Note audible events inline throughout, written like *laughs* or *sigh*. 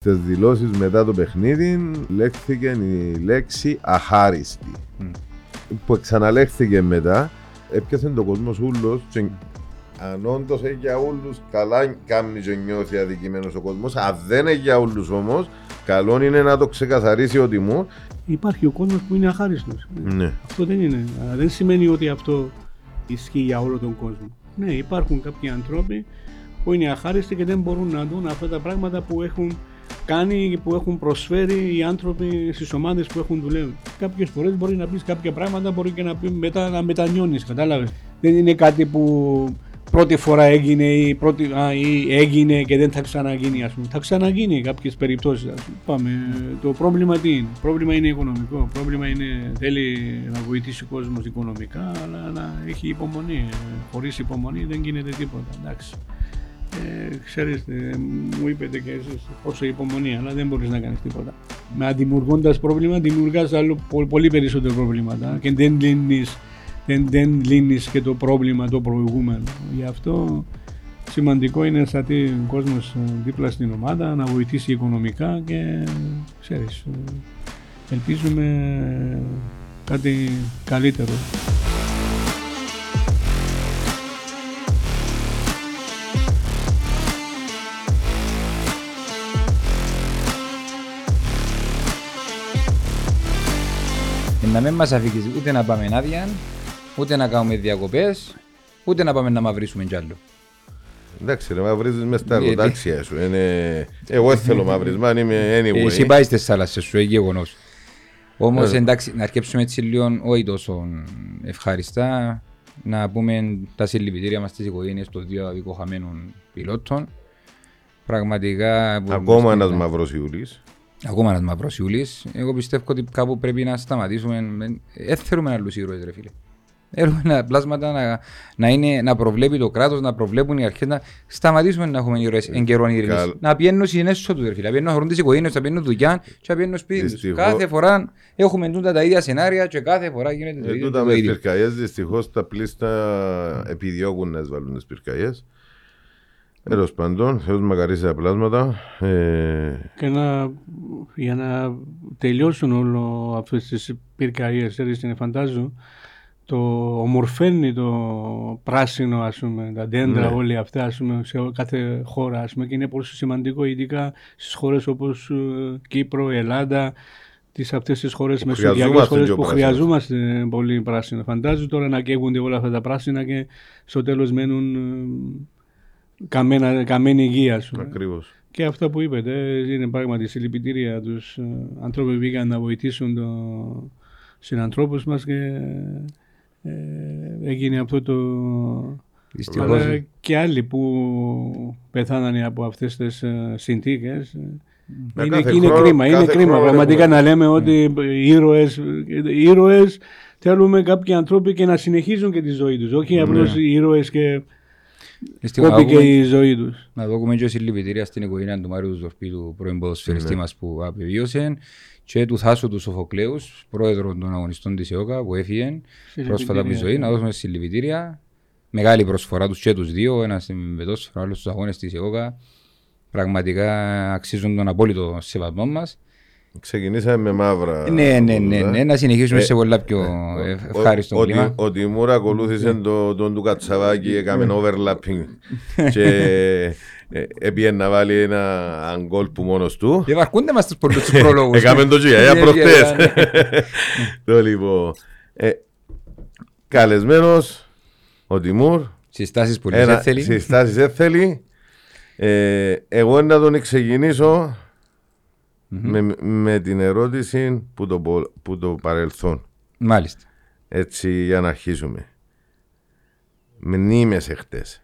Στι δηλώσεις μετά το παιχνίδι λέχθηκε η λέξη αχάριστη. Mm. Που ξαναλέχθηκε μετά, έπιασε το κόσμος ούλος. Αν όντως έχει για όλου, καλά κάνει και νιώθει αδικημένος ο κόσμος. Αν δεν έχει για όλου όμως, καλό είναι να το ξεκαθαρίσει ο Τιμούρ. Υπάρχει ο κόσμος που είναι αχάριστος. Ναι. Αυτό δεν είναι. Δεν σημαίνει ότι αυτό ισχύει για όλο τον κόσμο. Ναι, υπάρχουν κάποιοι άνθρωποι που είναι αχάριστοι και δεν μπορούν να δουν αυτά τα πράγματα που έχουν κάνει που έχουν προσφέρει οι άνθρωποι στις ομάδες που έχουν δουλεύει. Κάποιες φορές μπορεί να πεις κάποια πράγματα, μπορεί και να πει μετά να μετανιώνεις. Κατάλαβες. Δεν είναι κάτι που πρώτη φορά έγινε ή, πρώτη, α, ή έγινε και δεν θα ξαναγίνει. Ας πούμε. Θα ξαναγίνει κάποιες περιπτώσεις. Πάμε. Το πρόβλημα τι είναι; Το πρόβλημα είναι οικονομικό. Το πρόβλημα είναι θέλει να βοηθήσει ο κόσμος οικονομικά, αλλά να έχει υπομονή. Χωρίς υπομονή δεν γίνεται τίποτα. Εντάξει ε, ξέρετε, μου είπετε και εσείς πόσο υπομονή, αλλά δεν μπορείς να κάνεις τίποτα. Με δημιουργώντα πρόβλημα, δημιουργάς άλλο, πολύ περισσότερο προβλήματα και δεν λύνεις, δεν, δεν λύνεις και το πρόβλημα το προηγούμενο. Γι' αυτό σημαντικό είναι σαν ο κόσμος ε, δίπλα στην ομάδα να βοηθήσει οικονομικά και ξέρεις, ε, ελπίζουμε κάτι καλύτερο. Να μην μας αφήκεις ούτε να πάμε άδεια, ούτε να κάνουμε διακοπές, ούτε να πάμε να μαυρίσουμε κι άλλο. Εντάξει, ρε, μαυρίζεις μες στα ροτάξια σου. Είναι... Εγώ δεν θέλω μαυρισμα, είμαι anyway. Εσύ πάεις στις θάλασσες σου, έχει γεγονός. Όμως εντάξει, να αρκέψουμε έτσι λίγο, όχι τόσο ευχαριστά, να πούμε τα συλληπιτήρια μας στις οικογένειες των δύο αδικοχαμένων πιλότων. Πραγματικά... Ακόμα ένας μαύρος Ιούλης. Ακόμα ένας μαύρος Ιούλης. Εγώ πιστεύω ότι κάπου πρέπει να σταματήσουμε. Δεν θέλουμε άλλους ήρωες, ρε φίλε. Θέλουμε πλάσματα να, να, είναι, να προβλέπει το κράτος, να προβλέπουν οι αρχές, να σταματήσουμε να έχουμε ήρωες εν καιρό ειρήνης. Να πιένουν συνέσως τους, ρε φίλε. Να πιένουν να χωρούν τι οικογένειες, να πιένουν δουλειά και να πιένουν σπίτι του. Κάθε φορά έχουμε τούτα τα ίδια σενάρια και κάθε φορά γίνεται το ε, ίδιο. Τούτα με πυρκαγιές δυστυχώς τα πλήστα επιδιώκουν να εισβάλλουν τις πυρκαγιές. Τέλος πάντων, Θεός μακαρίσει τα πλάσματα. Ε... Και να, για να τελειώσουν όλο αυτές τις πυρκαγιές, έτσι φαντάζω, το ομορφαίνει το πράσινο, ας πούμε, τα δέντρα, ναι. όλοι αυτά, ας πούμε, σε κάθε χώρα, ας πούμε, και είναι πολύ σημαντικό, ειδικά στις χώρες όπως ε, Κύπρο, Ελλάδα, τις αυτές τις χώρες μεσογειακές χώρες που χρειαζόμαστε πολύ πράσινο. Φαντάζομαι τώρα να καίγονται όλα αυτά τα πράσινα και στο τέλος μένουν ε, καμένα, καμένη υγεία σου. Ακριβώς. Και αυτό που είπετε είναι πράγματι συλληπιτήρια τους ε, ανθρώπου που πήγαν να βοηθήσουν το συνανθρώπου μας και ε, έγινε αυτό το. Αλλά και άλλοι που πεθάνανε από αυτές τις ε, συνθήκες είναι, είναι κρίμα, είναι κρίμα πραγματικά να λέμε ότι οι ήρωες, οι ήρωες θέλουμε κάποιοι ανθρώποι και να συνεχίζουν και τη ζωή τους, όχι απλώς οι ήρωες και Κόπηκε η ζωή τους. Να δούμε και συλληπιτήρια στην οικογένεια του Μάριου Ζορπή, του πρώην ποδοσφαιριστή ναι. μα που απεβίωσε, και του Θάσου του Σοφοκλέους, πρόεδρος των αγωνιστών της ΕΟΚΑ που έφυγε πρόσφατα από τη ζωή. Να δώσουμε συλληπιτήρια. Μεγάλη προσφορά τους και τους δύο, ένας στην πετόσφαιρα, άλλος στους αγώνες της ΕΟΚΑ. Πραγματικά αξίζουν τον απόλυτο σεβασμό μας. Ξεκινήσαμε με μαύρα. Ναι, ναι, ναι, ναι, να συνεχίσουμε ε, σε πολλά πιο ε, ευχάριστο κλίμα. Ο Τιμούρα ακολούθησε τον του Κατσαβάκη, έκαμε overlapping και έπιε να βάλει ένα αγκόλ που μόνος του. Διαβαρκούνται μας τους πολλούς τους προλόγους. *laughs* Έκαμε το τζία, για προχτές. *laughs* Το λοιπόν. Καλεσμένος ο Τιμούρ. Συστάσεις που δεν θέλει. Συστάσεις δεν θέλει. Εγώ να τον ξεκινήσω με, με την ερώτηση που το, που το παρελθόν. Μάλιστα. Έτσι για να αρχίσουμε. Μνήμες εχθές.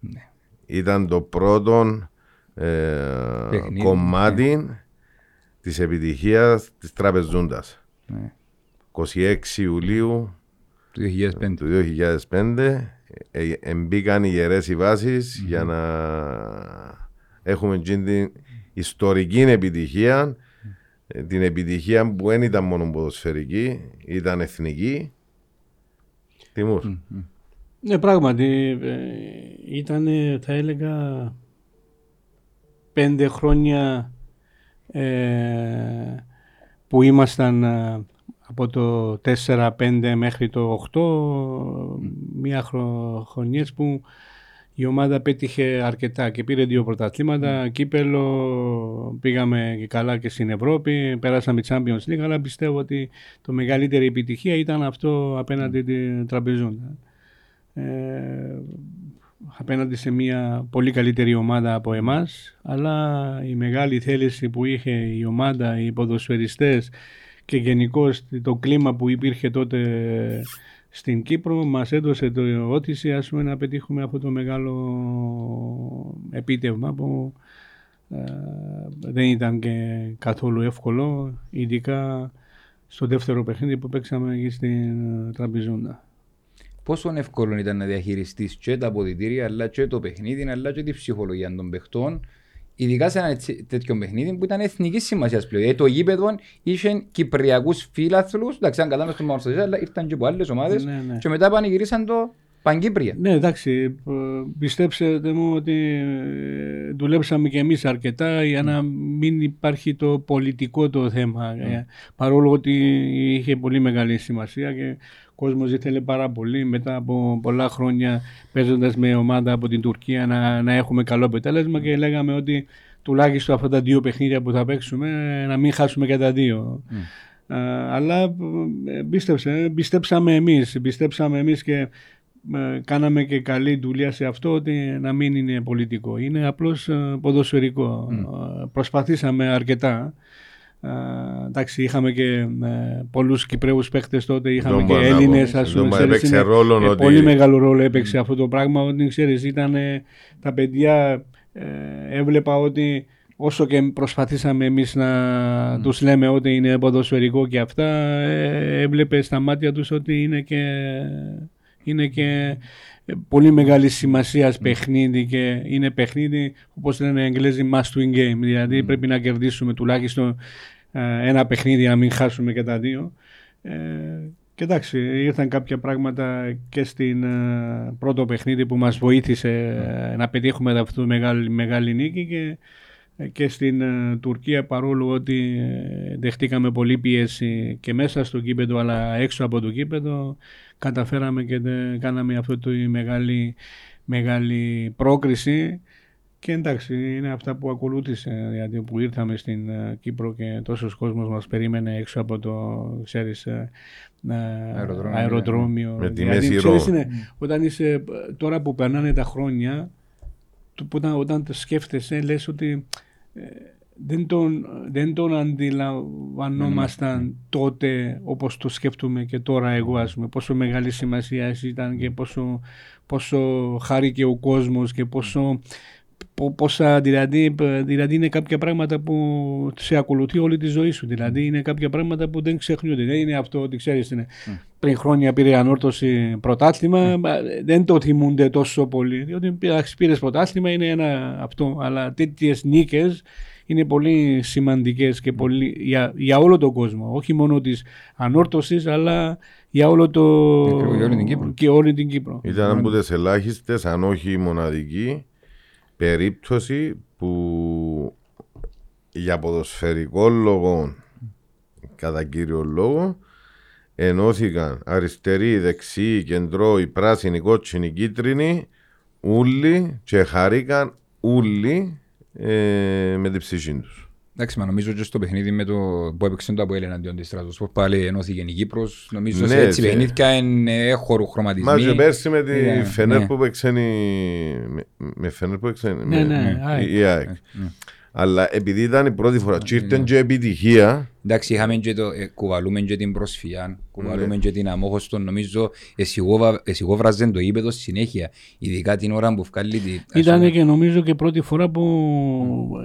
Ναι. Ήταν το πρώτο ε, κομμάτι ναι. της επιτυχίας της Τραπεζούντας. Ναι. 26 Ιουλίου του 2005, του 2005 ε, ε, μπήκαν οι γερές οι βασεις για να έχουμε την ιστορική επιτυχία, ε, την επιτυχία που δεν ήταν μόνο ποδοσφαιρική, ήταν εθνική. Τιμούρ. Ναι, πράγματι, ε, ήταν, θα έλεγα, πέντε χρόνια ε, που ήμασταν ε, από το 4-5 μέχρι το 8 μία χρο, χρονιές που η ομάδα πέτυχε αρκετά και πήρε δύο πρωταθλήματα, mm. κύπελο, πήγαμε και καλά και στην Ευρώπη, πέρασαμε Champions League, αλλά πιστεύω ότι το μεγαλύτερη επιτυχία ήταν αυτό απέναντι mm. την Τραμπεζούντα. Ε, απέναντι σε μια πολύ καλύτερη ομάδα από εμάς, αλλά η μεγάλη θέληση που είχε η ομάδα, οι ποδοσφαιριστές και γενικώς το κλίμα που υπήρχε τότε στην Κύπρο μας έδωσε το όθηση ας πούμε, να πετύχουμε αυτό το μεγάλο επίτευγμα που ε, δεν ήταν και καθόλου εύκολο, ειδικά στο δεύτερο παιχνίδι που παίξαμε εκεί στην Τραμπιζούντα. Πόσο εύκολο ήταν να διαχειριστείς και τα αποδητήρια, αλλά και το παιχνίδι, αλλά και τη ψυχολογία των παιχτών Ειδικά σε ένα τέτοιο παιχνίδι που ήταν εθνικής σημασίας πλέον. Γιατί το γήπεδο είχε κυπριακούς φίλαθλους, εντάξει, αν κατάμε στο Μαυρσαζέ, αλλά ήρθαν και από άλλες ομάδες ναι, ναι. και μετά πανηγυρίσαν το Παγκύπρια. Ναι, εντάξει. Πιστέψτε μου ότι ε, δουλέψαμε και εμείς αρκετά για να μην υπάρχει το πολιτικό το θέμα. Mm. Παρόλο ότι είχε πολύ μεγάλη σημασία και ο κόσμος ήθελε πάρα πολύ μετά από πολλά χρόνια παίζοντας με ομάδα από την Τουρκία να, να έχουμε καλό αποτέλεσμα και λέγαμε ότι τουλάχιστον αυτά τα δύο παιχνίδια που θα παίξουμε να μην χάσουμε και τα δύο. Mm. αλλά ε, πίστεψε, πιστέψαμε εμείς, πιστέψαμε εμείς και κάναμε και καλή δουλειά σε αυτό ότι να μην είναι πολιτικό. Είναι απλώς ποδοσφαιρικό. Mm. Προσπαθήσαμε αρκετά εντάξει, είχαμε και ε, πολλούς Κυπρέους παίχτες τότε, είχαμε και Έλληνες, ας πούμε, ξέρεις, είναι, ρόλο, ε, πολύ μεγάλο ρόλο έπαιξε αυτό το πράγμα, ότι ξέρεις, ήταν τα παιδιά, ε, έβλεπα ότι όσο και προσπαθήσαμε εμείς να mm. τους λέμε ότι είναι ποδοσφαιρικό και αυτά, ε, έβλεπε στα μάτια τους ότι είναι και, είναι και πολύ μεγάλη σημασία mm. παιχνίδι και είναι παιχνίδι όπως λένε οι Εγγλέζοι must win game δηλαδή mm. πρέπει να κερδίσουμε τουλάχιστον ε, ένα παιχνίδι να μην χάσουμε και τα δύο. Ε, και εντάξει, ήρθαν κάποια πράγματα και στην ε, πρώτο παιχνίδι που μας βοήθησε ε, να πετύχουμε αυτή τη μεγάλη, μεγάλη νίκη και, και στην Τουρκία παρόλο ότι δεχτήκαμε πολύ πίεση και μέσα στο κήπεδο αλλά έξω από το κήπεδο καταφέραμε και κάναμε αυτή τη μεγάλη, μεγάλη πρόκριση και εντάξει, είναι αυτά που ακολούθησε, γιατί που ήρθαμε στην uh, Κύπρο και τόσος κόσμος μας περίμενε έξω από το, ξέρεις, uh, αεροδρόμιο. αεροδρόμιο. Με τη μέση είναι, όταν είσαι, τώρα που περνάνε τα χρόνια, που όταν, όταν το σκέφτεσαι, λες ότι ε, δεν τον, δεν τον αντιλαμβανόμασταν τότε όπως το σκέφτομαι και τώρα εγώ ας πούμε πόσο μεγάλη σημασία ήταν και πόσο, πόσο χάρηκε ο κόσμος και πόσο πόσα, δηλαδή, δηλαδή είναι κάποια πράγματα που σε ακολουθεί όλη τη ζωή σου. Δηλαδή είναι κάποια πράγματα που δεν ξεχνιούνται. Δεν είναι αυτό ότι ξέρεις, είναι. Mm. πριν χρόνια πήρε ανόρθωση πρωτάθλημα, mm. δεν το θυμούνται τόσο πολύ. Διότι πήρες πρωτάθλημα είναι ένα αυτό. Αλλά τέτοιες νίκες είναι πολύ σημαντικές και πολύ, για, για όλο τον κόσμο. Όχι μόνο της ανόρθωσης, αλλά για όλο το. Και όλη την Κύπρο. Ήταν από τις ελάχιστες, αν όχι μοναδική, περίπτωση που για ποδοσφαιρικό λόγο κατά κύριο λόγο ενώθηκαν αριστεροί, δεξιοί, κεντρώοι, πράσινοι, κότσινοι, κίτρινοι όλοι και χαρήκαν όλοι ε, με την ψυχή τους. Εντάξει, μα νομίζω και στο παιχνίδι με το που έπαιξε το Αποέλ εναντίον της Στράτος, που πάλι ενώθηκε η Κύπρος, νομίζω ναι, έτσι παιχνίδια είναι έχορου χρωματισμοί. Μα και πέρσι με τη ναι, Φενέρ ναι. που έπαιξε με Φενέρ που έπαιξε ναι, ναι, η ΑΕΚ. Ναι. Αλλά επειδή ήταν η πρώτη φορά και ήρθαν και επιτυχία. Εντάξει, είχαμε και το, ε, κουβαλούμε και την προσφυγιά, κουβαλούμε και την αμόχωστο, νομίζω εσυγόβραζε το ύπεδο συνέχεια, ειδικά την ώρα που βγάλει την... Ήταν και νομίζω και πρώτη φορά που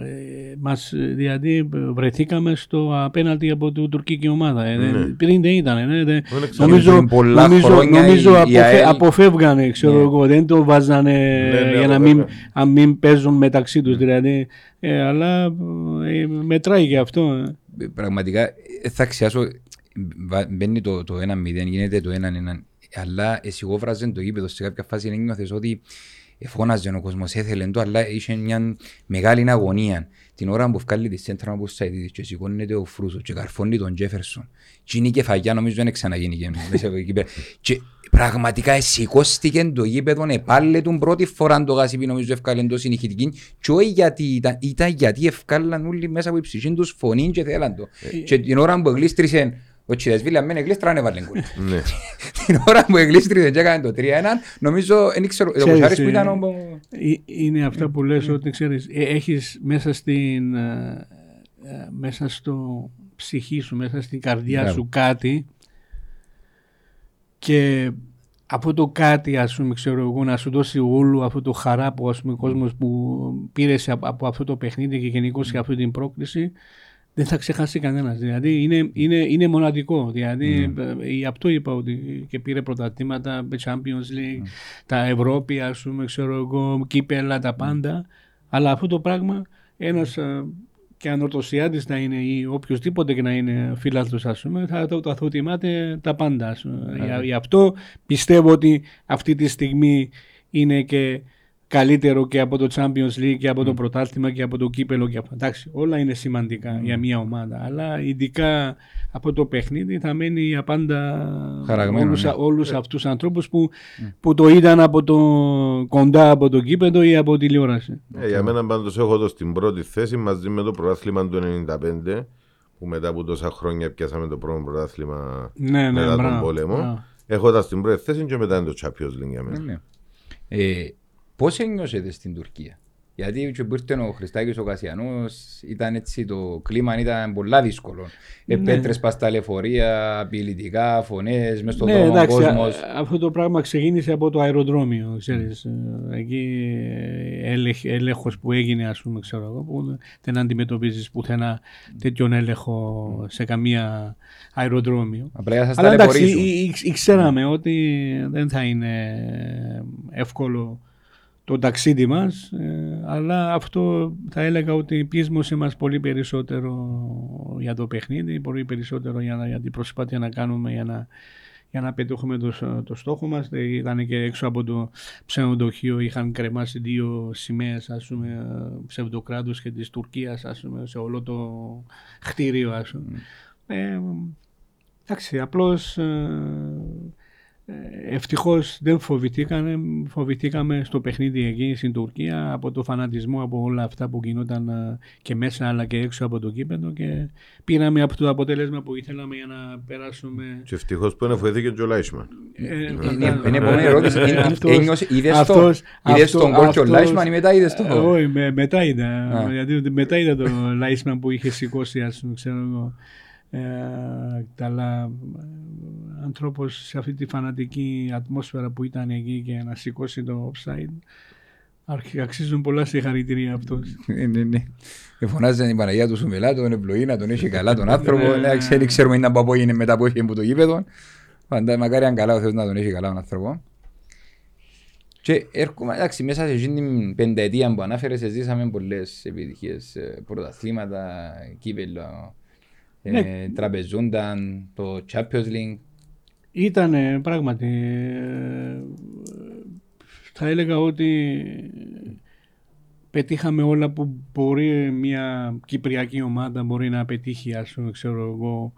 ε, μας, δηλαδή βρεθήκαμε στο απέναντι από την τουρκική ομάδα. Ε, ναι. Πριν δεν ήταν, ναι, δε, νομίζω, νομίζω, νομίζω αποφε, αποφεύγανε, ξέρω ναι. εγώ, δεν το βάζανε ναι, ναι, για να μην, μην παίζουν μεταξύ τους, δηλαδή ε, αλλά ε, μετράει και αυτό. Ε. Πραγματικά θα αξιάσω. Μπαίνει το, το 1-0, γίνεται το 1-1. Αλλά εσύ βράζε το γήπεδο σε κάποια φάση να νιώθεις ότι εφώναζε ο κόσμος, έθελε το, αλλά είχε μια μεγάλη αγωνία. Την ώρα που βγάλει τη σέντρα από Σαϊδίδης και σηκώνεται ο Φρούσο και καρφώνει τον Τζέφερσον. Και είναι η κεφαγιά νομίζω δεν ξαναγίνει και πραγματικά σηκώστηκε το γήπεδο, επάλε τον πρώτη φορά το γάσιπι νομίζω ευκάλεν το συνεχιτική και όχι γιατί ήταν, ήταν γιατί ευκάλαν όλοι μέσα από η ψυχή τους φωνή και θέλαν το. Ε, και την ώρα που εγλίστρισε ο Τσιδεσβίλη με εγλίστρα έβαλε γκολ. Ναι. *laughs* Την ώρα που εγλίστρισε και έκανε το 3-1 νομίζω δεν ξέρω, ο Κουσάρης που ήταν ο... Ε, είναι αυτά που λες ότι ξέρεις, ε, έχεις μέσα στην μέσα στο ψυχή σου, μέσα στην καρδιά ναι. σου κάτι και αυτό το κάτι, ας πούμε, ξέρω εγώ, να σου δώσει όλο αυτό το χαρά που ας πούμε, ο κόσμος που πήρε από, από αυτό το παιχνίδι και γενικώς σε αυτή την πρόκληση, δεν θα ξεχάσει κανένας. Δηλαδή είναι, είναι, είναι μοναδικό. Δηλαδή, mm. γι' αυτό είπα ότι και πήρε πρωταθλήματα, Champions League, mm. τα Ευρώπη, ας πούμε, ξέρω εγώ, κύπελα, τα πάντα. Αλλά αυτό το πράγμα ένας και αν ορτοσιάτης να είναι ή οποιοδήποτε και να είναι φίλαθλος ας πούμε θα το, το, τα πάντα. Γι' αυτό πιστεύω ότι αυτή τη στιγμή είναι και καλύτερο και από το Champions League και από το πρωτάθλημα και από το κύπελο και από... Εντάξει, όλα είναι σημαντικά για μια ομάδα, αλλά ειδικά από το παιχνίδι θα μένει για πάντα όλους, ναι. όλους αυτούς τους ανθρώπους που, που το είδαν από το, κοντά από το κύπελο ή από τηλεόραση. Ε, για μένα πάντως έχω το στην πρώτη θέση μαζί με το πρωτάθλημα του 1995 που μετά από τόσα χρόνια πιάσαμε το πρώτο πρωτάθλημα ναι, ναι, μετά τον πόλεμο. Έχω τα στην πρώτη θέση και μετά είναι το Champions League για μένα. Ναι, ναι. Ε, Πώς ένιωσετε στην Τουρκία; Γιατί και που ήρθε ο Χριστάκης ο Κασιανός ήταν έτσι το κλίμα ήταν πολλά δύσκολο. Ναι. Επέτρες πας στα λεωφορεία, απειλητικά, φωνές, μες στον ναι, δρόμο εντάξει, κόσμος. αυτό το πράγμα ξεκίνησε από το αεροδρόμιο, ξέρεις. Mm. Εκεί έλεγχ, έλεγχος που έγινε, ας πούμε, ξέρω εγώ, που δεν αντιμετωπίζεις πουθενά τέτοιον έλεγχο σε καμία αεροδρόμιο. Απλά Αλλά εντάξει, ήξεραμε ότι δεν θα είναι εύκολο το ταξίδι μας, ε, αλλά αυτό θα έλεγα ότι πείσμωσε μας πολύ περισσότερο για το παιχνίδι, πολύ περισσότερο για, για την προσπάθεια να κάνουμε για να, για να πετύχουμε το, το στόχο μας. Ε, ήταν και έξω από το ψευδοκείο, είχαν κρεμάσει δύο σημαίες ας πούμε, ψευδοκράτους και της Τουρκίας ας πούμε, σε όλο το χτίριο. Ας πούμε. Mm. Ε, εντάξει, απλώς ε, Ευτυχώ δεν φοβηθήκαμε, φοβηθήκαμε στο παιχνίδι εκεί στην Τουρκία από το φανατισμό, από όλα αυτά που γινόταν ε, και μέσα αλλά και έξω από το κήπεδο και πήραμε από το αποτέλεσμα που ήθελαμε για να περάσουμε. Και ευτυχώ που είναι φοβηθήκε και ο Λάισμαν. Ε, είναι επόμενη ερώτηση. Είδε τον κόλ και ο Λάισμαν ή μετά είδε το. Όχι, μετά είδα. Γιατί μετά είδα τον Λάισμαν που είχε σηκώσει, α πούμε, ξέρω εγώ. αλλά ανθρώπος σε αυτή τη φανατική ατμόσφαιρα που ήταν εκεί και να σηκώσει το offside. Αξίζουν πολλά συγχαρητήρια αυτό. Ναι, ναι, ναι. Φωνάζει την Παναγία του Σουμελά, τον ευλογεί να τον έχει καλά τον άνθρωπο. Ναι, ναι ξέρει, ξέρουμε είναι από είναι μετά από έφυγε από το γήπεδο. Φαντά, μακάρι αν καλά ο Θεός να τον έχει καλά τον άνθρωπο. Και έρχομαι, εντάξει, μέσα σε αυτήν την πενταετία που ανάφερες, ζήσαμε πολλές επιτυχίες, ε, πρωταθλήματα, κύπελο, ε, ναι. τραπεζούνταν, το Champions League. Ήταν πράγματι, ε, θα έλεγα ότι πετύχαμε όλα που μπορεί μια κυπριακή ομάδα μπορεί να πετύχει ας πούμε, ξέρω εγώ,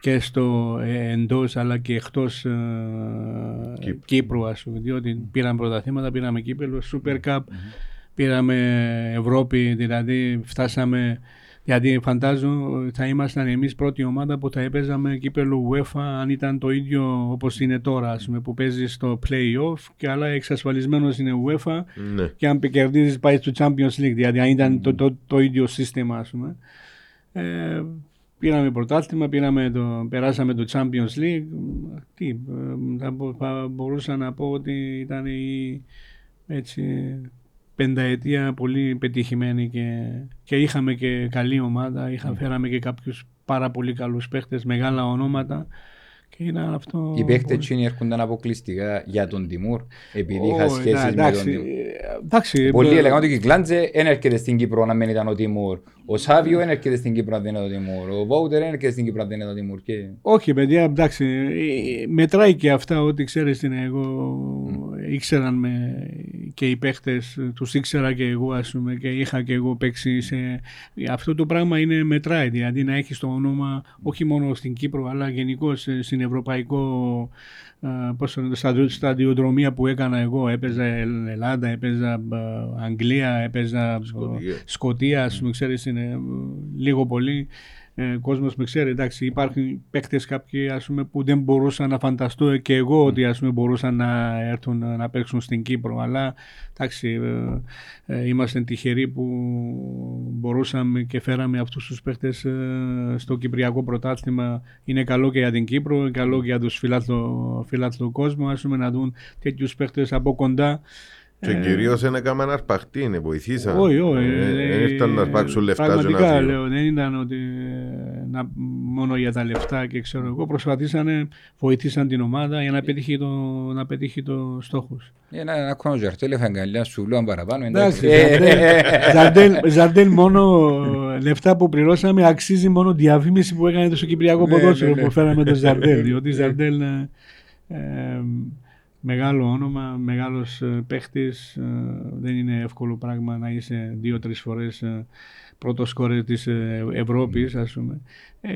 και στο ε, εντός αλλά και εκτός ε, Κύπρου. Ας πούμε, διότι πήραμε πρωταθλήματα, πήραμε κύπελο, Super Cup, πήραμε Ευρώπη, δηλαδή φτάσαμε γιατί φαντάζομαι θα ήμασταν εμείς πρώτη ομάδα που θα έπαιζαμε κύπελο UEFA αν ήταν το ίδιο όπως είναι τώρα, πούμε, που παίζεις στο playoff και άλλα εξασφαλισμένος είναι UEFA ναι. και αν κερδίζεις πάει στο Champions League. Δηλαδή αν ήταν το, το, το, ίδιο σύστημα, ας πούμε. Ε, πήραμε πρωτάθλημα, πήραμε το, περάσαμε το Champions League. Τι, ε, θα, θα μπορούσα να πω ότι ήταν η, έτσι, πενταετία πολύ πετυχημένη και, και είχαμε και καλή ομάδα, είχα, φέραμε και κάποιους πάρα πολύ καλούς παίχτες, μεγάλα ονόματα και ήταν αυτό... Οι παίχτες πολύ... έρχονταν αποκλειστικά για τον Τιμούρ, επειδή είχα σχέσεις με τον Τιμούρ. Εντάξει, Πολλοί έλεγαν ότι η Κλάντζε δεν έρχεται στην Κύπρο να μην ήταν ο Τιμούρ. Ο Σάβιο δεν έρχεται στην Κύπρο να δεν είναι ο Τιμούρ. Ο Βόουτερ δεν έρχεται στην Κύπρο να δεν είναι ο Τιμούρ. Και... Όχι, παιδιά, εντάξει. Ε, μετράει και αυτά ότι ξέρεις είναι εγώ. Mm. Ήξεραν με και οι παίχτες τους ήξερα και εγώ ας πούμε και είχα και εγώ παίξει σε... Αυτό το πράγμα είναι μετράει, δηλαδή να έχεις το όνομα όχι μόνο στην Κύπρο αλλά γενικώ στην ευρωπαϊκό πώς σταδιοδρομία που έκανα εγώ. Έπαιζα Ελλάδα, έπαιζα Αγγλία, έπαιζα Σκοτία, Σκοτία ας πούμε, ξέρεις, είναι λίγο πολύ ε, κόσμος με ξέρει. Εντάξει, υπάρχουν παίκτες κάποιοι ας πούμε, που δεν μπορούσαν να φανταστώ και εγώ ότι ας πούμε, μπορούσαν να έρθουν να παίξουν στην Κύπρο. Αλλά εντάξει, ε, ε, είμαστε τυχεροί που μπορούσαμε και φέραμε αυτούς τους παίκτες ε, στο Κυπριακό πρωτάθλημα. Είναι καλό και για την Κύπρο, καλό και για τους φιλάθλου κόσμου ας πούμε, να δουν τέτοιους παίκτες από κοντά. Και ε, κυρίω δεν έκαναν αρπαχτή, ναι, βοηθήσαν. Όχι, όχι. Δεν ε, ήρθαν να αρπάξουν λεφτά. Πραγματικά λέω, δεν ήταν ότι να, μόνο για τα λεφτά και ξέρω εγώ. Προσπαθήσαν, βοηθήσαν την ομάδα για να πετύχει το, να πετύχει το στόχο. Ένα, ένα κόμμα ζαρτέλ, είχαν σου λέω παραπάνω. Εντάξει, Ζαρτέλ μόνο λεφτά που πληρώσαμε αξίζει μόνο διαφήμιση που έκανε το Κυπριακό ναι, ποδόσφαιρο ναι, που φέραμε το Ζαρτέλ. Διότι Ζαρτέλ μεγάλο όνομα, μεγάλος ε, παίχτης. Ε, δεν είναι εύκολο πράγμα να είσαι δύο-τρεις φορές ε, πρώτος σκόρε της Ευρώπης, ας πούμε.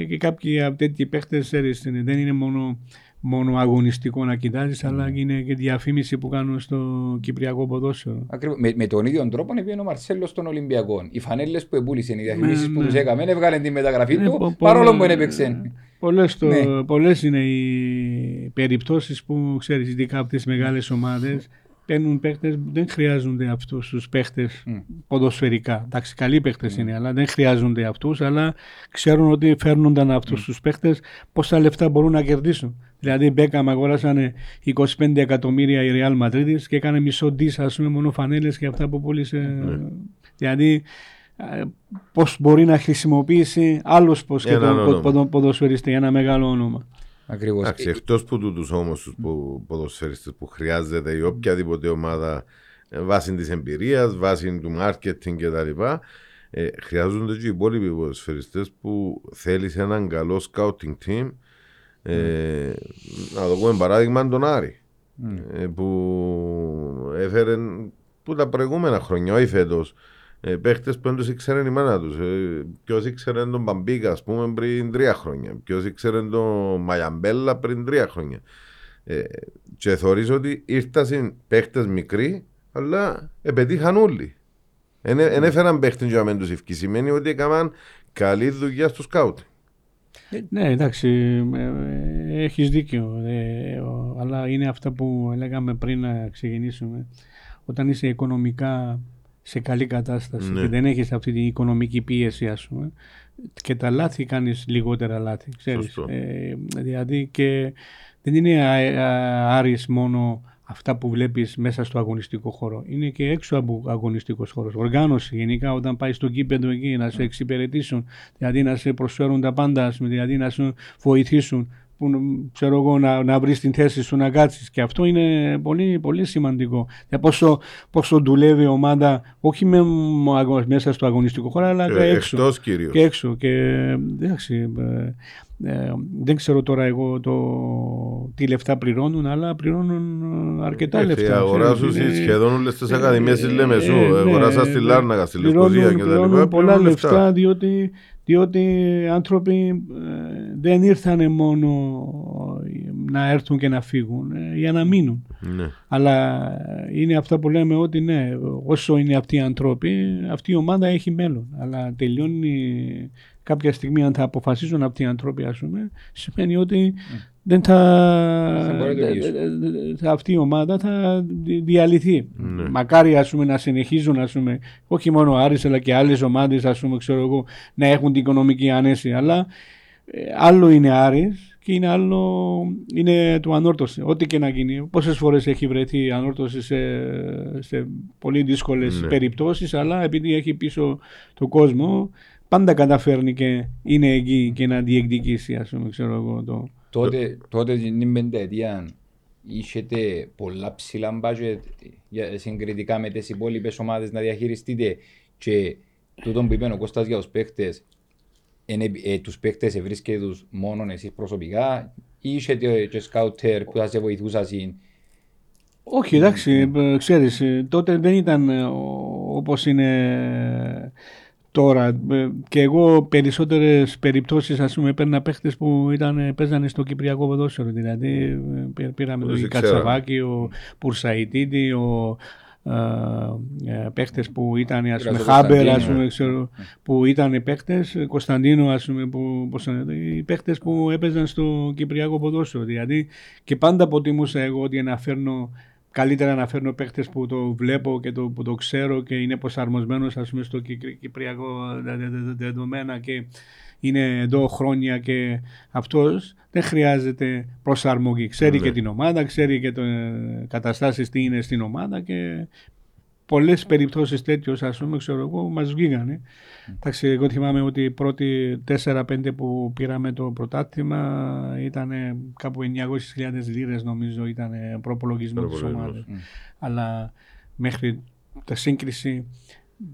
Και κάποιοι από τέτοιοι παίχτες, δεν είναι μόνο μόνο αγωνιστικό να κοιτάζεις, αλλά είναι και διαφήμιση που κάνουν στο Κυπριακό ποδόσφαιρο. Ακριβώς. Με, με τον ίδιο τρόπο είναι ο Μαρσέλος των Ολυμπιακών. Οι φανέλες που εμπούλησαν, οι διαφημίσεις ναι, που ναι. του έκαμε, έβγαλε τη μεταγραφή ναι, του, πο, παρόλο που δεν έπαιξε. Πολλές είναι οι περιπτώσεις που ξέρεις, ειδικά από τις μεγάλες ομάδες, παίρνουν παίχτε δεν χρειάζονται αυτούς τους παίχτε mm. ποδοσφαιρικά. Εντάξει, καλοί παίχτε mm. είναι, αλλά δεν χρειάζονται αυτούς, αλλά ξέρουν ότι φέρνονταν αυτούς mm. τους παίχτε πόσα λεφτά μπορούν να κερδίσουν. Δηλαδή, Μπέκαμ αγόρασαν 25 εκατομμύρια η Real Madrid και έκανε μισό ντύς, ας πούμε, μόνο φανέλες και αυτά που πούλησε. Mm. Δηλαδή, ε, πώς μπορεί να χρησιμοποιήσει άλλο πώ και τον ποδοσφαιριστή, ένα μεγάλο όνομα. Ακριβώς. Εντάξει, εκτός που τούτους όμως τους ποδοσφαιριστές που χρειάζεται η οποιαδήποτε ομάδα ε, βάσει της εμπειρίας, βάσει του marketing κτλ. Ε, χρειάζονται και οι υπόλοιποι ποδοσφαιριστές που θέλει έναν καλό scouting team ε, να το πούμε παράδειγμα τον Άρη ε, που έφερε που τα προηγούμενα χρόνια, όχι φέτος, ε, παίχτες που δεν του ήξερε η μάνα τους. Ε, Ποιος ήξερε τον Μπαμπίκα, ας πούμε, πριν τρία χρόνια. Ποιος ήξερε τον Μαγιαμπέλα πριν τρία χρόνια. Ε, και θεωρίζω ότι ήρθαν παίχτες μικροί, αλλά επετύχαν όλοι. Δεν έφεραν παίχτες για να μην τους ευκεί. Σημαίνει ότι έκαναν καλή δουλειά στο σκάουτ. Ναι, εντάξει, ε, έχεις δίκιο. Ε, αλλά είναι αυτά που λέγαμε πριν να ξεκινήσουμε. Όταν είσαι οικονομικά σε καλή κατάσταση ναι. και δεν έχεις αυτή την οικονομική πίεση ας πούμε και τα λάθη κάνεις λιγότερα λάθη ξέρεις. Ε, δηλαδή και δεν είναι άρης μόνο αυτά που βλέπεις μέσα στο αγωνιστικό χώρο. Είναι και έξω από αγωνιστικός χώρος. Οργάνωση γενικά όταν πάει στο κήπεδο εκεί να σε εξυπηρετήσουν, δηλαδή να σε προσφέρουν τα πάντα, δηλαδή να σε βοηθήσουν που ξέρω εγώ να, να βρεις την θέση σου να κάτσεις. Και αυτό είναι πολύ, πολύ σημαντικό. Για πόσο, πόσο δουλεύει η ομάδα, όχι με, μέσα στο αγωνιστικό χώρο, αλλά και, έξω. Εκτός κυρίως. Και έξω. Και εντάξει, ε, ε, δεν ξέρω τώρα εγώ το, τι λεφτά πληρώνουν, αλλά πληρώνουν αρκετά Έχει, λεφτά. Αγοράζουν σχεδόν όλες τις ακαδημίες τη Λεμεσού. Ε, ναι, Αγοράζας στη Λάρνακα, στη Λευκοσία κτλ. Πληρώνουν πολλά λεφτά, διότι διότι οι άνθρωποι ε, δεν ήρθαν μόνο να έρθουν και να φύγουν, ε, για να μείνουν. Ναι. Αλλά είναι αυτά που λέμε ότι ναι, όσο είναι αυτοί οι άνθρωποι, αυτή η ομάδα έχει μέλλον. Αλλά τελειώνει κάποια στιγμή αν θα αποφασίζουν αυτοί οι άνθρωποι, ας πούμε, σημαίνει ότι ναι. Δεν θα, θα, αυτή η ομάδα θα διαλυθεί. Ναι. Μακάρι ας πούμε, να συνεχίζουν ας πούμε, όχι μόνο Άρης αλλά και άλλες ομάδες ας πούμε, ξέρω εγώ, να έχουν την οικονομική ανέση. Αλλά ε, άλλο είναι Άρης και είναι άλλο είναι το ανόρτωση. Ό,τι και να γίνει. Πόσες φορές έχει βρεθεί ανόρτωση σε, σε πολύ δύσκολες ναι. περιπτώσεις, αλλά επειδή έχει πίσω το κόσμο, πάντα καταφέρνει και είναι εκεί και να διεκδικήσει, ας πούμε, ξέρω εγώ το... Τότε, τότε την πενταετία είχετε πολλά ψηλά budget συγκριτικά με τις υπόλοιπες ομάδες να διαχειριστείτε και τούτο που είπε ο Κώστας για τους παίχτες ε, τους παίχτες βρίσκεται τους μόνο εσείς προσωπικά ή είχετε και σκάουτερ που θα σε βοηθούσαν Όχι, εντάξει, ε, ξέρεις, ε, τότε δεν ήταν ε, ο- όπως είναι τώρα. Ε, Και εγώ περισσότερες περιπτώσεις, ας πούμε, παίρνα παίχτες που ήταν, παίζανε στο Κυπριακό ποδόσφαιρο. Δηλαδή, ε, πή- πήραμε Που τον τους Κατσαβάκη, ο Πουρσαϊτίδη, ο ε, ε, παίχτες που ήταν ας πούμε Πήρα τον Χάμπερ ας Κωνσταντίνο. πούμε, ξέρω, που ήταν παίχτες, Κωνσταντίνο ας πούμε που, πώς είναι, οι παίχτες που έπαιζαν στο Κυπριακό ποδόσφαιρο δηλαδή και πάντα αποτιμούσα εγώ ότι να φέρνω καλύτερα να φέρνω παίχτες που το βλέπω και το, που το ξέρω και είναι προσαρμοσμένος ας πούμε στο Κυπρι- Κυπριακό δε- δε- δε- δεδομένα και είναι εδώ χρόνια και αυτός δεν χρειάζεται προσαρμογή. Ξέρει Ναι. και την ομάδα, ξέρει και το ε, καταστάσεις τι είναι στην ομάδα και πολλές περιπτώσεις τέτοιες ας πούμε ξέρω εγώ μας βγήκανε. Εντάξει, εγώ θυμάμαι ότι οι πρώτοι 4-5 που πήραμε το πρωτάθλημα ήταν κάπου 900.000 λίρες νομίζω ήταν προπολογισμός της Προπολογισμός. ομάδας. Αλλά μέχρι τα σύγκριση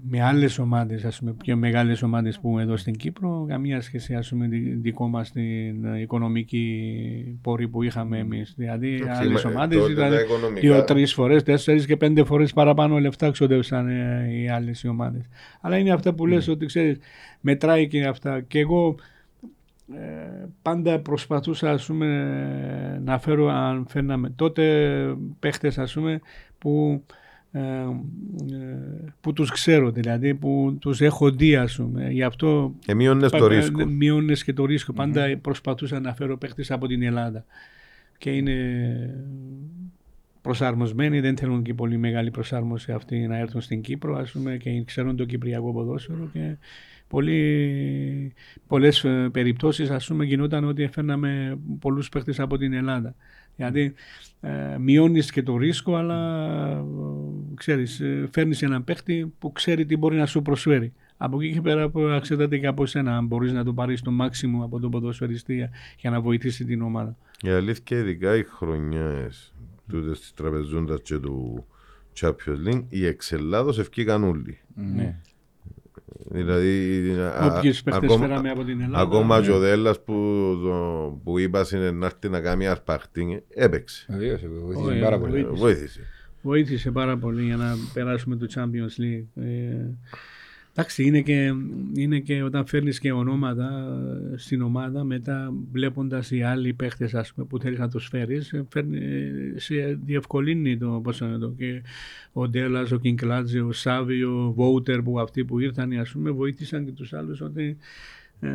με άλλες ομάδες, ας πούμε, πιο μεγάλες ομάδες που εδώ στην Κύπρο, καμία σχέση, ας πούμε, δι- δικό μας την ε, οικονομική πόρη που είχαμε εμείς. Δηλαδή, Εντάξει, άλλες μα- ομάδες τότε ήταν τα οικονομικά- δύο-τρεις φορές, τέσσερις και πέντε φορές παραπάνω λεφτά ξοδεύσαν ε, οι άλλες οι ομάδες. Αλλά είναι αυτά που λες ότι, ξέρεις, μετράει και αυτά. Και εγώ ε, πάντα προσπαθούσα ας πούμε να φέρω αν φέρναμε τότε παίχτες ας πούμε που ε, ε, που τους ξέρω δηλαδή που τους έχω δει ας πούμε γι' αυτό Εμείωνες το πα- ρίσκο. ε, μειώνες και το ρίσκο πάντα προσπαθούσα να φέρω παίχτες από την Ελλάδα και είναι προσαρμοσμένοι δεν θέλουν και πολύ μεγάλη προσάρμοση αυτοί να έρθουν στην Κύπρο ας πούμε και ξέρουν το κυπριακό ποδόσφαιρο και πολύ, πολλές ε, περιπτώσεις ας πούμε γινόταν ότι έφερναμε πολλούς παίχτες από την Ελλάδα. Δηλαδή ε, μειώνεις και το ρίσκο αλλά ε, ξέρεις ε, φέρνεις έναν παίχτη που ξέρει τι μπορεί να σου προσφέρει. Από εκεί και πέρα που εξαρτάται και από σένα αν μπορείς να το πάρεις το μάξιμο από τον ποδοσφαιριστή για να βοηθήσει την ομάδα. Η αλήθεια, ειδικά οι χρονιές τούτες της τραπεζούντας και του Champions League, οι εξελάδος ευκήκαν όλοι. Ναι. Δηλαδή, α- Όποιους παίχτες ακόμα- φέραμε από την Ελλάδα. Ακόμα ναι. και ο Δέλλας που, το- που είπας είναι να έρθει να κάνει αρπαχτή, έπαιξε. Βεβαίως, βοήθησε Όχι, πάρα πολύ. βοήθησε. Βοήθησε. Βοήθησε πάρα πολύ για να περάσουμε το Champions League. Ε, εντάξει, είναι και, είναι και όταν φέρνεις και ονόματα ε, στην ομάδα, μετά βλέποντας οι άλλοι παίχτες ας πούμε, που θέλεις να τους φέρεις, ε, φέρνει, ε, σε διευκολύνει το πώς είναι το. Και ο Ντέλλας, ο Κινκλάτζε, ο Σάβιο, ο Βόουτερ που αυτοί που ήρθαν ας πούμε, βοήθησαν και τους άλλους ότι ε,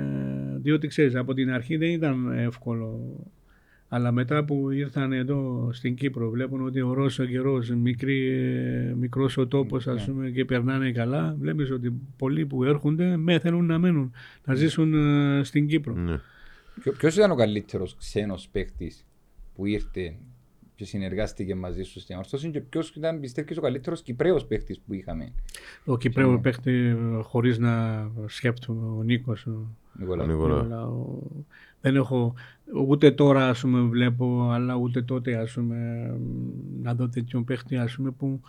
διότι ξέρεις από την αρχή δεν ήταν εύκολο αλλά μετά που ήρθαν εδώ στην Κύπρο βλέπουν ότι ο Ρώσος καιρός, μικρή, ε, μικρός ο τόπος ας πούμε και περνάνε καλά βλέπεις ότι πολλοί που έρχονται με θέλουν να μένουν, να ζήσουν ε, στην Κύπρο. Ναι. Ποιο- Ποιος ήταν ο καλύτερος ξένος παίκτης που ήρθε και συνεργάστηκε μαζί σου στην ορθώση και ποιος ήταν πιστεύεις ο καλύτερος Κυπρέος παίκτης που είχαμε, Ο Κυπρέο παίχτη ε, χωρίς να σκέφτομαι, ο Νίκος. Ο... Νικόλα. Ο Νικόλα. Νικόλα, ο- Δεν έχω, ούτε τώρα ας πούμε βλέπω, αλλά ούτε τότε ας πούμε να δω τέτοιον παίχτη ας πούμε που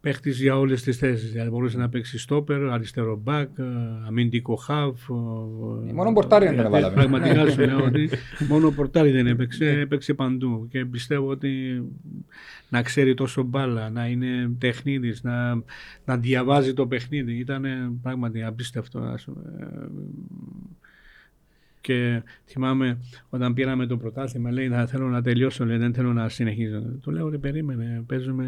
παίχτης για όλες τις θέσεις. Δηλαδή μπορούσε να παίξει στόπερ, αριστερό μπακ, ε, αμυντικό χαβ. ε, μόνο πορτάρι δεν τον γιατί έβαλαμε. Πραγματικά σου λέω *laughs* ότι μόνο πορτάρι δεν έπαιξε, έπαιξε παντού. Και πιστεύω ότι να ξέρει τόσο μπάλα, να είναι τεχνίδης, να, να διαβάζει το παιχνίδι. Ήταν πράγματι απίστευτο. Ας πούμε. Και θυμάμαι όταν πήραμε το πρωτάθλημα, λέει θα θέλω να τελειώσω, λέει, δεν θέλω να συνεχίζω. Του λέω ρε περίμενε, παίζουμε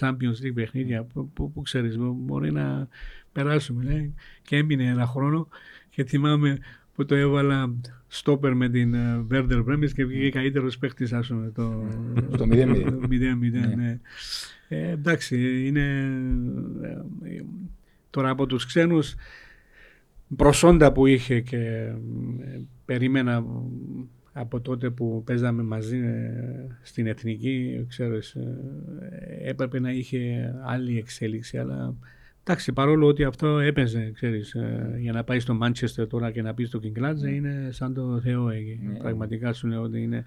Champions League παιχνίδια, που, που, που ξέρεις, μπορεί να περάσουμε. Λέει. Και έμεινε ένα χρόνο και θυμάμαι που το έβαλα στόπερ με την ε, Werder Bremen και βγήκε καλύτερος παίχτης, ας πούμε. Το, Στο 0-0. το 0-0, ναι. Ε, εντάξει, είναι. ε, ε, τώρα από τους ξένους προσόντα που είχε και ε, περίμενα από τότε που παίζαμε μαζί ε, στην Εθνική, ξέρεις, ε, έπρεπε να είχε άλλη εξέλιξη, αλλά εντάξει, παρόλο ότι αυτό έπαιζε, ξέρεις, ε, για να πάει στο Μάντσεστερ τώρα και να πει στο Κινκλάτζε, είναι σαν το Θεό εκεί. Ναι. Πραγματικά σου λέω ότι είναι,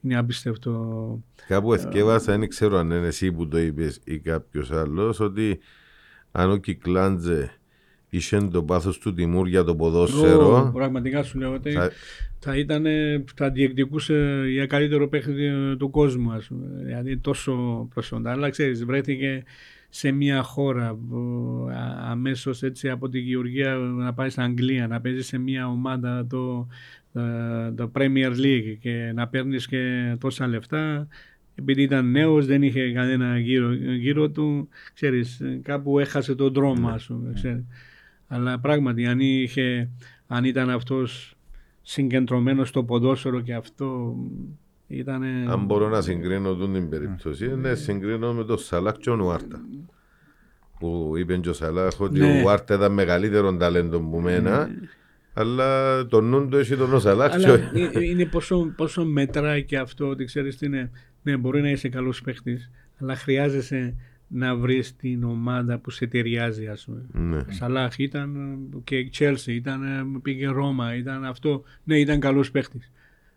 είναι απίστευτο. Κάπου εθκεύασα, δεν ξέρω αν είναι εσύ που το είπες ή κάποιος άλλος, ότι αν ο Κυκλάντζε είχε το πάθος του Τιμούρ για το ποδόσφαιρο. Πραγματικά σου λέω ότι θα, θα, ήταν, θα διεκδικούσε για καλύτερο παιχνίδι του κόσμου. Ας πούμε. Δηλαδή τόσο προσόντα. Αλλά ξέρεις, βρέθηκε σε μια χώρα αμέσως έτσι από τη Γεωργία να πάει στην Αγγλία, να παίζει σε μια ομάδα το, το Premier League και να παίρνεις και τόσα λεφτά επειδή ήταν νέος δεν είχε κανένα γύρω, γύρω του ξέρεις κάπου έχασε τον δρόμο ας πούμε ξέρεις. Αλλά πράγματι αν, είχε, αν ήταν αυτός συγκεντρωμένος στο ποδόσφαιρο και αυτό Ήτανε... Αν μπορώ να συγκρίνω την περίπτωση, ναι, συγκρίνω με τον Σαλάχ και τον Ουάρτα. Που είπε και ο Σαλάχ ότι ναι. ο Ουάρτα ήταν μεγαλύτερο ταλέντο που μένα, ναι. αλλά το νου του έχει τον Σαλάχ. Αλλά είναι πόσο, πόσο μετράει και αυτό ότι ξέρεις τι είναι. Ναι, μπορεί να είσαι καλός παίχτης, αλλά χρειάζεσαι να βρεις την ομάδα που σε ταιριάζει, ας πούμε. Ναι. Σαλάχ ήταν και η Chelsea, ήταν, πήγε Ρώμα, ήταν αυτό. Ναι, ήταν καλός παίχτη.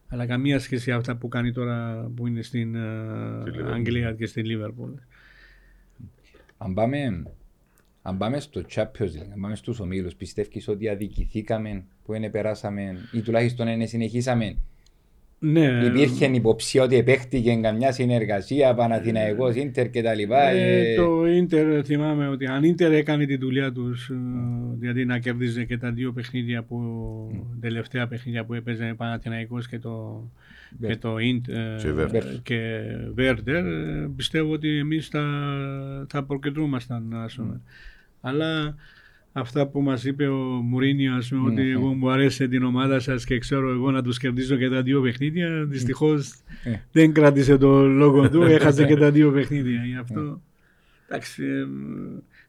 Αλλά καμία σχέση αυτά που κάνει τώρα που είναι στην uh, Αγγλία και στην Λίβερπουλ. Αν πάμε, αν πάμε στο Champions League, αν πάμε στους ομίλους, πιστεύεις ότι αδικηθήκαμε που είναι περάσαμε ή τουλάχιστον είναι συνεχίσαμε; Ναι. Υπήρχε υποψία ότι επέχτηκε καμιά συνεργασία Παναθηναϊκός, Ίντερ και τα λοιπά. Ε, ε... Το Ίντερ θυμάμαι ότι αν Ίντερ έκανε τη δουλειά τους, δηλαδή να κέρδιζε και τα δύο παιχνίδια που, mm. τελευταία παιχνίδια που έπαιζε Παναθηναϊκός και το, και το Ίντερ και Βέρντερ, πιστεύω ότι εμείς θα, θα προκεντρούμασταν. Mm. Αλλά αυτά που μας είπε ο Μουρίνιο, ας πούμε, ότι ναι, εγώ ναι. μου αρέσει την ομάδα σας και ξέρω εγώ να τους κερδίζω και τα δύο παιχνίδια, δυστυχώς ναι. δεν κράτησε το λόγο του, *laughs* έχασε και τα δύο παιχνίδια. Γι' αυτό, εντάξει,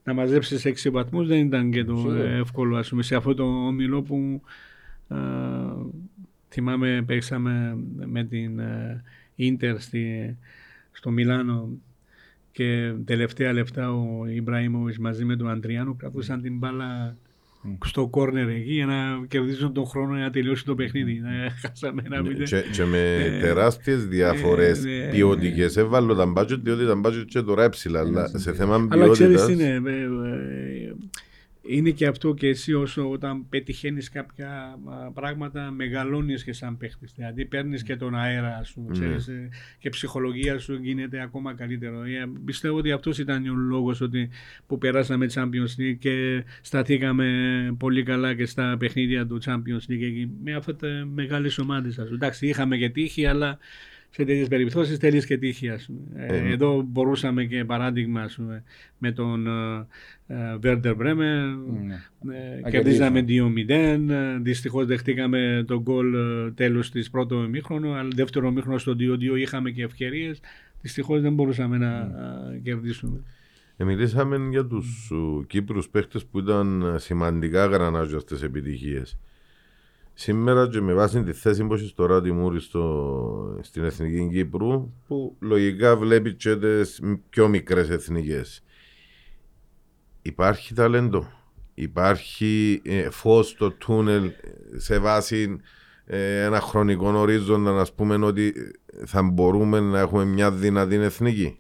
να μαζέψεις έξι βαθμούς δεν ήταν και το εύκολο, ας πούμε, σε αυτό το όμιλο που α, θυμάμαι παίξαμε με την Ίντερ στο Μιλάνο και τελευταία λεφτά ο Ιμπραήμοβιτ μαζί με τον Αντριάνο κρατούσαν την μπάλα στο κόρνερ εκεί για να κερδίσουν τον χρόνο για να τελειώσει το παιχνίδι. Χάσαμε ένα ναι, και, και με ε, τεράστιες διαφορές ε, ναι, ποιοτικές. Έβαλω τα μπάτζετ διότι τα μπάτζετ και τώρα έψηλα. Αλλά σε θέμα ποιότητας... Αλλά ξέρεις τι είναι, ε, είναι και αυτό και εσύ όσο όταν πετυχαίνεις κάποια πράγματα μεγαλώνεις και σαν παίχτης. Δηλαδή παίρνεις και τον αέρα σου ναι. ξέρεις, mm. και ψυχολογία σου γίνεται ακόμα καλύτερο. Ε, πιστεύω ότι αυτός ήταν ο λόγος ότι, που περάσαμε Champions League και σταθήκαμε πολύ καλά και στα παιχνίδια του Champions League με αυτές τις μεγάλες ομάδες. Εντάξει είχαμε και τύχη αλλά σε τέτοιες περιπτώσεις θέλεις και τύχη. Ε, ε, εδώ μπορούσαμε και παράδειγμα πούμε, με τον Βέρντερ Μπρέμε. Κερδίζαμε 2-0. Δυστυχώς δεχτήκαμε τον γκολ ε, τέλος της πρώτου ημίχρονου. Αλλά δεύτερο ημίχρονο στο 2-2 είχαμε και ευκαιρίες. Δυστυχώς δεν μπορούσαμε να ναι. κερδίσουμε. Ε, μιλήσαμε για τους Κύπρους παίχτες που ήταν σημαντικά γρανάζια στι επιτυχίες. Σήμερα και με βάση τη θέση που έχεις τώρα τη Μούρη στο, στην Εθνική Κύπρου που λογικά βλέπεις και τις πιο μικρές εθνικές. Υπάρχει ταλέντο. Υπάρχει ε, φως στο τούνελ σε βάση ε, ένα χρονικό ορίζοντα να πούμε ότι θα μπορούμε να έχουμε μια δυνατή εθνική.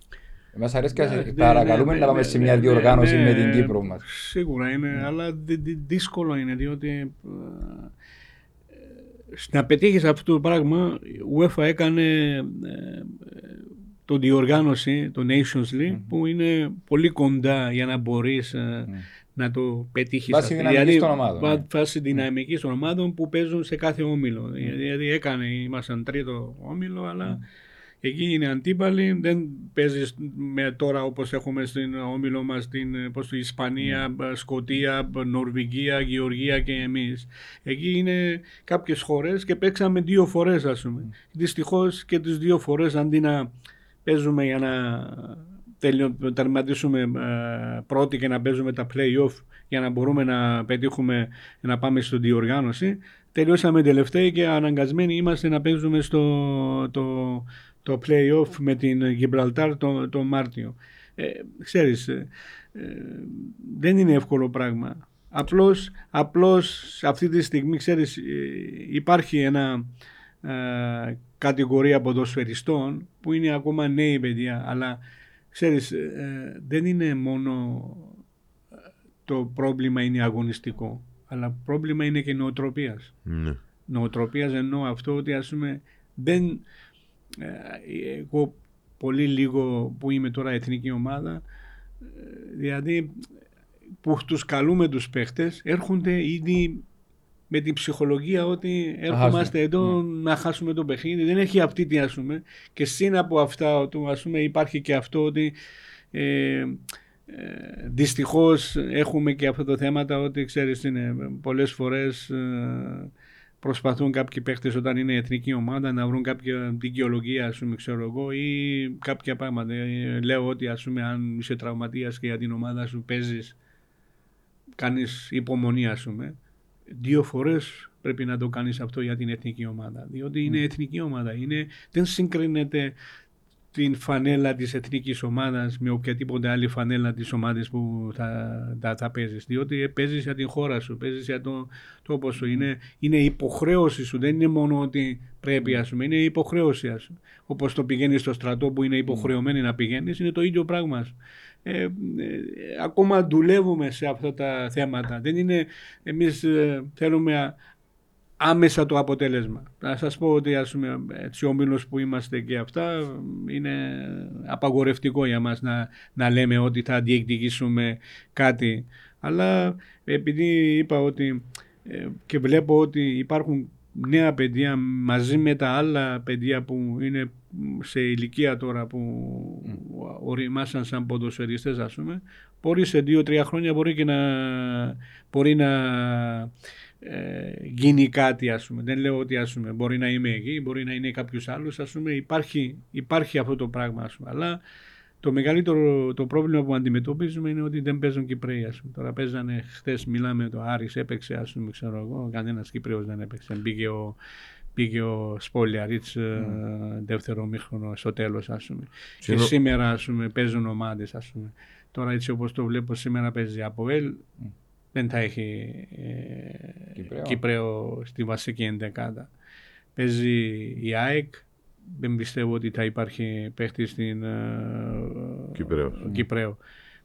Μας αρέσει και ναι, παρακαλούμε ναι, να πάμε ναι, σε μια διοργάνωση με την Κύπρο μας. Σίγουρα είναι, αλλά δύσκολο είναι διότι ε, να πετύχει αυτό το πράγμα, η UEFA έκανε ε, το διοργάνωση, το Nations League, που είναι πολύ κοντά για να μπορείς ε, να το πετύχεις. Βάσει δυναμικής δηλαδή, των ομάδων. Βάσει δυναμικής των ομάδων που παίζουν σε κάθε όμιλο. Δηλαδή έκανε, ήμασταν τρίτο όμιλο, αλλά Εκεί είναι αντίπαλοι, δεν παίζεις με τώρα όπως έχουμε στην όμιλο μας στην πώς, Ισπανία, ναι. Σκοτία, Νορβηγία, Γεωργία και εμείς. Εκεί είναι κάποιες χώρες και παίξαμε δύο φορές, ας πούμε. Mm. Δυστυχώς και τις δύο φορές αντί να παίζουμε για να τερματίσουμε ε, πρώτοι και να παίζουμε τα play-off για να μπορούμε να πετύχουμε να πάμε στο διοργάνωση. Τελειώσαμε τελευταίοι και αναγκασμένοι είμαστε να παίζουμε στο το, το play-off με την Γιμπραλτάρ το, το Μάρτιο. Ε, ξέρεις, ε, ε, δεν είναι εύκολο πράγμα. Απλώς, απλώς αυτή τη στιγμή, ξέρεις, ε, υπάρχει ένα ε, κατηγορία ποδοσφαιριστών που είναι ακόμα νέοι παιδιά, αλλά ξέρεις, δεν είναι μόνο το πρόβλημα είναι αγωνιστικό, αλλά πρόβλημα είναι και νοοτροπίας. Ναι. Νοοτροπίας εννοώ αυτό ότι ας πούμε δεν. ε, Εγώ πολύ λίγο που είμαι τώρα εθνική ομάδα, ε, δηλαδή που τους καλούμε τους παίχτες έρχονται ήδη με την ψυχολογία ότι έρχομαστε εδώ να χάσουμε το παιχνίδι. Δεν έχει αυτή τι ας πούμε. Και συν από αυτά ότι ας πούμε, υπάρχει και αυτό ότι ε, ε, δυστυχώς έχουμε και αυτά τα θέματα ότι ξέρεις είναι πολλές φορές ε, προσπαθούν κάποιοι παίχτες όταν είναι εθνική ομάδα να βρουν κάποια δικαιολογία ας πούμε ξέρω εγώ ή κάποια πράγματα. Ε, Λέω ότι ας πούμε αν είσαι τραυματίας και για την ομάδα σου παίζεις κάνεις υπομονή ας πούμε δύο φορές πρέπει να το κάνεις αυτό για την εθνική ομάδα διότι είναι εθνική ομάδα είναι, δεν συγκρίνεται την φανέλα της εθνικής ομάδας με οποιαδήποτε άλλη φανέλα της ομάδας που θα, θα, θα παίζεις διότι παίζεις για την χώρα σου, παίζεις για το τόπο σου είναι, είναι υποχρέωση σου, δεν είναι μόνο ότι πρέπει ας πούμε, είναι υποχρέωση ας πούμε. όπως το πηγαίνεις στο στρατό που είναι υποχρεωμένοι να πηγαίνεις είναι το ίδιο πράγμα σου. Ε, ε, ακόμα δουλεύουμε σε αυτά τα θέματα. Δεν είναι, εμείς ε, θέλουμε α- άμεσα το αποτέλεσμα. Να σας πω ότι ας πούμε, έτσι ο μήλος που είμαστε και αυτά είναι απαγορευτικό για μας να, να λέμε ότι θα διεκδικήσουμε κάτι. Αλλά επειδή είπα ότι ε, και βλέπω ότι υπάρχουν νέα παιδιά μαζί με τα άλλα παιδιά που είναι σε ηλικία τώρα που οριμάσαν σαν ποδοσφαιριστές ας πούμε μπορεί σε δύο-τρία χρόνια μπορεί και να μπορεί να ε, γίνει κάτι ας πούμε. Δεν λέω ότι ας πούμε, μπορεί να είμαι εκεί, μπορεί να είναι κάποιος άλλος ας πούμε. Υπάρχει, υπάρχει αυτό το πράγμα ας πούμε. Αλλά το μεγαλύτερο το πρόβλημα που αντιμετωπίζουμε είναι ότι δεν παίζουν Κυπρέοι. Ας πούμε. Τώρα παίζανε χθες, μιλάμε το Άρης, έπαιξε, ας πούμε, ξέρω εγώ. Κανένας Κυπρέος δεν έπαιξε. Πήγε ο, πήγε ο Σπόλιαριτς ε, δεύτερο μήχρονο στο τέλος, ας πούμε. Και Συνο- σήμερα, ας πούμε, παίζουν ομάδες, ας πούμε. Τώρα έτσι όπως το βλέπω σήμερα παίζει από ΕΛ, δεν θα έχει ε, Κυπρέο. Κυπρέο στη βασική εντεκάδα. Παίζει η ΑΕΚ, δεν πιστεύω ότι θα υπάρχει παίχτη στην ε, Κυπρέος. Κυπρέο.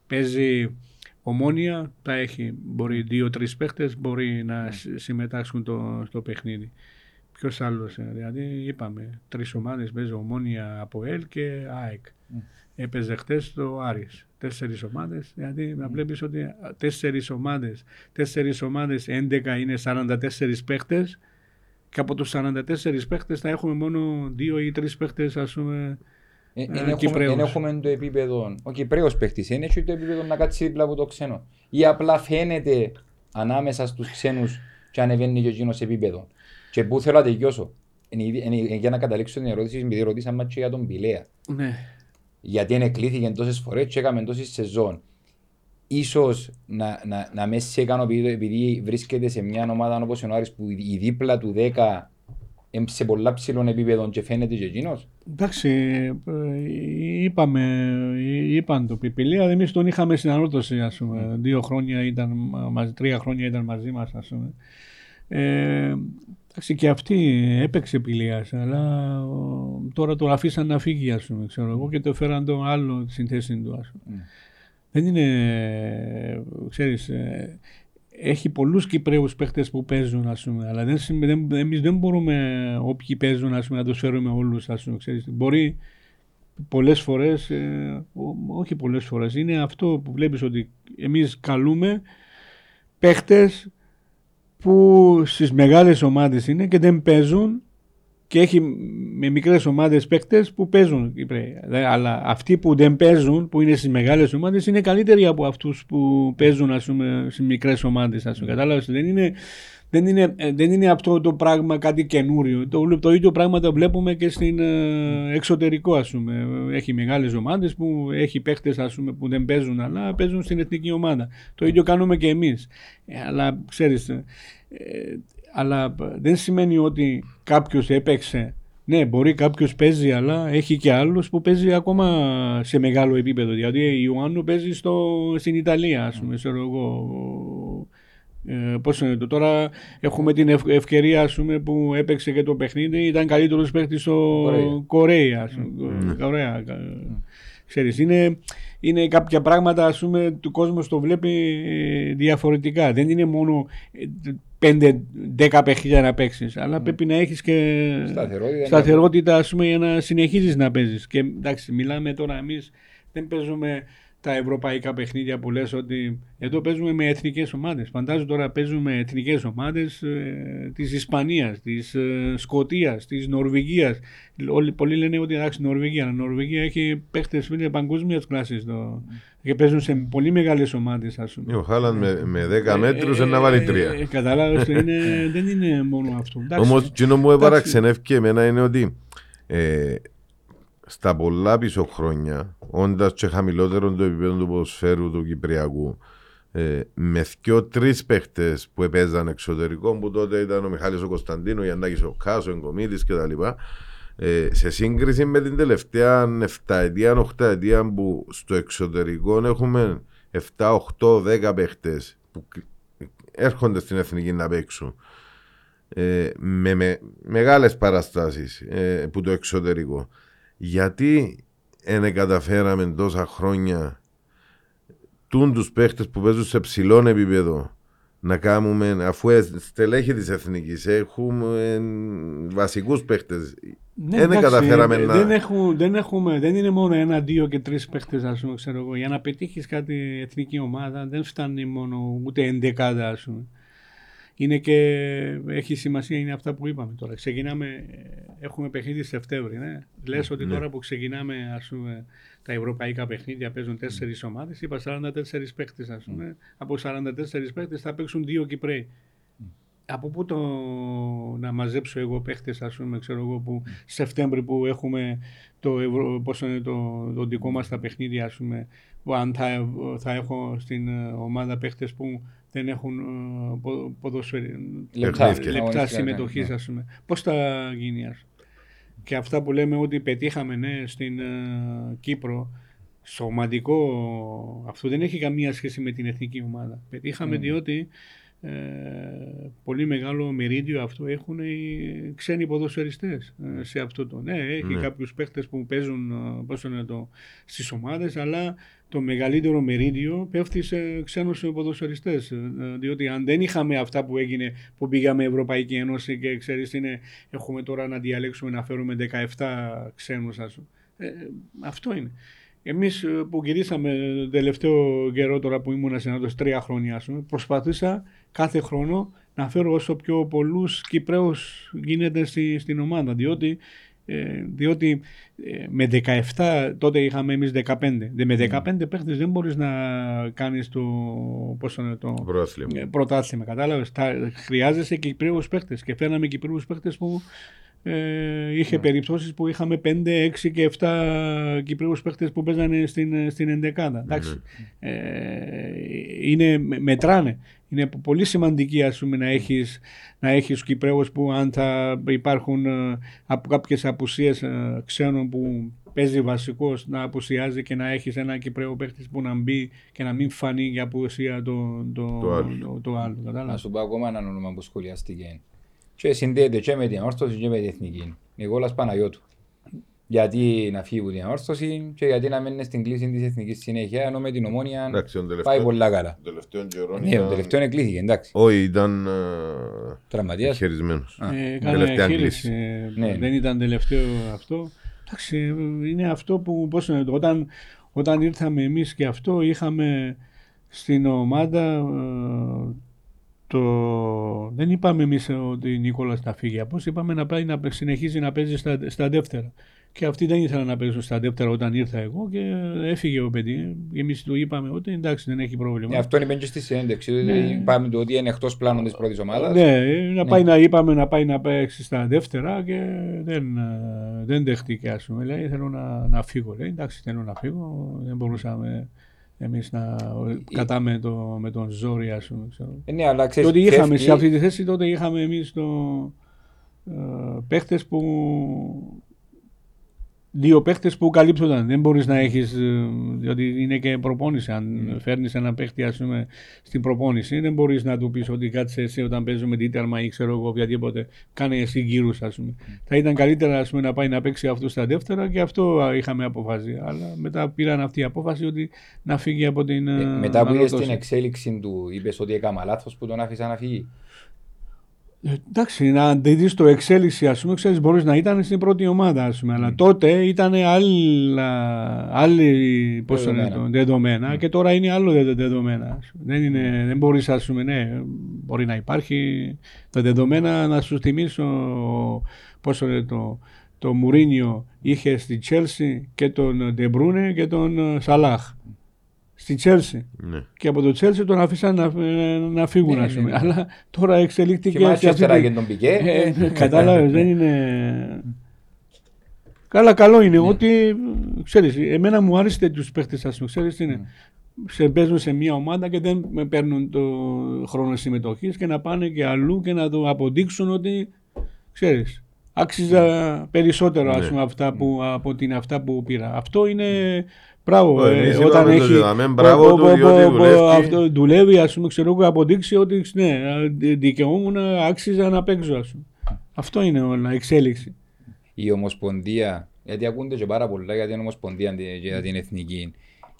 Παίζει ομόνια, θα έχει. Μπορεί δύο-τρεις παίχτες μπορεί να συ- συμμετάσχουν το, στο παιχνίδι. Ποιος άλλος, δηλαδή είπαμε, τρεις ομάδες παίζει ομόνια από ΕΛ και ΑΕΚ. Έπαιζε χτες το Άρης. Τέσσερις ομάδες, δηλαδή να βλέπεις ότι τέσσερις ομάδες, τέσσερις ομάδες, 11 είναι 44 παίχτες και από τους 44 παίχτες θα έχουμε μόνο δύο ή τρεις παίχτες, ας πούμε. Ε, Ε, εν έχουμε- Κυπρέους. εν έχουμε το επίπεδο. Ο Κυπρέος παίχτης δεν έχει το επίπεδο να κάτσει δίπλα από το ξένο. Ή απλά φαίνεται ανάμεσα στους ξένους και ανεβαίνει και εκείνος σε επίπεδο. Και πού θέλω να τελειώσω. Είναι, ήδη- είναι, για να καταλήξω την ερώτηση, επειδή ρωτήσαμε και για τον Πηλέα. Ναι. Γιατί είναι κλείθηκε τόσες φορές και έκαμε τόσες σεζόν. Ίσως να, να, να με σε ικανοποιεί επειδή βρίσκεται σε μια ομάδα όπως ο Άρης που η δίπλα του 10 είναι σε πολλά ψηλών επίπεδων και φαίνεται και εκείνος. Εντάξει, ε, είπαμε, είπαν το Πιπηλία, εμείς τον είχαμε στην ανόρθωση, ας πούμε. Δύο χρόνια ήταν, μαζί, τρία χρόνια ήταν μαζί μας, ας πούμε. Ε, εντάξει, και αυτή έπαιξε Πηλίας, αλλά ο, τώρα τον αφήσαν να φύγει, ας πούμε, ξέρω εγώ, και το φέραν τον άλλο στην θέση του, ας πούμε. Mm. Δεν είναι, ξέρεις, ε, έχει πολλούς Κυπρέους παίχτες που παίζουν, ας πούμε, αλλά δεν, σημαίνει- δεν, εμείς δεν μπορούμε όποιοι παίζουν, ας πούμε, να τους φέρουμε όλους, ας πούμε, ξέρεις. Μπορεί πολλές φορές, ε, ό- όχι πολλές φορές, είναι αυτό που βλέπεις ότι εμείς καλούμε παίχτες που στις μεγάλες ομάδες είναι και δεν παίζουν και έχει με μικρές ομάδες παίκτες που παίζουν Κυπρέοι. Δε- Αλλά αυτοί που δεν παίζουν, που είναι στις μεγάλες ομάδες, είναι καλύτεροι από αυτούς που παίζουν ας πούμε, στις μικρές ομάδες. Ας πούμε. Κατάλαβες, δεν είναι, δεν, είναι, ε, δεν είναι αυτό το πράγμα κάτι καινούριο. Το, το ίδιο πράγμα το βλέπουμε και στην ε, εξωτερικό ας πούμε. Έχει μεγάλες ομάδες που έχει παίκτες ας πούμε, που δεν παίζουν αλλά παίζουν στην εθνική ομάδα. Το ίδιο κάνουμε και εμείς. Ε, αλλά ξέρεις, ε, ε, αλλά δεν σημαίνει ότι κάποιος έπαιξε. Ναι, μπορεί κάποιος παίζει, αλλά έχει και άλλους που παίζει ακόμα σε μεγάλο επίπεδο. Δηλαδή, η Ιωάννου παίζει στο, στην Ιταλία, ας πούμε, ξέρω εγώ. Ε, πώς είναι το τώρα, έχουμε την ευ- ευκαιρία ας πούμε, που έπαιξε και το παιχνίδι, ήταν καλύτερος παίκτης στο Κορέα. Κορέα. ας πούμε, Κορέα. Ξέρεις, είναι, είναι κάποια πράγματα ας πούμε του κόσμου το βλέπει ε, διαφορετικά. Δεν είναι μόνο 5-10 παιχνίδια να παίξεις, αλλά mm. πρέπει να έχεις και σταθερότητα, σταθερότητα ας πούμε, για να συνεχίζεις να παίζεις. Και εντάξει, μιλάμε τώρα εμείς, δεν παίζουμε τα ευρωπαϊκά παιχνίδια που λες ότι εδώ παίζουμε με εθνικές ομάδες. Φαντάζομαι τώρα παίζουμε με εθνικές ομάδες ε, της Ισπανίας, της ε, Σκοτίας, της Νορβηγίας. Όλοι, πολλοί λένε ότι εντάξει Νορβηγία, αλλά Νορβηγία έχει παίχτες είναι παγκόσμιας κλάση mm. Και παίζουν σε πολύ μεγάλες ομάδες ας πούμε. Ο Χάλαν με, με 10 μέτρους ε, να βάλει 3. Ε, Κατάλαβες, *laughs* δεν είναι μόνο αυτό. Όμως, τι μου επαραξενεύει και εμένα είναι ότι ε, στα πολλά πίσω χρόνια, όντας και χαμηλότερο το επίπεδο του ποδοσφαίρου του Κυπριακού, ε, με δυο τρεις παίχτες που επέζαν εξωτερικό, που τότε ήταν ο Μιχάλης ο Κωνσταντίνο, ο Γιάννάκη ο Κάσο, ο Εγκομίδης κτλ. Ε, σε σύγκριση με την τελευταία 7 ετία, 8 ετία που στο εξωτερικό έχουμε 7, 8, 10 παίχτες που έρχονται στην εθνική να παίξουν ε, με, με μεγάλες παραστάσεις ε, που το εξωτερικό. Γιατί δεν καταφέραμε τόσα χρόνια τούν τους παίχτες που παίζουν σε ψηλό επίπεδο να κάνουμε, αφού στελέχη της εθνικής έχουμε βασικούς παίχτες ναι, δεν καταφέραμε να... Δεν, έχουν, δεν, έχουμε, δεν είναι μόνο ένα, δύο και τρεις παίχτες ας πούμε, ξέρω εγώ. Για να πετύχεις κάτι εθνική ομάδα δεν φτάνει μόνο ούτε εντεκάδα ας πούμε είναι και έχει σημασία είναι αυτά που είπαμε τώρα. Ξεκινάμε, έχουμε παιχνίδι Σεπτέμβρη. Ναι. Λες ότι ναι. τώρα που ξεκινάμε ας πούμε, τα ευρωπαϊκά παιχνίδια παίζουν τέσσερις ομάδες. Είπα 44 παίχτες, ας πούμε. Από 44 παίχτες θα παίξουν δύο Κυπρέοι. Από πού το να μαζέψω εγώ παίχτες, ας πούμε, ξέρω εγώ, που Σεπτέμβρη που έχουμε το, ευρω... πώς είναι το, το δικό μας τα παιχνίδια, ας πούμε, που αν θα, θα έχω στην ομάδα παίχτες που δεν έχουν ε, ποδοσφαιρικά λεπτά, λεπτά συμμετοχής, ναι. ας πούμε. Πώς θα γίνει, ας. Και αυτά που λέμε ότι πετύχαμε ναι, στην uh, Κύπρο, σωματικό αυτό δεν έχει καμία σχέση με την εθνική ομάδα. Πετύχαμε mm. διότι ε, πολύ μεγάλο μερίδιο αυτό έχουν οι ξένοι ποδοσφαιριστές ε, σε αυτό το. Ναι, έχει mm. κάποιους παίχτες που παίζουν πώς είναι το, στις ομάδες, αλλά το μεγαλύτερο μερίδιο πέφτει σε ξένους ποδοσφαιριστές. Ε, διότι αν δεν είχαμε αυτά που έγινε που πήγαμε Ευρωπαϊκή Ένωση και ξέρεις είναι, έχουμε τώρα να διαλέξουμε να φέρουμε 17 ξένους ας ε, αυτό είναι. Εμείς ε, που γυρίσαμε τελευταίο καιρό τώρα που ήμουν συνάδελφος τρία χρόνια ας πούμε, προσπαθήσα κάθε χρόνο να φέρω όσο πιο πολλούς Κυπρέους γίνεται στη, στην ομάδα διότι ε, διότι ε, με 17 τότε είχαμε εμείς 15. Με 15 mm. παίχτες δεν μπορείς να κάνεις το, πώς είναι, το πρωτάθλημα. Ε, πρωτάθλημα κατάλαβες. Τα, χρειάζεσαι Κυπρίους παίχτες και φέραμε Κυπρίους παίχτες που ε, είχε yeah. περιπτώσεις που είχαμε 5, 6 και 7 Κυπρίους παίχτες που παίζανε στην, στην ενδεκάδα. Mm. Ε, είναι, μετράνε. Είναι πολύ σημαντική ας πούμε, να έχεις, να έχεις Κυπρέους που αν θα υπάρχουν ε, από κάποιες απουσίες ε, ξένων που παίζει βασικός να απουσιάζει και να έχεις ένα Κυπρέο παίχτης που να μπει και να μην φανεί για απουσία το, το, το, άλλο. Το, το άλλο να σου πω ακόμα ένα όνομα που σχολιάστηκε. Και συνδέεται και με την όρθωση και με την εθνική. Νικόλας Παναγιώτου γιατί να φύγει από την αόρθωση και γιατί να μένει στην κλίση της εθνικής συνέχεια. Ενώ με την ομόνια πάει πολλά καλά. Τελευταίο καιρό. Ναι, ο τελευταίο εκλήθηκε, εντάξει. Όχι, ήταν. Τραυματίας. Χειρισμένος. Ε, τελευταία κλίση. Ναι. Δεν ήταν τελευταίο αυτό. Εντάξει, είναι αυτό που. Πώς είναι, όταν, όταν ήρθαμε εμείς και αυτό, είχαμε στην ομάδα. Ε, το... Δεν είπαμε εμείς ότι η Νίκολας θα φύγει. Πώ είπαμε να πάει να συνεχίζει να παίζει στα, στα δεύτερα. Και αυτοί δεν ήθελαν να παίξουν στα δεύτερα όταν ήρθα εγώ και έφυγε ο παιδί. Εμείς του είπαμε ότι εντάξει, δεν έχει πρόβλημα. Ε, αυτό είναι και στη συνέντευξη. Ναι. Είπαμε το ότι είναι εκτός πλάνων της πρώτης ομάδας. Ναι, να πάει ναι. να είπαμε να πάει να παίξει στα δεύτερα και δεν, δεν δέχτηκε. Α πούμε. Λέει, θέλω να, να φύγω. Λέει, εντάξει, θέλω να φύγω. Δεν μπορούσαμε εμείς να κατάμε το, με τον ζόρι, ας πούμε. Ε, ναι, αλλά ξέρεις, τότε είχαμε, σε αυτή τη θέση τότε είχαμε εμείς το. Ε, παίχτες που δύο παίχτες που καλύπτονταν. Δεν μπορείς να έχεις, διότι είναι και προπόνηση. Αν mm. φέρνεις ένα παίχτη, ας πούμε, στην προπόνηση, δεν μπορείς να του πεις ότι κάτσε εσύ όταν παίζουμε τέρμα ή ξέρω εγώ οποιαδήποτε, κάνε εσύ γύρους, ας πούμε. Mm. Θα ήταν καλύτερα ας πούμε, να πάει να παίξει αυτός στα δεύτερα και αυτό είχαμε αποφασίσει. Αλλά μετά πήραν αυτή η απόφαση ότι να φύγει από την. Ε, μετά που είδες την εξέλιξη του, είπες ότι έκανα λάθος που τον άφησα να φύγει. Ε, εντάξει, να δεις το εξέλιξη, ας πούμε, ξέρεις, μπορείς να ήταν στην πρώτη ομάδα, ας πούμε, αλλά τότε ήταν άλλη πώς δεδομένα, το, δεδομένα και τώρα είναι άλλο δεδομένα. Δεν, είναι, δεν μπορείς, ας πούμε, ναι, μπορεί να υπάρχει τα δεδομένα να σου θυμίσω πώς είναι το, το Μουρίνιο είχε στη Τσέλσι και τον Ντεμπρούνε και τον Σαλάχ στη Τσέλσι. Ναι. Και από το Τσέλσι τον αφήσαν να, να φύγουν, ναι, ναι, ναι. Αλλά τώρα εξελίχθηκε. Και μάλιστα αυτή... και τον Πικέ. Ε, Κατάλαβες, δεν είναι. Καλά, καλό είναι ότι ξέρεις, εμένα μου άρεσε τέτοιου παίχτες, ας πούμε. Ξέρεις, είναι; Σε παίζουν σε μια ομάδα και δεν με παίρνουν το χρόνο συμμετοχής και να πάνε και αλλού και να το αποδείξουν ότι ξέρεις, άξιζα περισσότερο ας πούμε, αυτά που, από την αυτά που πήρα. Αυτό είναι Μπράβο, ε, όταν έχει. Μπράβο, αυτό δουλεύει, ας πούμε, ξέρω εγώ, αποδείξει ότι ναι, δικαιούμουν, άξιζα να παίξω, ας πούμε. Αυτό είναι όλα, εξέλιξη. Η Ομοσπονδία, γιατί ακούνται και πάρα πολλά για την Ομοσπονδία για την εθνική.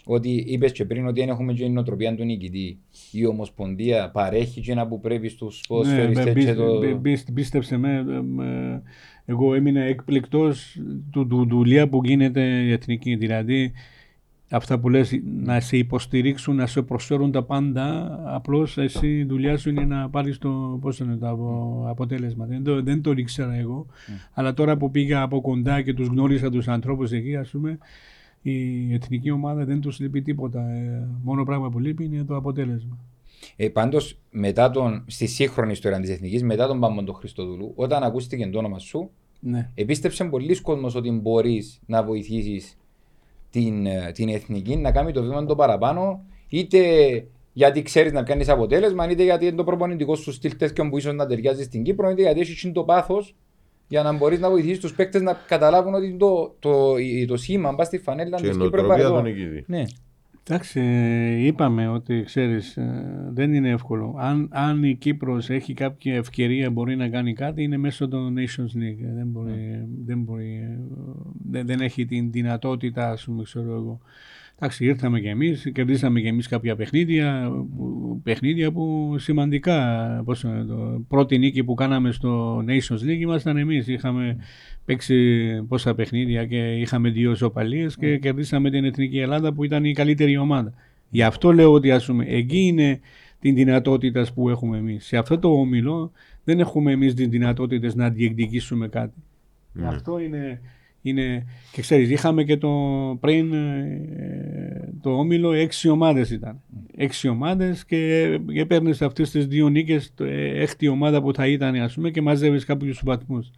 Ότι είπες και πριν ότι δεν έχουμε και την νοοτροπία του νικητή. Η Ομοσπονδία παρέχει και ένα που πρέπει στους ποδοσφαιριστές. Ναι, το... πίστεψε με, εγώ έμεινα εκπληκτό του δουλειά που γίνεται η εθνική. Δηλαδή, αυτά που λες να σε υποστηρίξουν, να σε προσφέρουν τα πάντα, απλώς εσύ η δουλειά σου είναι να πάρεις το, πώς είναι, το αποτέλεσμα. Δεν το, δεν το ήξερα εγώ, αλλά τώρα που πήγα από κοντά και τους γνώρισα τους ανθρώπους εκεί, ας πούμε, η εθνική ομάδα δεν τους λείπει τίποτα. Ε, μόνο πράγμα που λείπει είναι το αποτέλεσμα. Ε, Πάντως, μετά τον, στη σύγχρονη ιστορία της Εθνικής, μετά τον Πάμπον του Χριστοδούλου, όταν ακούστηκε το όνομα σου, ναι. επίστεψε πολλοί κόσμος ότι μπορείς να βοηθήσεις την, ε, την εθνική να κάνει το βήμα το παραπάνω, είτε γιατί ξέρεις να κάνει αποτέλεσμα, είτε γιατί είναι το προπονητικό σου στυλ τέτοιο που ίσως να ταιριάζει στην Κύπρο, είτε γιατί έχεις το πάθος για να μπορείς να βοηθήσεις τους παίκτες να καταλάβουν ότι το, το, το, το σήμα μπα στη φανέλα τη Κύπρου Ναι. Εντάξει, είπαμε ότι ξέρεις ε, δεν είναι εύκολο. Αν, αν η Κύπρος έχει κάποια ευκαιρία μπορεί να κάνει κάτι είναι μέσω των Nations League. Δεν, μπορεί, ναι. δεν, μπορεί, ε, δεν, δεν, έχει την δυνατότητα, ας πούμε, ξέρω εγώ. Εντάξει, ήρθαμε κι εμείς, κερδίσαμε κι εμείς κάποια παιχνίδια, παιχνίδια που σημαντικά. Πώς, το πρώτη νίκη που κάναμε στο Nations League ήμασταν εμείς. Είχαμε παίξει πόσα παιχνίδια και είχαμε δύο ισοπαλίε και κερδίσαμε την Εθνική Ελλάδα που ήταν η καλύτερη ομάδα. Γι' αυτό λέω ότι ας πούμε, εκεί είναι την δυνατότητας που έχουμε εμείς. Σε αυτό το όμιλο δεν έχουμε εμείς τις δυνατότητες να διεκδικήσουμε κάτι. Ναι. Αυτό είναι είναι, και ξέρεις, είχαμε και το πριν ε, το όμιλο έξι ομάδες ήταν. Έξι ομάδες και, και παίρνεις αυτές τις δύο νίκες, το, ε, έκτη ομάδα που θα ήταν ας πούμε και μαζεύεις κάποιους βαθμούς.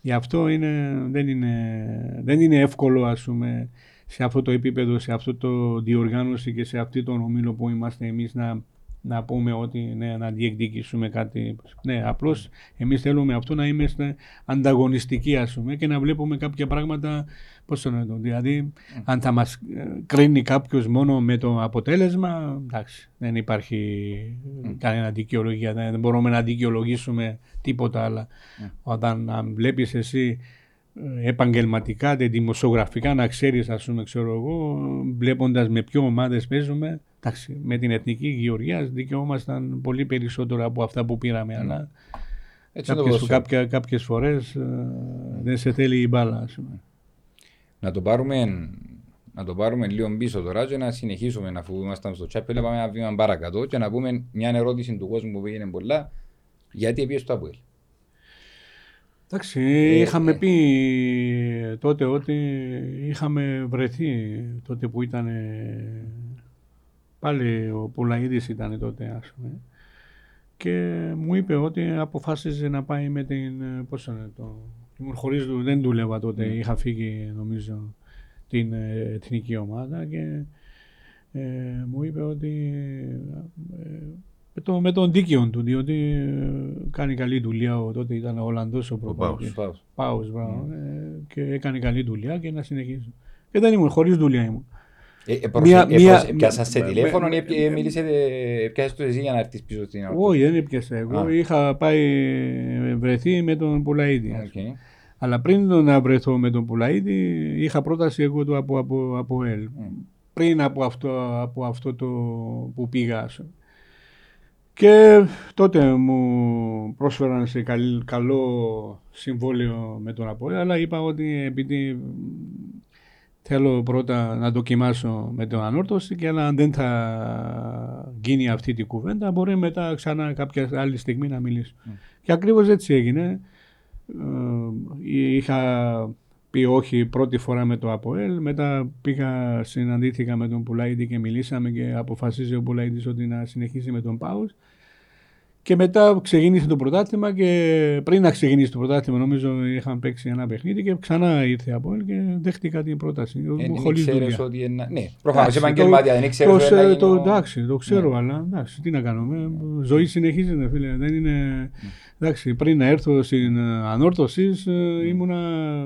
Γι' αυτό είναι, δεν, είναι, δεν είναι εύκολο ας πούμε σε αυτό το επίπεδο, σε αυτό το διοργάνωση και σε αυτή τον ομίλο που είμαστε εμείς να να πούμε ότι ναι, να διεκδικήσουμε κάτι. Ναι, απλώς εμείς θέλουμε αυτό να είμαστε ανταγωνιστικοί, ας πούμε, και να βλέπουμε κάποια πράγματα. Πώς το λέω, δηλαδή, αν θα μας ε, κρίνει κάποιος μόνο με το αποτέλεσμα, εντάξει, δεν υπάρχει κανένα δικαιολογία. Δεν μπορούμε να δικαιολογήσουμε τίποτα άλλο. Όταν βλέπεις εσύ ε, επαγγελματικά, δημοσιογραφικά να ξέρεις, ας πούμε, ξέρω εγώ, βλέποντας με ποιο ομάδες παίζουμε, Εντάξει, με την εθνική γεωργία δικαιούμασταν πολύ περισσότερο από αυτά που πήραμε, αλλά Έτσι κάποιες, κάποια, κάποιες φορές ε, δεν σε θέλει η μπάλα. Να το πάρουμε να το πάρουμε λίγο πίσω τώρα και να συνεχίσουμε αφού ήμασταν στο τσάπελ, να πάμε ένα βήμα παρακάτω και να πούμε μια ερώτηση του κόσμου που πήγαινε πολλά. Γιατί πήγε στο Αποέλ. Εντάξει, ε, είχαμε ε. πει τότε ότι είχαμε βρεθεί τότε που ήταν Πάλι ο Πουλαίδης ήταν τότε, ας πούμε. Και μου είπε ότι αποφάσιζε να πάει με την. Πώς είναι το. Χωρίς, δεν δούλευα τότε, mm. είχα φύγει νομίζω την ε, εθνική ομάδα και ε, μου είπε ότι ε, με, το, με τον δίκαιο του, διότι ε, κάνει καλή δουλειά. Ο, τότε ήταν ο Ολλανδός ο προπονητής. Πάως. Πάους, μπράβο. Ε, και έκανε καλή δουλειά και να συνεχίσω. Και δεν ήμουν, χωρίς δουλειά ήμουν. Ε, ε, Μία- προσέ- ε, μία- προσέ- Πιάσας σε με- τηλέφωνο με- ή ε, μίλησε, ε, πιάσες το εσύ για να έρθεις πίσω στην ώρα. Όχι, δεν έπιασα. Εγώ Α. είχα πάει ε, βρεθεί με τον Πουλαίδη. ας πούμε. Οκ. Αλλά πριν το να βρεθώ με τον Πουλαίδη, είχα πρόταση εγώ του από, από, από ΕΛ. Πριν από αυτό, από αυτό το που πήγα. ας πούμε. Και τότε μου πρόσφεραν σε καλ- καλό συμβόλαιο με τον ΑΠΟΕ, αλλά είπα ότι επειδή θέλω πρώτα να δοκιμάσω με τον ανόρθωση και αλλά αν δεν θα γίνει αυτή τη κουβέντα μπορεί μετά ξανά κάποια άλλη στιγμή να μιλήσω. Και ακριβώς έτσι έγινε. Ε, είχα πει όχι πρώτη φορά με το ΑΠΟΕΛ, μετά πήγα, συναντήθηκα με τον Πουλαίδη και μιλήσαμε και αποφασίζει ο Πουλαίδης ότι να συνεχίσει με τον Πάους. Και μετά ξεκίνησε το πρωτάθλημα και πριν να ξεκινήσει το πρωτάθλημα νομίζω είχαν παίξει ένα παιχνίδι και ξανά ήρθε η ΑΠΟΕΛ και δέχτηκα την πρόταση. Ε, Δεν χωρίς ήξερες δουλειά. ότι είναι... Ναι, προφανώς Εντάξει, επαγγελματία, το- δεν ήξερες το, ότι είναι να σε- το, γίνει ο- εντάξει, το ξέρω, Ναι. αλλά εντάξει, τι να κάνουμε. Ζωή συνεχίζεται, φίλε. Δεν είναι... Εντάξει, πριν να έρθω στην ε, ανόρθωσης, ε, ήμουνα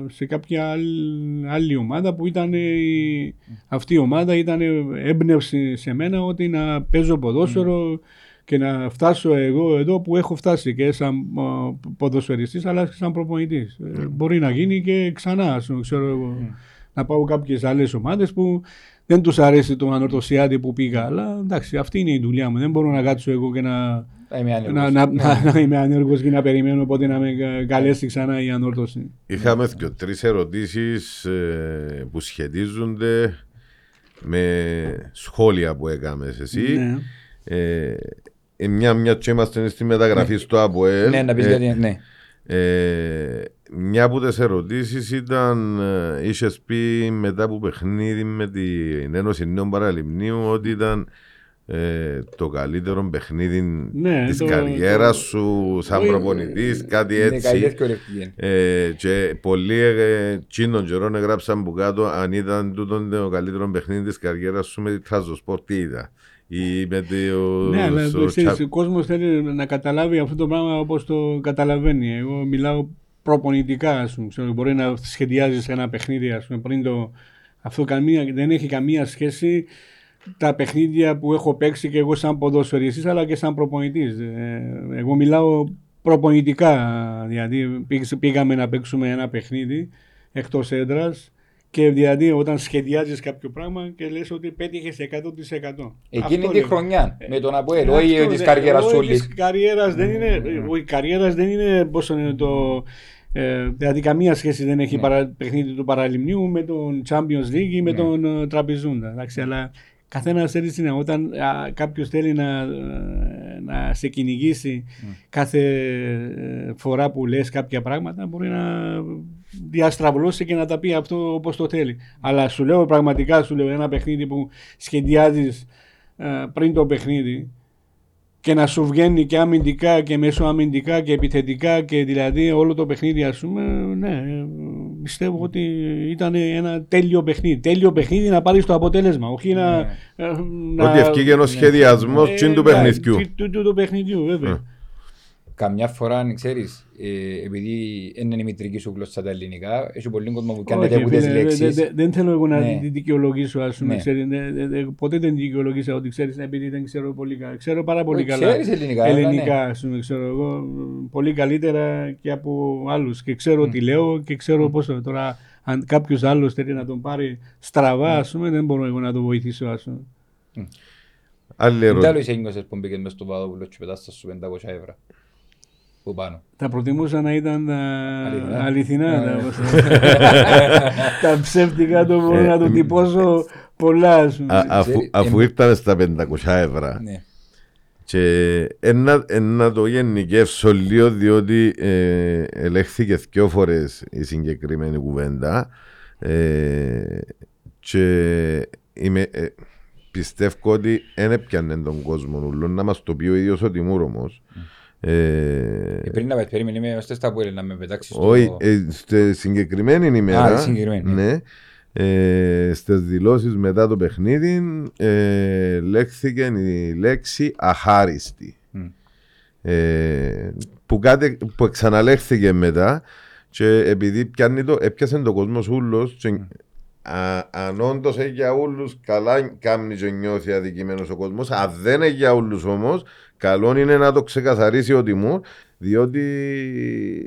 σε κάποια άλλη, άλλη ομάδα που ήταν η- αυτή η ομάδα ήταν έμπνευση σε μένα ότι να παίζω ποδόσφαιρο και να φτάσω εγώ εδώ που έχω φτάσει και σαν ε, ποδοσφαιριστής αλλά και σαν προπονητής. Ε, Μπορεί να γίνει και ξανά, ας πούμε, ξέρω εγώ, να πάω κάποιες άλλες ομάδες που δεν τους αρέσει το ανορθωσιάτι που πήγα, αλλά εντάξει, αυτή είναι η δουλειά μου. Δεν μπορώ να κάτσω εγώ και να, Θα είμαι άνεργος. να, να, να, να είμαι ανέργος και να περιμένω πότε να με κα- καλέσει ξανά η ανόρθωση. Είχαμε και τρεις ερωτήσεις που σχετίζονται με σχόλια που έκαμες εσύ. Ναι. Ε, ε, μια, μια και είμαστε στη μεταγραφή στο ΑΠΟΕΛ. Ναι, να πεις ε, γιατί... Ναι. ε, μια από τις ερωτήσεις ήταν, ε, είχες πει μετά από παιχνίδι με την Ένωση Νέων Παραλιμνίου ότι ήταν ε, το καλύτερο παιχνίδι Ναι, της το- καριέρας το- σου σαν Όχι, προπονητής, κάτι Είναι έτσι. καλή ευκολευτική. Ε, και πολλοί ε, τσίνων καιρών έγραψαν που κάτω αν ήταν τούτον το καλύτερο παιχνίδι της καριέρας σου με τη Τραζοσπορ τι είδα. Ή με το... Ναι, αλλά στο το ξέρεις, Τσα- ο κόσμος θέλει να καταλάβει αυτό το πράγμα όπως το καταλαβαίνει. Εγώ μιλάω προπονητικά, ας πούμε. Ξέρω, μπορεί να σχεδιάζεις ένα παιχνίδι, ας πούμε, πριν το. Αυτό καμία, δεν έχει καμία σχέση τα παιχνίδια που έχω παίξει και εγώ σαν ποδοσφαιριστής αλλά και σαν προπονητής. Ε, εγώ μιλάω προπονητικά, δηλαδή πήγ- πήγαμε να παίξουμε ένα παιχνίδι εκτός έδρας και δηλαδή όταν σχεδιάζεις κάποιο πράγμα και λες ότι πέτυχες 100%. Εκείνη Αυτό τη λέω. χρονιά με τον Αποέλ, Ε, όχι αυτό, της ναι, καριέρας όχι όλης. της καριέρας δεν είναι, όχι, η καριέρας δεν είναι πόσο είναι το... Ε, δηλαδή καμία σχέση δεν έχει Ναι. παρα, παιχνίδι του Παραλιμνίου με τον Champions League ή με Ναι. τον ε, Τραπεζούντα. Εντάξει, αλλά καθένας θέλει να όταν κάποιος θέλει να, ε, να σε κυνηγήσει Ναι. κάθε ε, φορά που λες κάποια πράγματα μπορεί να διαστραβλώσει και να τα πει αυτό όπως το θέλει. Αλλά σου λέω πραγματικά σου λέω ένα παιχνίδι που σχεδιάζεις ε, πριν το παιχνίδι και να σου βγαίνει και αμυντικά και μεσοαμυντικά και επιθετικά και δηλαδή όλο το παιχνίδι ας πούμε ναι ε, πιστεύω ότι ήταν ένα τέλειο παιχνίδι τέλειο παιχνίδι να πάρεις το αποτέλεσμα όχι να, Ναι. ε, να Ότι ευκήγε ο σχεδιασμός Ε, τσιν του ναι, παιχνιδιού. του- του- του- του παιχνιδιού βέβαια Ε. Καμιά φορά, ξέρεις, ε, επειδή είναι η μητρική σου γλώσσα τα ελληνικά, έχει πολύ κόσμο που Όχι, κάνετε από τις φίλε, δε- λέξεις. δε- Δεν θέλω εγώ να Ναι. τη δικαιολογήσω, ας πούμε. Ναι. ξέρεις, δε- δε- δε- ποτέ δεν δικαιολογήσα ότι ξέρεις επειδή δεν ξέρω πολύ καλά. Ξέρω πάρα πολύ Όχι, καλά ξέρεις ελληνικά, αλλά ελληνικά, ναι. ας πούμε, ξέρω εγώ πολύ καλύτερα και από άλλους και ξέρω τι λέω και ξέρω πώς το- τώρα αν κάποιος άλλος θέλει να τον πάρει στραβά, ας πούμε, δεν μπορώ εγώ να το βοηθήσω, ας πούμε. Άλλη Τι ερώτηση. άλλο είσαι ένιωσες που μπήκες μες στο Παδόπουλο και πετάσσας σου 500 ευρώ. Που πάνω. Θα προτιμούσα να ήταν α, Αληθινά. αληθινά. Ναι. τα, *laughs* τα ψεύτικα το μπορώ να το τυπώσω πολλά, ας πούμε. Α- αφού, Ξέρει, αφού εμ- ήρθαν στα 500 ευρώ Ναι. και ένα, ένα το γενικεύσω λίγο διότι ε, ελέγχθηκε δυο φορές η συγκεκριμένη κουβέντα ε, και είμαι, ε, πιστεύω ότι δεν έπιανε τον κόσμο ούλο να μας το πει ο ίδιος ο Τιμούρ όμως ε, Ε, Πριν να πας, περίμενε, είμαι ώστε στα που έλεγε να με πετάξεις στο... όχι, ε, στη συγκεκριμένη ημέρα Α, συγκεκριμένη, ναι. ναι, ε, στις δηλώσεις μετά το παιχνίδι ε, λέξθηκε η λέξη αχάριστη. Ε, που, κάτι, που εξαναλέχθηκε μετά και επειδή πιάνει το, έπιασε το κόσμος ούλος και αν όντως έχει για όλου, καλά κάνει και νιώθει αδικημένος ο κόσμος. Αν δεν έχει για όλου όμως, καλό είναι να το ξεκαθαρίσει ο Τιμούρ, διότι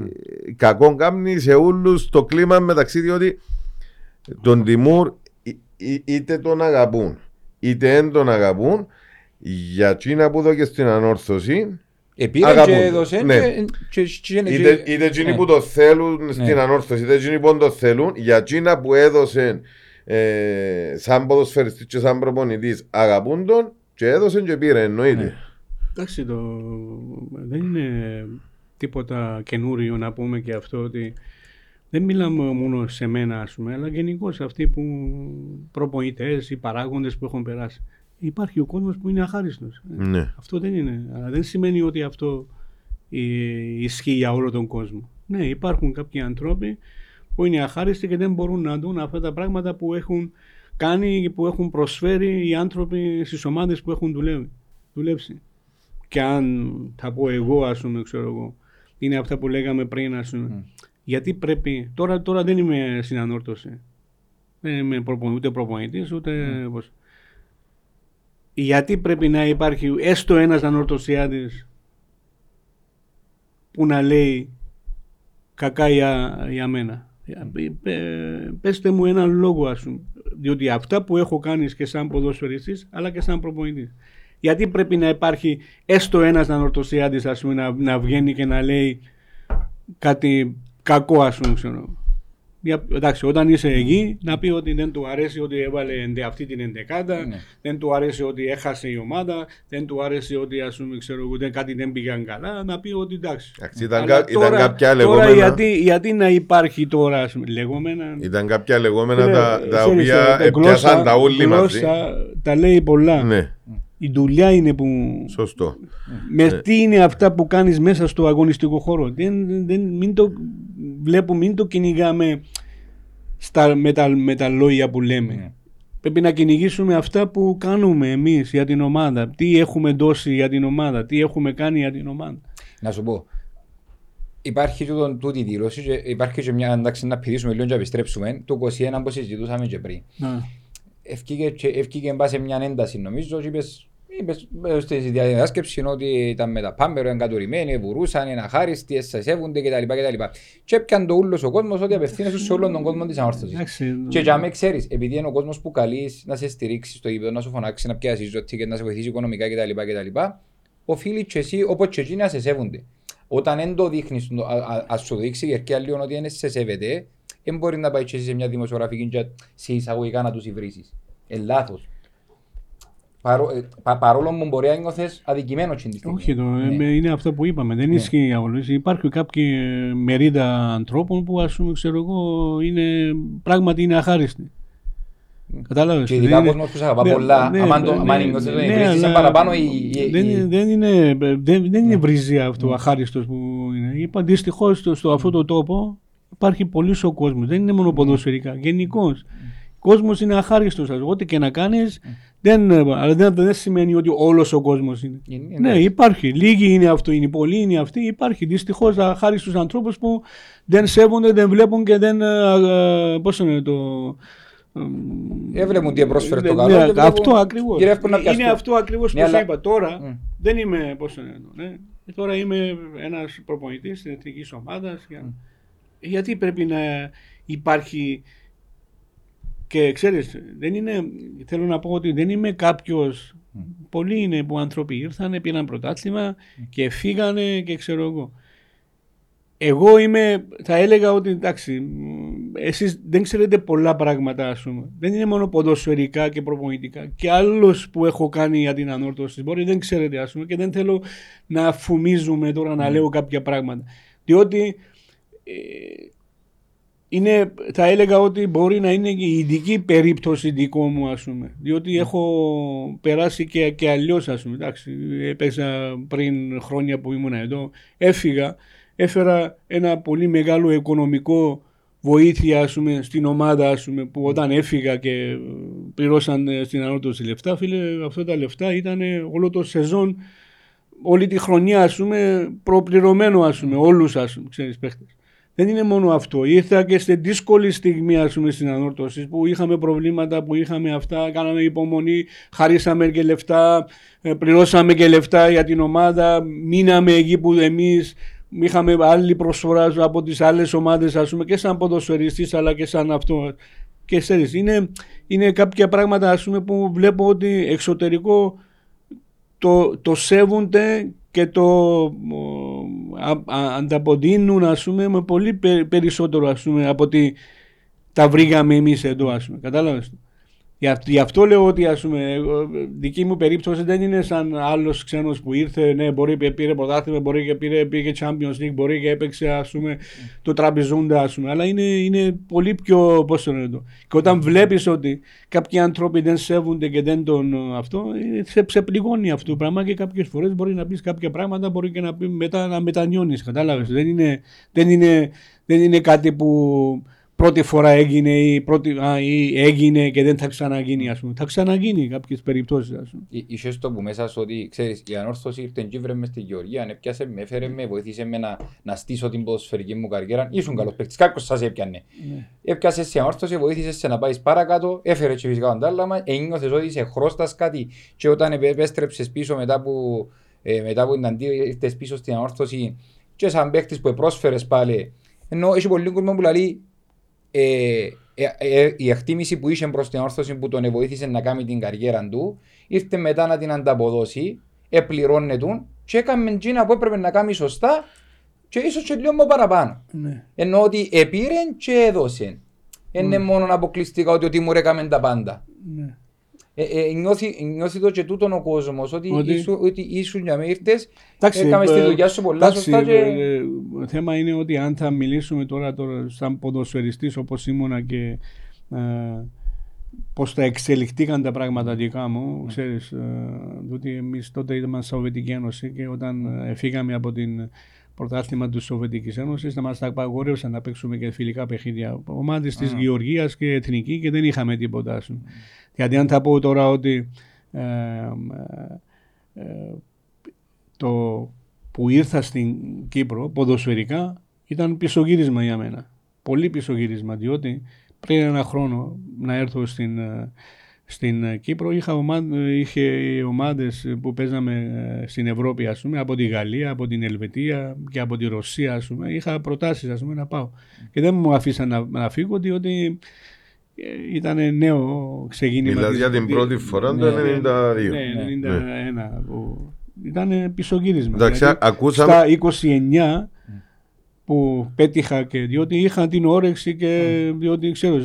mm. κακό κάνει σε όλου το κλίμα μεταξύ, διότι τον Τιμούρ είτε τον αγαπούν, είτε δεν τον αγαπούν, για εκείνα που εδώ και στην ανόρθωση, Επήρε και έδωσε ναι. και, και, και, είτε, είτε εκείνοι ναι. που το θέλουν ναι. στην ανόρθωση, είτε εκείνοι που δεν το θέλουν, για εκείνα που έδωσε ε, σαν ποδοσφαιριστής και σαν προπονητής αγαπούν τον και έδωσε και πήρε εννοείται. Ναι. Εντάξει, το... δεν είναι τίποτα καινούριο να πούμε και αυτό ότι δεν μιλάμε μόνο σε μένα, ας πούμε, αλλά γενικώς αυτοί που προπονητές, οι παράγοντες που έχουν περάσει. Υπάρχει ο κόσμος που είναι αχάριστος. Ναι. Αυτό δεν είναι. Αλλά δεν σημαίνει ότι αυτό ισχύει για όλο τον κόσμο. Ναι, υπάρχουν κάποιοι άνθρωποι που είναι αχάριστοι και δεν μπορούν να δουν αυτά τα πράγματα που έχουν κάνει και που έχουν προσφέρει οι άνθρωποι στις ομάδες που έχουν δουλεύει, δουλέψει. Και αν θα πω εγώ, ας πούμε, ξέρω εγώ, είναι αυτά που λέγαμε πριν, ας πούμε. Γιατί πρέπει. Τώρα, τώρα δεν είμαι στην ανόρθωση. Δεν είμαι ούτε προπονητής, ούτε. Mm. Γιατί πρέπει να υπάρχει έστω ένας ανορθωσιάτης που να λέει κακά για, για μένα. Πέστε μου έναν λόγο ας πούμε. Διότι αυτά που έχω κάνει και σαν ποδοσφαιριστής αλλά και σαν προπονητής. Γιατί πρέπει να υπάρχει έστω ένας ανορθωσιάτης ας πούμε να, να βγαίνει και να λέει κάτι κακό ας πούμε ξέρω. Για, εντάξει, όταν είσαι εκεί, να πει ότι δεν του αρέσει ότι έβαλε αυτή την εντεκάδα, ναι. δεν του αρέσει ότι έχασε η ομάδα, δεν του αρέσει ότι ας πούμε, ξέρω, ούτε κάτι δεν πήγαν καλά, να πει ότι εντάξει. Ήταν, κα, τώρα, ήταν κάποια λεγόμενα. Τώρα γιατί, γιατί να υπάρχει τώρα πούμε, λεγόμενα. Ήταν κάποια λεγόμενα ναι, τα, τα οποία έπιασαν τα όλοι μαζί. Τα λέει πολλά. Ναι. Η δουλειά είναι που. Σωστό. Με ναι. τι είναι αυτά που κάνεις μέσα στο αγωνιστικό χώρο. Δεν, δεν, μην το βλέπουμε, μην το κυνηγάμε στα, με, τα, με τα λόγια που λέμε. Ναι. Πρέπει να κυνηγήσουμε αυτά που κάνουμε εμείς για την ομάδα. Τι έχουμε δώσει για την ομάδα, τι έχουμε κάνει για την ομάδα. Να σου πω. Υπάρχει και τούτη δήλωση και υπάρχει και μια εντάξει να πηδήσουμε λίγο και να επιστρέψουμε. Το 21 που συζητούσαμε και πριν. Ευκήκε σε μια ένταση νομίζω και είπες Είπες στη διασκέψη ότι ήταν με τα πάμπερο, εγκατουρημένοι, βουρούσαν, είναι αχάριστοι, εσασεύονται κτλ. κτλ. Και έπιαν το ούλος ο κόσμος ότι απευθύνεσαι σε όλον τον κόσμο της ανόρθωσης. Και για με ξέρεις, επειδή είναι ο κόσμος που καλείς να σε στηρίξεις στο γήπεδο, να σου φωνάξεις, να πιάσεις ζωή και να σε βοηθήσει οικονομικά κτλ. κτλ. Οφείλει και εσύ όπως και εκεί να σε σέβονται. Όταν δεν το δείχνεις, ας σου δείξει η αρκεία λίγο ότι είναι σε σέβεται, δεν μπορεί να πάει και σε μια δημοσιογραφική και σε εισαγωγικά να τους υβρήσεις. Ε, λάθος. Παρό, ε, πα, παρόλο που μπορεί να νιώθεις αδικημένος στην στιγμή. Όχι, το, ναι. είναι αυτό που είπαμε. Δεν ναι. ισχύει για όλου. Υπάρχουν κάποιοι μερίδα ανθρώπων που ας πούμε, ξέρω εγώ, είναι, πράγματι είναι αχάριστοι. Κατάλαβες. Και ειδικά ο κόσμος που σε αγαπά ναι, πολλά, ναι, αν ναι, νιώθεις ότι είναι παραπάνω. Δεν είναι, δεν είναι βρυζία αυτό ο αχάριστος που είναι. Είπα δυστυχώς στο αυτό το τόπο υπάρχει πολύ ο κόσμος. Δεν είναι μόνο ποδοσφαιρικά. Γενικώς. Ο κόσμος είναι αχάριστος. Ό,τι και να κάνεις, δεν, αλλά δεν, δεν σημαίνει ότι όλος ο κόσμος είναι. είναι. Ναι, υπάρχει. Λίγοι είναι αυτό, είναι πολλοί είναι αυτοί. Υπάρχει δυστυχώς χάρη στου ανθρώπους που δεν σέβονται, δεν βλέπουν και δεν. Πώς είναι το. Έβλεπουν τι πρόσφερε το ναι, καλό. Ναι, αυτό ακριβώς. Είναι αυτό ακριβώς που ναι, είπα. Τώρα mm. δεν είμαι. Πώς είναι. Ναι. Τώρα είμαι ένας προπονητής της εθνικής ομάδας. Για... Mm. Γιατί πρέπει να υπάρχει και ξέρεις, δεν είναι, θέλω να πω ότι δεν είμαι κάποιος. Mm. Πολλοί είναι που άνθρωποι ήρθαν, πήραν πρωτάθλημα mm. και φύγανε και ξέρω εγώ. Εγώ είμαι, θα έλεγα ότι εντάξει, εσείς δεν ξέρετε πολλά πράγματα ας πούμε. Δεν είναι μόνο ποδοσφαιρικά και προπονητικά. Και άλλος που έχω κάνει για την ανόρθωση μπορεί δεν ξέρετε ας πούμε και δεν θέλω να φουμίζουμε τώρα να λέω κάποια πράγματα. Διότι ε, είναι, θα έλεγα ότι μπορεί να είναι η ειδική περίπτωση δικό μου ας πούμε. Διότι έχω περάσει και, και αλλιώς ας πούμε. Εντάξει, έπαιξα πριν χρόνια που ήμουν εδώ. Έφυγα, έφερα ένα πολύ μεγάλο οικονομικό βοήθεια ας πούμε, στην ομάδα ας πούμε, που όταν έφυγα και πληρώσαν στην ανώτωση λεφτά, φίλε, αυτά τα λεφτά ήταν όλο το σεζόν όλη τη χρονιά ας πούμε προπληρωμένο ας πούμε όλους ας πούμε ξέρεις παίχτες. Δεν είναι μόνο αυτό. Ήρθα και στη δύσκολη στιγμή ας πούμε, στην ανόρθωσης που είχαμε προβλήματα, που είχαμε αυτά, κάναμε υπομονή, χαρίσαμε και λεφτά, ε, πληρώσαμε και λεφτά για την ομάδα, μείναμε εκεί που εμείς είχαμε άλλη προσφορά από τις άλλες ομάδες ας πούμε και σαν ποδοσφαιριστής αλλά και σαν αυτό. Και ξέρεις, είναι, είναι κάποια πράγματα ας πούμε, που βλέπω ότι εξωτερικό το, το σέβονται και το ανταποδίνουν ας πούμε με πολύ περισσότερο ας πούμε από ότι τα βρήκαμε εμείς εδώ ας πούμε. Κατάλαβες. Γι' αυτό λέω ότι ας πούμε, δική μου περίπτωση δεν είναι σαν άλλος ξένος που ήρθε, ναι, μπορεί και πήρε πρωτάθλημα, μπορεί και πήρε, πήγε Champions League, μπορεί και έπαιξε ας πούμε, το τραπεζούντα, ας πούμε, αλλά είναι, είναι πολύ πιο. Πώς το το. Και όταν βλέπεις ότι κάποιοι άνθρωποι δεν σέβονται και δεν τον αυτό, σε, σε πληγώνει αυτό το πράγμα και κάποιες φορές μπορεί να πεις κάποια πράγματα, μπορεί και να πει μετά να μετανιώνεις. Κατάλαβες. Δεν είναι, δεν, είναι, δεν είναι κάτι που πρώτη φορά έγινε ή, πρώτη, α, ή έγινε και δεν θα ξαναγίνει, ας πούμε. Θα ξαναγίνει κάποιες περιπτώσεις. Είσαι το που μέσα σου ότι ξέρεις, η ανόρθωση ήρθε και βρε μες στη Γεωργία, έπιασες με, έφερε με, βοήθησε με να, να στήσω την ποδοσφαιρική μου καριέρα. Ήσουν καλός παίκτης, κάποιος σας έπιανε. Ναι. Έπιασες σε ανόρθωση, βοήθησες σε να πάεις παρακάτω, έφερε και φυσικά αντάλλαγμα, ένιωθες ότι είσαι χρώστα κάτι. Και όταν επέστρεψες πίσω μετά που, ε, μετά που ήταν ήρθες πίσω στην ανόρθωση, και σαν παίκτης που πρόσφερε πάλι. Ενώ έχει πολύ κόσμο που λέει ε, ε, ε, η εκτίμηση που είχε προς την όρθωση που τον βοήθησε να κάνει την καριέρα του, ήρθε μετά να την ανταποδώσει, επληρώνεται και έκαμε τζίνα που έπρεπε να κάνει σωστά και ίσως και λίγο παραπάνω. Ναι. Ενώ ότι επήρε και έδωσε. Δεν είναι μόνο αποκλειστικά ότι ο Τίμουρ έκαμε τα πάντα. Ναι. Ε, ε, νιώθει, νιώθει το και τούτον ο κόσμος ότι, ότι... Ήσου, ότι ήσουν για ήρθε, έκαμε στη δουλειά σου πολλά τάξη, σωστά. Και... Ε, το θέμα είναι ότι αν θα μιλήσουμε τώρα, τώρα σαν ποδοσφαιριστής όπως ήμουνα και ε, πώς θα εξελιχθήκαν τα πράγματα δικά μου, ξέρεις, ε, ότι εμείς τότε ήμασταν Σοβιετική Ένωση και όταν ε, φύγαμε από την πρωτάθλημα της Σοβιετικής Ένωσης, να μας τα απαγόρευσαν να παίξουμε και φιλικά παιχνίδια. Ομάδες της Γεωργίας και Εθνική και δεν είχαμε τίποτα. Mm. Γιατί αν θα πω τώρα ότι ε, ε, το που ήρθα στην Κύπρο ποδοσφαιρικά ήταν πισωγύρισμα για μένα. Πολύ πισωγύρισμα, διότι πριν ένα χρόνο να έρθω στην, ε, στην Κύπρο είχα ομάδες, είχε ομάδες που παίζαμε στην Ευρώπη ας πούμε, από τη Γαλλία, από την Ελβετία και από τη Ρωσία ας πούμε. Είχα προτάσεις ας πούμε, να πάω. Και δεν μου αφήσαν να, να φύγω διότι ε, ήταν νέο ξεκίνημα. Δηλαδή για την πρώτη φορά το 1992. Ναι, ναι, 91. Ναι. Ήταν πισωγύρισμα. Εντάξει, δηλαδή, ακούσαμε... Στα 29 που πέτυχα και διότι είχα την όρεξη και διότι ξέρω,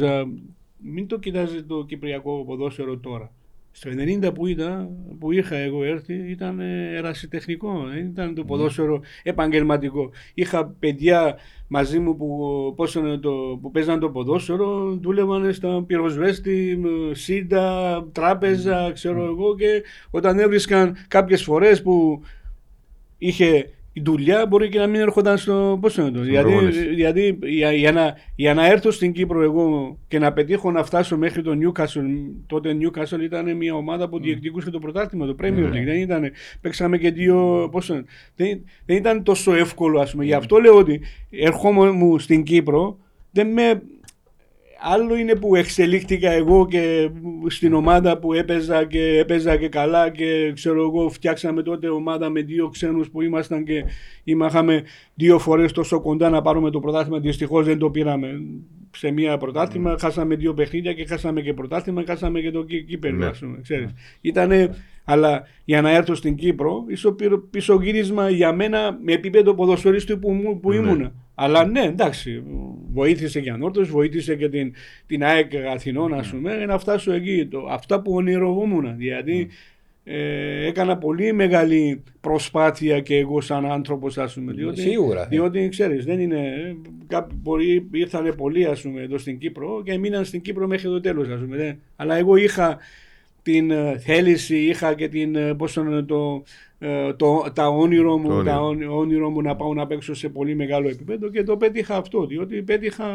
μην το κοιτάζει το κυπριακό ποδόσφαιρο τώρα. Στο 90 που, ήταν, που είχα εγώ έρθει ήταν ερασιτεχνικό, δεν ήταν το ποδόσφαιρο επαγγελματικό. Είχα παιδιά μαζί μου που, πώς το, που παίζαν το ποδόσφαιρο, δούλευαν στα πυροσβέστη, σύντα, τράπεζα, ξέρω εγώ και όταν έβρισκαν κάποιες φορές που είχε η δουλειά μπορεί και να μην έρχονταν στο. Πώ είναι το. Γιατί, γιατί για, για, να, για να έρθω στην Κύπρο εγώ και να πετύχω να φτάσω μέχρι το Newcastle. Τότε Newcastle ήταν μια ομάδα που mm. διεκδικούσε το πρωτάθλημα, το Premier ναι. League. Mm. Δεν ήταν. Παίξαμε και δύο. Πώς είναι, δεν, δεν ήταν τόσο εύκολο, ας πούμε. Mm. Γι' αυτό λέω ότι ερχόμουν στην Κύπρο δεν με Άλλο είναι που εξελίχθηκα εγώ και στην ομάδα που έπαιζα και έπαιζα και καλά και ξέρω εγώ φτιάξαμε τότε ομάδα με δύο ξένους που ήμασταν και είχαμε δύο φορές τόσο κοντά να πάρουμε το πρωτάθλημα. Δυστυχώς δεν το πήραμε σε μία πρωτάθλημα. Mm. Χάσαμε δύο παιχνίδια και χάσαμε και πρωτάθλημα, χάσαμε και το κύπελο. Mm. Ξέρεις. Ήτανε, αλλά για να έρθω στην Κύπρο, ίσω πίσω γύρισμα για μένα με επίπεδο ποδοσφαιρίστη που, που ήμουνα. Αλλά ναι, εντάξει, βοήθησε και ανόρθωση, βοήθησε και την, την ΑΕΚ Αθηνών, ας πούμε, να φτάσω εκεί. Το, αυτά που ονειροβούμουν. Γιατί ε, έκανα πολύ μεγάλη προσπάθεια και εγώ σαν άνθρωπος, ας πούμε. Διότι, Σίγουρα. Ε. Διότι ξέρεις, δεν είναι. Κάποιοι μπορεί, ήρθαν πολλοί, ας πούμε, εδώ στην Κύπρο και μείναν στην Κύπρο μέχρι το τέλος, ας πούμε. Αλλά εγώ είχα την ε, θέληση, είχα και την, ε, πώς το, ε, το, τα όνειρο μου, τα όνειρο μου να πάω να παίξω σε πολύ μεγάλο επίπεδο και το πέτυχα αυτό, διότι πέτυχα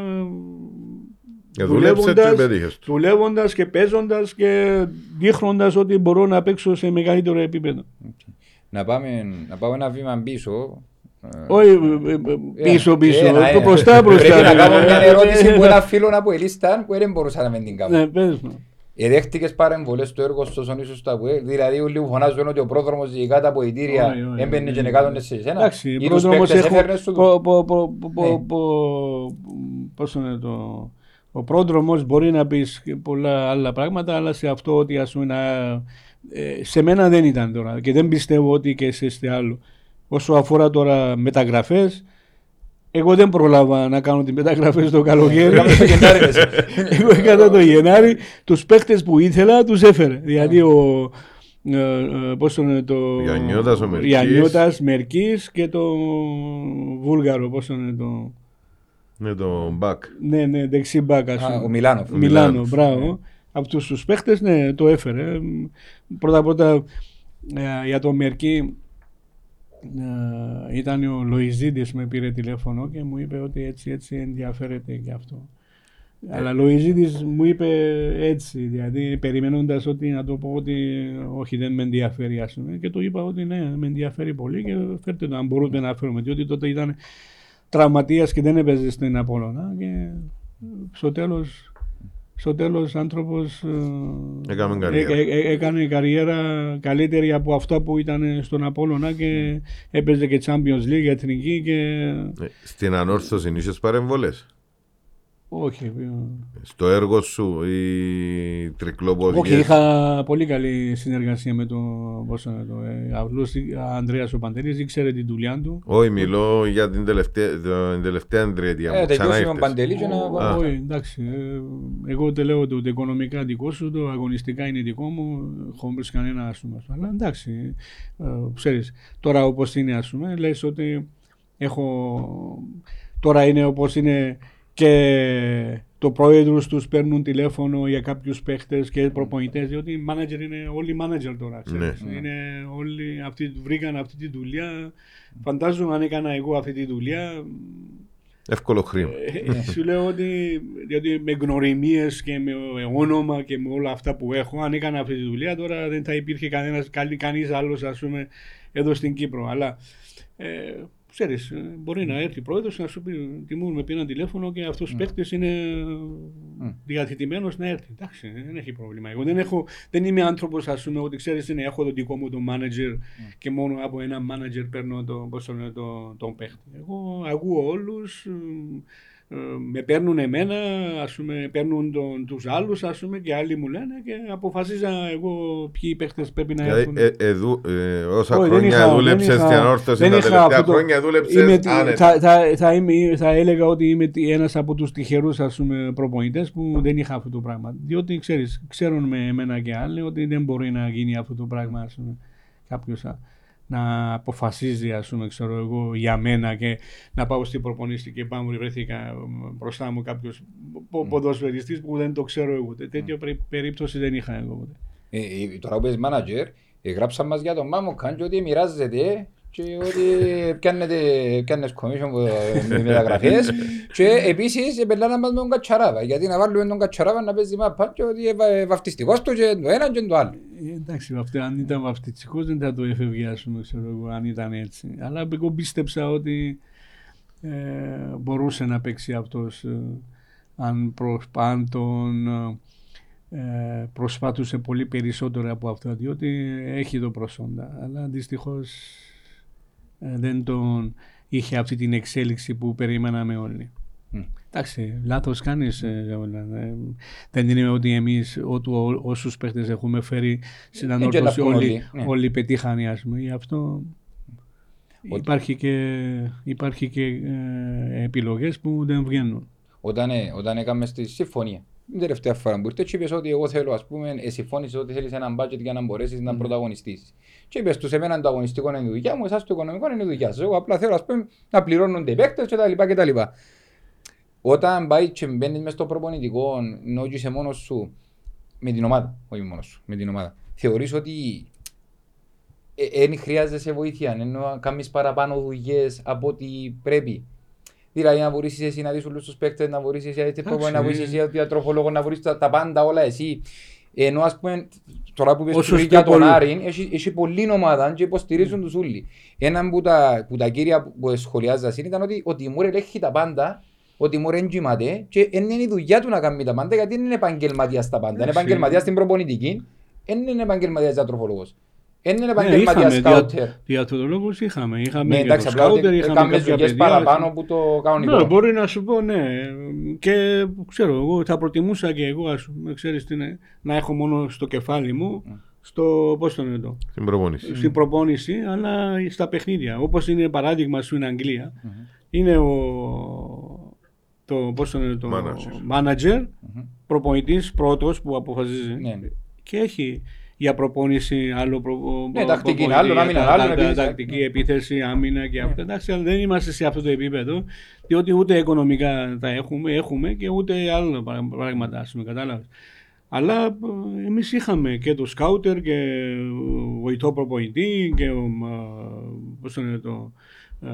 δουλεύοντας, και παίζοντας και δείχνοντας ότι μπορώ να παίξω σε μεγαλύτερο επίπεδο. Okay. να πάμε, να πάμε ένα βήμα πίσω. Όχι, ε, ε, πίσω, Ε, πίσω. ένα, ε, Το μπροστά, μπροστά. Πρέπει να ρε. κάνω μια ερώτηση που ένα φίλο από Ελίσταν που δεν μπορούσα να μην την κάνω. Ναι, πες μου. Εδέχτηκες παρεμβολές στο έργο στο Σονίσου στα ΠΟΕ, δηλαδή όλοι που φωνάζουν ότι ο πρόδρομος ζυγικά τα αποητήρια Όχι, όχι, έμπαινε όχι. και εκάτονες σε εσένα. Εντάξει, Ή τους πρόδρομος παίκτες έχουν- έφερνες σου πο- πο- πο- πο- Ναι. πο- πώς είναι το... Ο πρόδρομος μπορεί να πεις και πολλά άλλα πράγματα, αλλά σε αυτό ότι ας πούμε να... ε, σε μένα δεν ήταν τώρα και δεν πιστεύω ότι και σε είστε άλλο. Όσο αφορά τώρα μεταγραφές, εγώ δεν προλάβα να κάνω τις μεταγραφές το καλοκαίρι. Έκαμε το Γενάρη, λες. *laughs* Εγώ έκανα το Γενάρη. Τους παίχτες που ήθελα τους έφερε. Δηλαδή ο... ε, ε, πώς το λένε το... Γιαννιώτας, ο Μερκής. Γιαννιώτας, Μερκής και το Βούλγαρο, πώς το λένε το... Με τον Μπακ. Ναι, ναι, δεξί μπακ, ας Α, πούμε. Ο Μιλάνοφ. Μιλάνο, Μιλάνο. μπράβο. Από τους τους παίχτες, ναι, το έφερε. Πρώτα πρώτα ε, για το Μερκή ε, ήταν ο Λοϊζίδης με πήρε τηλέφωνο και μου είπε ότι έτσι έτσι ενδιαφέρεται και αυτό. Αλλά Λοϊζίδης μου είπε έτσι, δηλαδή περιμένοντας ότι να το πω ότι όχι δεν με ενδιαφέρει ας πούμε και του είπα ότι ναι με ενδιαφέρει πολύ και φέρτε το αν μπορούμε να φέρουμε διότι τότε ήταν τραυματίας και δεν έπαιζε στην Απόλλωνα και στο τέλος στο τέλος άνθρωπος ε, Έκαμε καριέρα. έ- έ- έκανε καριέρα καλύτερη από αυτά που ήταν στον Απόλλωνα και έπαιζε και Champions League εθνική και Ε, Στην ανόρθωση είχες παρεμβολές. Όχι ε, Στο έργο σου οι τρικλοποδιές. όχι είχα πολύ καλή συνεργασία με τον πώς είναι το, ε, απλώς, ε, Ανδρέας ο Παντελής ήξερε την δουλειά του Όχι, μιλώ για την τελευταία, την τελευταία τριετία Ε, μου. Ξανά τελειώσει με ήρθες. Παντελή και να... Α. Όχι, εντάξει. ε, Εγώ δεν λέω ότι το οικονομικά δικό σου, το αγωνιστικά είναι δικό μου, χωρίς κανένα ας πούμε. Αλλά εντάξει, ε, ξέρεις, τώρα όπως είναι ας πούμε, λες ότι έχω, τώρα είναι όπως είναι και το πρόεδρος τους παίρνουν τηλέφωνο για κάποιους παίχτες και προπονητές, διότι οι manager είναι όλοι manager τώρα, ξέρεις. Ναι. Είναι όλοι αυτοί, βρήκαν αυτή τη δουλειά. Φαντάζομαι αν έκανα εγώ αυτή τη δουλειά, Εύκολο χρήμα. ε, σου λέω ότι διότι με γνωριμίες και με όνομα και με όλα αυτά που έχω, αν έκανα αυτή τη δουλειά, τώρα δεν θα υπήρχε κανένας κανείς άλλος, ας πούμε, εδώ στην Κύπρο. Αλλά ε, ξέρεις, ε, μπορεί να έρθει πρόεδρος να σου πει: Τιμούν με πήραν τηλέφωνο και αυτός ο παίκτης είναι διαθετημένος να έρθει. Εντάξει, δεν έχει πρόβλημα. Εγώ δεν, έχω, δεν είμαι άνθρωπος, ας πούμε, ότι ξέρεις, ναι, έχω το δικό μου το manager και μόνο από ένα manager παίρνω το, πώς το, λένε, το, τον παίχτη. Εγώ ακούω όλους, με παίρνουν εμένα, ας πούμε, παίρνουν τον, τους άλλους, ας πούμε, και άλλοι μου λένε και αποφασίζα εγώ ποιοι παίχτες πρέπει να Δηλαδή, έρθουν. ε, ε, δου- ε, όσα Όχι, δεν χρόνια είχα- δούλεψες δεν είχα- στην ανόρθωση, δεν τα είχα τελευταία αυτό το- χρόνια Είμαι, δούλεψες τι- άνετα. θα, θα, θα, είμαι, θα έλεγα ότι είμαι τι- ένας από τους τυχερούς ας πούμε, προπονητές που δεν είχα αυτό το πράγμα. Διότι ξέρεις, ξέρουν με εμένα και άλλοι ότι δεν μπορεί να γίνει αυτό το πράγμα ας πούμε, κάποιος α, να αποφασίζει ας πούμε, ξέρω εγώ, για μένα και να πάω στην προπονήστη και πάμε βρέθηκα μ, μπροστά μου κάποιος πο- ποδοσφαιριστής που δεν το ξέρω εγώ. Τε- Τέτοια περί- περίπτωση δεν είχα εγώ. ποτέ. Ε, ε, τώρα που είσαι manager, ε, γράψαν μας για τον Μάμο Καν και ότι μοιράζεται και ότι πιάνετε, πιάνες commission που, ε, με μεταγραφές και επίσης επελάνα μας με τον Κατσαράβα γιατί να βάλουμε τον Κατσαράβα να παίζει μάπα και ότι ε, βα- βαφτιστικός του και το ένα και το άλλο. Ε, εντάξει, αυτό, αν ήταν βαφτιστικός δεν θα το έφευγε, ας πούμε, ξέρω εγώ, αν ήταν έτσι. Αλλά εγώ πίστεψα ότι ε, μπορούσε να παίξει αυτός ε, αν, προς, αν τον ε, προσπάθησε πολύ περισσότερο από αυτό, διότι έχει το προσόντα. Αλλά δυστυχώς ε, δεν τον είχε αυτή την εξέλιξη που περιμέναμε όλοι. Μμ. Εντάξει, λάθος κάνεις. δεν είναι ότι εμείς όσους παίχτες έχουμε φέρει στην Ε, και ανόρθωση να πούμε όλοι, όλοι, ναι. όλοι πετύχανε, ας πούμε. Γι' αυτό Ότι- υπάρχει και, υπάρχει και ε, επιλογές που δεν βγαίνουν. Όταν, ε, όταν έκαμε στη συμφωνία, την τελευταία φορά που ήρθε, και είπες ότι εγώ θέλω, ας πούμε, ε, συμφώνησες ότι θέλεις έναν budget για να μπορέσεις να πρωταγωνιστήσεις. Και είπες τους εμένα το αγωνιστικό είναι η δουλειά μου, εσάς το οικονομικό είναι η δουλειά σας. Εγώ απλά θέλω, ας πούμε, να πληρώνονται οι παίκτες και τα λοιπά και τα λοιπά. Όταν πάει και μπαίνεις μες στο προπονητικό, ενώ και είσαι μόνος σου, με την ομάδα, όχι μόνος σου, με την ομάδα, θεωρείς ότι δεν χρειάζεσαι βοήθεια, ενώ να κάνεις παραπάνω δουλειές από ό,τι πρέπει. Δηλαδή να βοηθήσεις εσύ να δεις όλους τους παίκτες, να βοηθήσεις εσύ έτσι προπονητή, να Εντάξει, βοηθήσεις εσύ διατροφολόγος, να βοηθήσεις τα, τα πάντα όλα εσύ. Ενώ ας πούμε τώρα που Όσο πες για τον πολύ. Άρη έχει, έχει πολλή ομάδα και υποστηρίζουν τους ούλοι. Ένα που τα, που τα κύρια που σχολιάζα ήταν ότι ο Τιμούρ ελέγχει τα πάντα ο Τιμούρ δεν κοιμάται και δεν είναι η δουλειά του να κάνει τα πάντα γιατί δεν είναι επαγγελματίας στα πάντα. Είναι Εντάξει. επαγγελματίας στην προπονητική, δεν είναι επαγγελματίας διατροφολόγος. Δεν είναι Ναι, επαγγελματίας είχαμε σκάουτερ. δια- διατρολόγους είχαμε. Είχαμε Ναι, και εντάξει, το απλά ότι σκάουτερ, είχαμε έκαμε κάποια δουλειές παιδιά. παραπάνω που το Ναι, κανονικό. μπορεί να σου πω ναι. Και ξέρω, εγώ θα προτιμούσα και εγώ, ας πούμε, ξέρεις τι είναι, να έχω μόνο στο κεφάλι μου, στο, πώς το λένε το, Στην προπόνηση. στην προπόνηση, αλλά στα παιχνίδια. Όπως είναι παράδειγμα στην Αγγλία, είναι ο, το, πώς το λένε, το Manager. manager, προπονητής πρώτος που αποφασίζει Ναι, ναι. και έχει για προπόνηση άλλο προ, Ναι, τακτική, προπονητή, άλλο, για άμυνα, τα- άλλο, τα- τα- επίθεση. τακτική Ναι. επίθεση, άμυνα και αυτά. Εντάξει, αλλά δεν είμαστε σε αυτό το επίπεδο, διότι ούτε οικονομικά τα έχουμε, έχουμε και ούτε άλλα πρα- πράγματα, ας πούμε, κατάλαβες. Αλλά ε, εμείς είχαμε και το σκάουτερ και βοηθό προπονητή και ο, μα, πώς το λένε το, ε,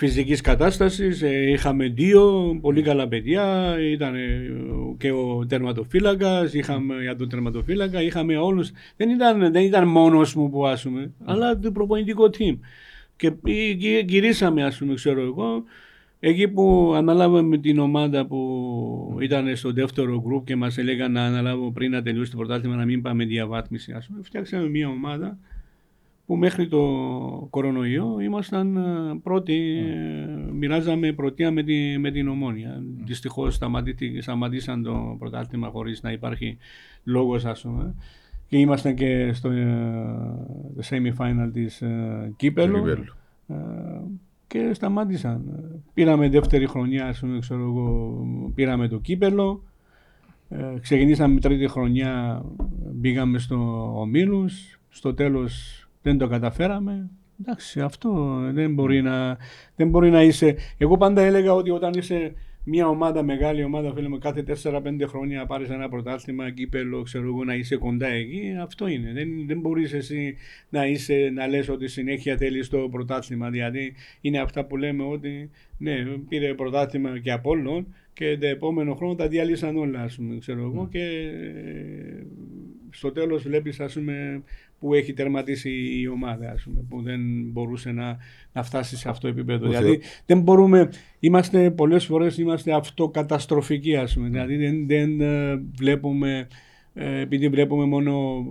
φυσικής κατάστασης. Ε, είχαμε δύο πολύ καλά παιδιά. Ήταν ε, και ο τερματοφύλακας, είχαμε για τον τερματοφύλακα, είχαμε όλους. Δεν ήταν, δεν ήταν μόνος μου που άσουμε, αλλά το προπονητικό team. Και πη- γυ- γυρίσαμε, ας πούμε, ξέρω εγώ, εκεί που αναλάβαμε την ομάδα που ήταν στο δεύτερο γκρουπ και μας έλεγαν να αναλάβω πριν να τελειώσει το πρωτάθλημα να μην πάμε διαβάθμιση. Ας πούμε. Φτιάξαμε μια ομάδα που μέχρι το κορονοϊό ήμασταν ε, πρώτοι, ε, μοιράζαμε πρωτεία με, τη, με την Ομόνια. Δυστυχώς σταματήτη- σταματήσαν το πρωτάθλημα χωρίς να υπάρχει λόγος ας πούμε. Και ήμασταν και στο ε, το semi-final της ε, Κύπελου. Κύπελλου. Ε, και σταμάτησαν. Πήραμε δεύτερη χρονιά, ας πούμε, ξέρω εγώ, πήραμε το κύπελο. Ε, ξεκινήσαμε τρίτη χρονιά, μπήκαμε στο Ομίλους. Στο τέλος δεν το καταφέραμε. Εντάξει, αυτό δεν μπορεί να, δεν μπορεί να είσαι... Εγώ πάντα έλεγα ότι όταν είσαι μια ομάδα, μεγάλη ομάδα, φίλε μου, κάθε 4-5 χρόνια να πάρεις ένα πρωτάθλημα, κύπελο, ξέρω εγώ, να είσαι κοντά εκεί, αυτό είναι. Δεν, δεν μπορείς εσύ να, είσαι, να λες ότι συνέχεια θέλεις το πρωτάθλημα. Δηλαδή είναι αυτά που λέμε ότι ναι, πήρε πρωτάθλημα και από όλων και το επόμενο χρόνο τα διαλύσαν όλα, ας πούμε, ξέρω εγώ, και ε, στο τέλος βλέπεις, ας πούμε, που έχει τερματίσει η ομάδα, ας πούμε, που δεν μπορούσε να, να φτάσει σε αυτό το επίπεδο. Όσο- Δηλαδή δεν μπορούμε, είμαστε πολλές φορές είμαστε αυτοκαταστροφικοί, ας πούμε. Δηλαδή δεν, δεν ε, βλέπουμε, ε, επειδή βλέπουμε μόνο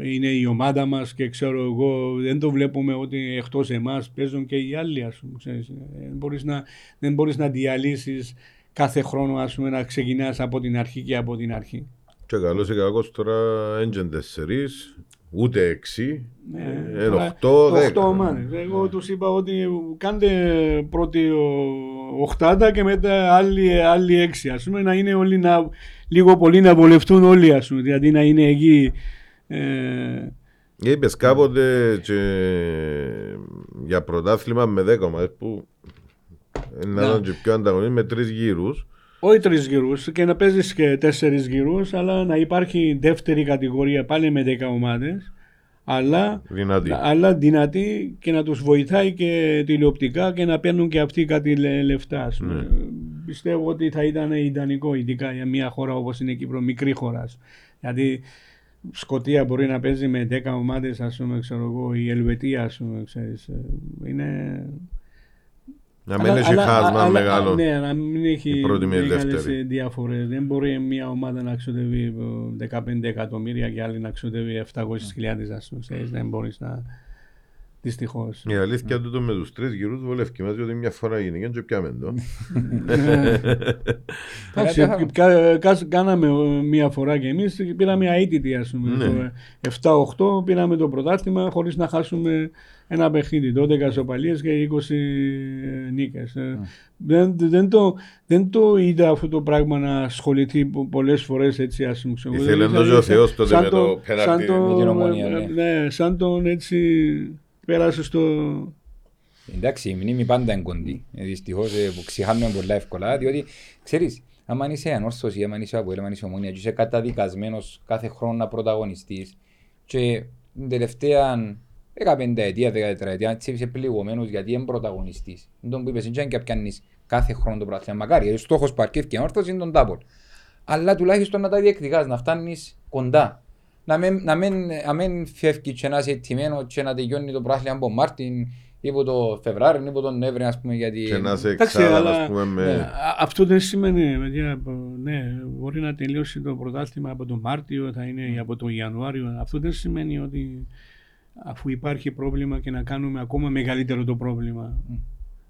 ε, είναι η ομάδα μας και ξέρω εγώ, δεν το βλέπουμε ότι εκτός εμάς παίζουν και οι άλλοι, ας πούμε. Ξέρεις. Ε, Δεν μπορείς να, δεν μπορείς να διαλύσεις κάθε χρόνο, ας πούμε, να ξεκινάς από την αρχή και από την αρχή. Και καλός ή κακός τώρα έντζεν τεσσερις, ούτε έξι, Ναι, ε, τώρα, οχτώ, δέκα. οχτώ ομάδες. Εγώ τους είπα ότι κάντε πρώτη ο- οχτάδα και μετά άλλοι, άλλοι έξι. Ας πούμε να είναι όλοι να, λίγο πολύ να βολευτούν όλοι ας πούμε. Δηλαδή να είναι εκεί. Ε, Είπες κάποτε και για πρωτάθλημα με δέκα ομάδες που να Ναι. ήταν και πιο ανταγωνιστή με τρεις γύρους. όχι τρεις γύρους και να παίζεις και τέσσερις γύρους αλλά να υπάρχει δεύτερη κατηγορία πάλι με δέκα ομάδες αλλά, Δυνατή. αλλά δυνατή και να τους βοηθάει και τηλεοπτικά και να παίρνουν και αυτοί κάτι λε- λεφτά. ας πούμε. Ναι. Πιστεύω ότι θα ήταν ιδανικό ειδικά για μια χώρα όπως είναι η Κύπρο, μικρή χώρα. ας πούμε. Δηλαδή Σκοτία μπορεί να παίζει με 10 ομάδες ας πούμε ξέρω εγώ η Ελβετία ας πούμε ξέρεις. ε, Είναι... Να μην έχει χάσμα αλλά- μεγάλο. Ναι, να μην έχει η πρώτη με η μεγάλες δεύτερη. ε, διαφορές. Δεν μπορεί μια ομάδα να ξοδεύει ε, 15 εκατομμύρια και άλλη να ξοδεύει 700.000 ας πούμε. ξέρεις. Δεν μπορείς να... Δυστυχώς. Η αλήθεια τούτο με τους τρεις γύρους βολεύει μας διότι μια φορά γίνει και πιάμε το. *laughs* Εντάξει, Ε, κα- κα- κάναμε ε, μία φορά και εμείς και πήραμε αίτητη ας πούμε. Ναι. Το 7-8 πήραμε το πρωτάθλημα χωρίς να χάσουμε ένα παιχνίδι. 12 σοπαλίες και 20 νίκες. Ε, Δεν, δεν, το, δεν το είδα αυτό το πράγμα να ασχοληθεί πο- πολλές φορές έτσι ας πούμε. ξέρω. Ήθελε Δηλαδή, να σαν- ο Θεός τότε σαν με το πέναλτι. σαν το- Με την Ομόνια, ε, ναι. ναι, σαν τον έτσι πέρασε στο... Εντάξει, η μνήμη πάντα είναι κοντή. Ε, Δυστυχώς που ξεχάνουμε πολλά εύκολα. Διότι ξέρεις, άμα είσαι ανόρθωση, άμα είσαι από άμα είσαι ομόνια, και είσαι καταδικασμένος κάθε χρόνο να πρωταγωνιστείς, και την τελευταία 15 ετία, 14 ετία, έτσι είσαι πληγωμένο γιατί είναι πρωταγωνιστής. Δεν τον που είπες, δεν και πιάνεις κάθε χρόνο το πρωτάθλημα. Μακάρι, ο στόχος που αρκεύει και ανόρθωση είναι τον τάπολ. αλλά τουλάχιστον να τα διεκδικάς, να φτάνεις κοντά. Να μην, να μην, να μην φεύγει και να είσαι ετοιμένο και να τελειώνει το πράθλημα από Μάρτιν ή από το Φεβράριο ή από τον Νεύρη, ας πούμε, γιατί... Και να σε Εντάξει, εξάδα, αλλά- ας πούμε, με... Ε, α- Αυτό δεν σημαίνει, παιδιά, ναι, μπορεί να τελειώσει το πρωτάθλημα από τον Μάρτιο, θα είναι από τον Ιανουάριο. Αυτό δεν σημαίνει ότι αφού υπάρχει πρόβλημα και να κάνουμε ακόμα μεγαλύτερο το πρόβλημα.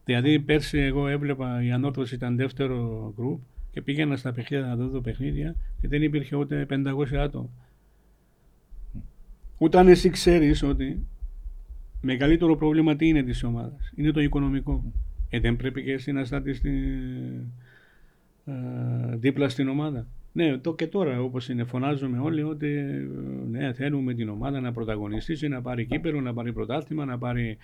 Δηλαδή πέρσι εγώ έβλεπα η Ανόρθωση ήταν δεύτερο γκρουπ και πήγαινα στα παιχνίδια να δω το παιχνίδια και δεν υπήρχε ούτε 500 άτομα. Όταν εσύ ξέρεις ότι μεγαλύτερο πρόβλημα τι είναι της ομάδας, είναι το οικονομικό. Ε, δεν πρέπει και εσύ να στάτεις στη, ε, δίπλα στην ομάδα. Ναι, το και τώρα όπως είναι φωνάζουμε όλοι ότι ε, ναι, θέλουμε την ομάδα να πρωταγωνιστήσει, να πάρει κύπερο, να πάρει πρωτάθλημα, να πάρει